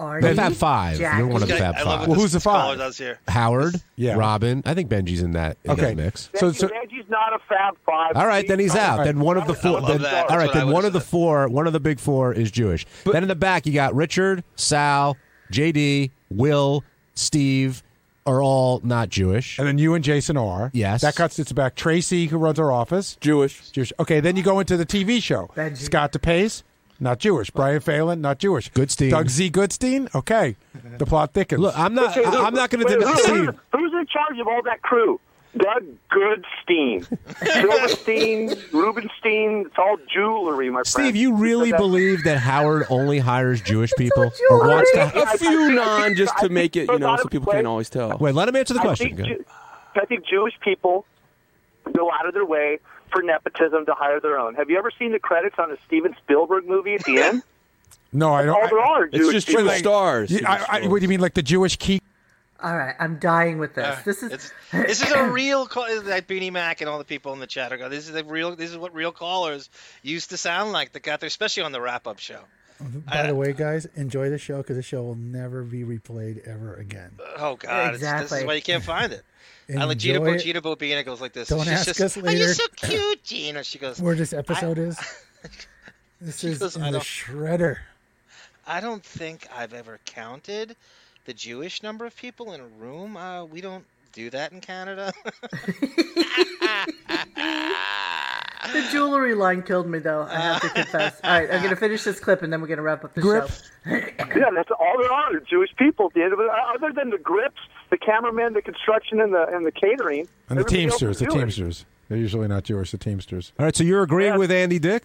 Artie, The Fab Five. Jackie. You're one of the Fab I love Five. what Well, who's the caller five? does here. Howard, Yeah. Robin. I think Benji's in that in Okay. that mix. So, Benji, so Benji's not a Fab Five. All right, then he's out. right. Then one of the I four. love Then, that. all right, That's what I then one would've of the said. four, one of the big four is Jewish. then in the back, you got Richard, Sal, JD, Will, Steve, are all not Jewish. and then you and Jason are. Yes. That cuts its back. Tracy, who runs our office, Jewish. Jewish. Okay, then you go into the TV show. Benji. Scott DePace, not Jewish. Brian Phelan, not Jewish. Goodstein. Doug Z. Goodstein. Okay, the plot thickens. Look, I'm not. Okay, I, I'm not going to deny. who- Steve, who's, who's in charge of all that crew? Doug Goodstein, Silverstein, Rubenstein. It's all jewelry, my friend. Steve, you really that- believe that Howard only hires Jewish people or wants to? A few non, just to make it, you know, so people can't always tell. Wait, let him answer the I question. think, Go. Ju- I think Jewish people go out of their way for nepotism to hire their own. Have you ever seen the credits on a Steven Spielberg movie at the end? No, I don't. all there are It's Jewish just people. true stars. You- I, I, what do you mean, like the Jewish key? All right, I'm dying with this. Uh, this is this is a real call. That Beanie Mac and all the people in the chat are going. This is a real. This is what real callers used to sound like. That got there, especially on the wrap up show. By the way, guys, enjoy the show because the show will never be replayed ever again. Oh God, it's, this is Exactly. why you can't find it. I like Gina, Enjoy Bo, it. Gina Bobina goes like this. Don't She's ask just, us Oh, later. you're so cute, Gina. She goes. Where this episode is? This is goes, in the shredder. I don't think I've ever counted the Jewish number of people in a room. Uh, we don't do that in Canada. the jewelry line killed me though. I have to confess. All right, I'm gonna finish this clip and then we're gonna wrap up the show. yeah, that's all there are. are Jewish people. At the end of it, other than the grips, the cameramen, the construction, and the and the catering. And the Teamsters, the Jewish. Teamsters. They're usually not Jewish, the Teamsters. All right, so you're agreeing with Andy Dick?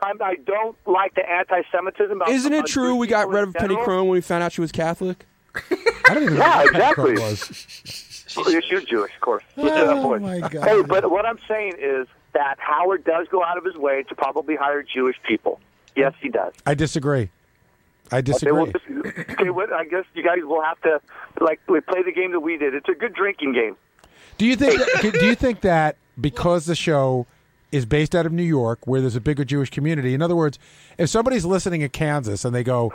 I, I don't like the anti-Semitism. Isn't it true we got rid of Penny general. Crone when we found out she was Catholic? I don't even know Yeah, what Penny exactly. Crone was. Yes, you're Jewish, of course. Oh boy. my God. Hey, but what I'm saying is that Howard does go out of his way to probably hire Jewish people. Yes, he does. I disagree. I Okay, disagree. well, okay, what, I guess you guys will have to like play the game that we did. It's a good drinking game. Do you think? That, do you think that because the show is based out of New York, where there's a bigger Jewish community? In other words, if somebody's listening in Kansas and they go,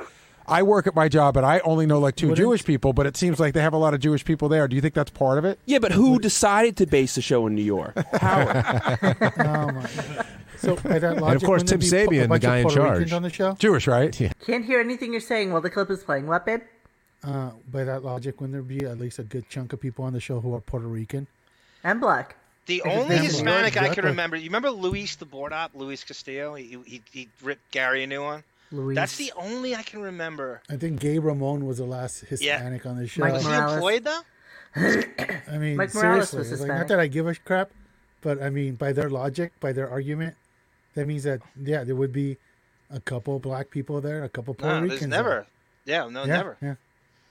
"I work at my job and I only know like two Jewish people," but it seems like they have a lot of Jewish people there. Do you think that's part of it? Yeah, but who decided to base the show in New York? Howard. Oh my. So by that logic, of course, Tim there Sabean, the guy in charge. On the show. Jewish, right? Yeah. Can't hear anything you're saying while the clip is playing. What, babe? Uh, by that logic, wouldn't there be at least a good chunk of people on the show who are Puerto Rican? And black. The If only them, Hispanic I can remember. You remember Luis the board op, Luis Castillo? He, he, he ripped Gary a new one. Luis. That's the only I can remember. I think Gabe Ramon was the last Hispanic on the show. Was he employed though? I mean, Mike seriously, was like, not that I give a crap, but I mean, by their logic, by their argument, that means that yeah, there would be a couple black people there, a couple Puerto No, Ricans. there's there. never. Yeah, no, Yeah, never. Yeah.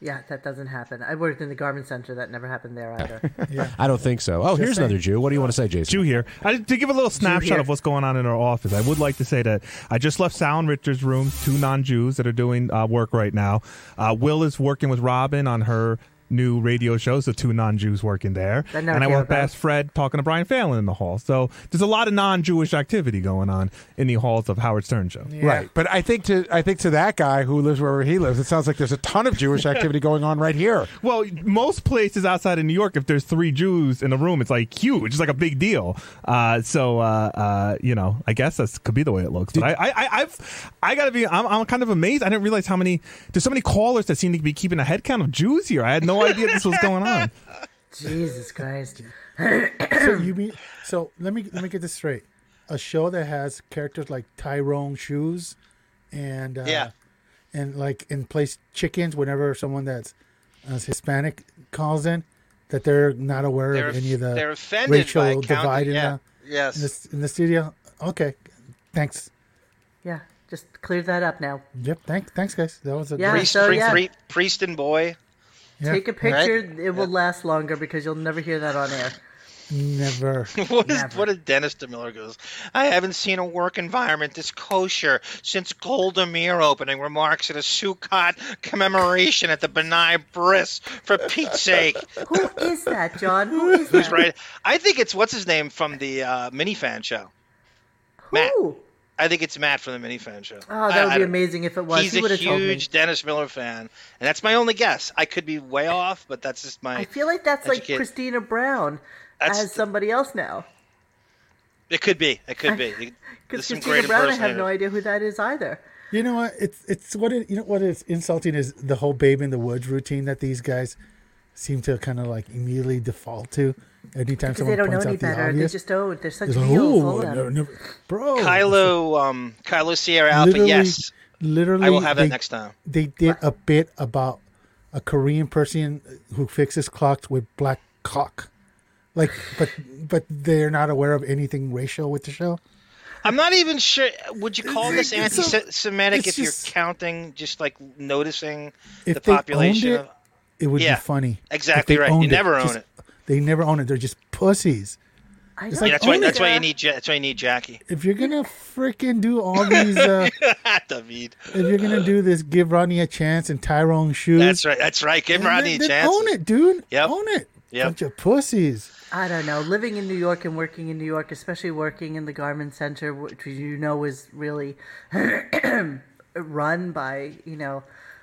Yeah, that doesn't happen. I worked in the garment center. That never happened there either. yeah. I don't think so. Oh, Just here's saying. another Jew. What do you want to say, Jason? Jew here. I, to give a little snapshot of what's going on in our office, I would like to say that I just left Sal and Richard's room, two non-Jews that are doing uh, work right now. Uh, Will is working with Robin on her new radio shows, so two non-Jews working there. That And I came walked about. past Fred talking to Brian Fallon in the hall. So there's a lot of non-Jewish activity going on in the halls of Howard Stern show. Right, but I think to I think to that guy who lives wherever he lives, it sounds like there's a ton of Jewish activity going on right here. Well, most places outside of New York, if there's three Jews in a room, it's like huge. It's like a big deal. Uh, so, uh, uh, you know, I guess that could be the way it looks. But I, I, I, I've, I gotta be, I'm, I'm kind of amazed. I didn't realize how many, there's so many callers that seem to be keeping a head count of Jews here. I had no idea this was going on. Jesus Christ. so you mean so? Let me let me get this straight. A show that has characters like Tyrone Shoes, and uh, Yeah. and like and plays chickens whenever someone that's uh, Hispanic calls in, that they're not aware They're of any of the they're offended racial by counting- divide in yeah. the Yes. in the, in the studio. Okay, thanks. Yeah, just cleared that up now. Yep, thanks, thanks, guys. That was a Yeah, great- Priest, so, yeah. pri- priest and boy. Yeah. Take a picture. It will last longer because you'll never hear that on air. Never. What is what did Dennis DeMiller goes? I haven't seen a work environment this kosher since Golda Meir opening remarks at a Sukkot commemoration at the B'nai B'rith. For Pete's sake, Who is that, John? Who is who's that? right? I think it's what's his name from the uh, Minifan show. Matt. I think it's Matt from the Minifan show. Oh, that I- would I be don't- amazing if it was. He's he a would have told huge Dennis Miller fan, and that's my only guess. I could be way off, but that's just my. I feel like that's like Christina Brown as somebody else now. It could be. It could be. There's Because some Christina great Brown, I have no idea who that is either. You know what? It's it's what it, you know what is insulting is the whole babe in the woods routine that these guys seem to kind of like immediately default to anytime Because someone they don't know any out the better. They just don't. They're such It's like, reals, "Oh, all of them. never- never- bro. Kilo, um, Kilo Sierra Alpha. Literally- yes, literally, I will have that they- next time. They did a bit about a Korean person who fixes clocks with black cock. Like, but but they're not aware of anything racial with the show. I'm not even sure. Would you call this anti-Semitic it's if just- you're counting, just like noticing the population? it, it would Yeah, be funny. Exactly they right. You owned never own Just- it. They never own it. They're just pussies. I It's Yeah, like, that's why. That's it. why you need. That's why you need Jackie. If you're gonna freaking do all these, uh, David. if you're gonna do this, give Rodney a chance and Tyrone shoes. That's right. That's right. Give then- Rodney a then chance. Own it, dude. Yep. Own it. Yep. Bunch of pussies. I don't know. Living in New York and working in New York, especially working in the garment center, which you know is really run by you know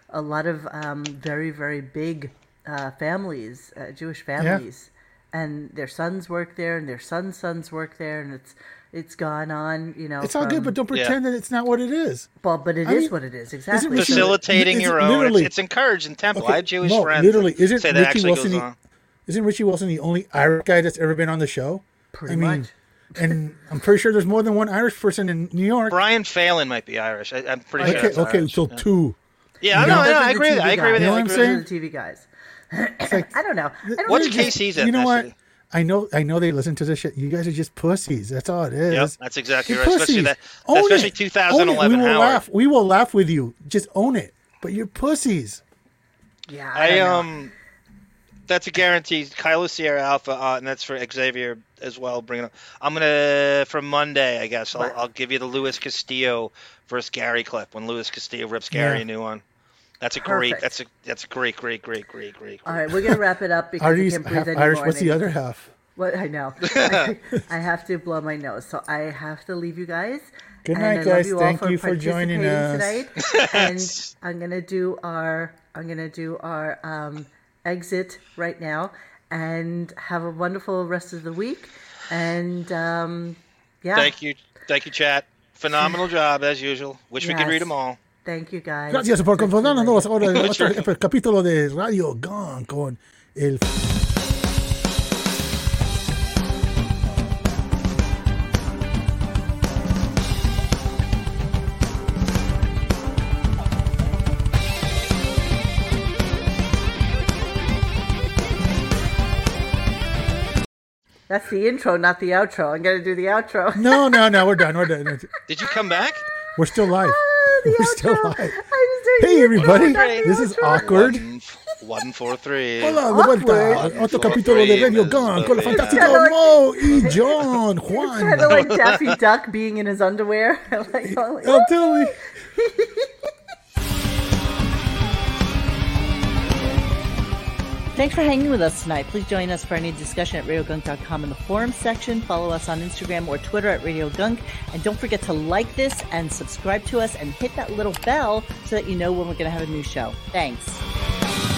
a lot of um, very very big uh, families, uh, Jewish families, and their sons work there, and their sons' sons work there, and it's it's gone on. You know, It's all good, but don't pretend that it's not what it is. Well, but it I is mean, what it exactly. Richie- So- Facilitating Is it your own. It's, literally- it's encouraged in Temple. Okay, I have Jewish no, friends. literally, that isn't say that Richie Wilson? The, isn't Richie Wilson the only Irish guy that's ever been on the show? Pretty I mean, much. and I'm pretty sure there's more than one Irish person in New York. Brian Phelan might be Irish. I, I'm pretty sure. Okay, that's okay, Irish. so Yeah. two. Yeah, I You know, know? I know. I agree with you. I agree with you. Know what I'm with Those are you. the TV guys. I don't know. I don't What's really just- Casey's You know what? I know, I know they listen to this shit. You guys are just pussies. That's all it is. Yep, that's exactly You're right. Especially pussies. that, Own especially it. 2011 Own it. We will Howard. laugh. We will laugh with you. Just own it. But you're pussies. Yeah, I um, that's a guarantee. Kilo Sierra Alpha, uh, and that's for Xavier as well. Bring it up. I'm gonna for Monday, I guess. I'll, I'll give you the Luis Castillo versus Gary clip when Luis Castillo rips Gary Yeah. a new one. That's a great. Perfect. That's a that's a great, great, great, great, great. All right, we're gonna wrap it up because Irish, I can't breathe half, anymore. Irish, what's the other half? What I know, I, I have to blow my nose, so I have to leave you guys. Good and night, I guys. You Thank you for joining us tonight. and I'm gonna do our I'm gonna do our um, exit right now, and have a wonderful rest of the week. And um, yeah, Thank you, thank you, chat. Phenomenal job as usual. Wish we could read them all. Thank you guys. Gracias por acompañarnos ahora en Mucho. otro capítulo de Radio Gunk con el. That's the intro, not the outro. I'm gonna do the outro. No, no, no. We're done. We're done. Did you come back? We're still live. We're still live. I was doing Hey, everybody. intro, not the This is awkward. One four three. Hola, de vuelta. Otro capítulo de Radio Gunk con el fantástico Kinda Mo y John Juan. Kind of like Daffy Duck being in his underwear. like, oh, like, Oh, totally. Thanks for hanging with us tonight. Please join us for any discussion at radiogunk.com in the forum section. Follow us on Instagram or Twitter at Radio Gunk. And don't forget to like this and subscribe to us and hit that little bell so that you know when we're going to have a new show. Thanks.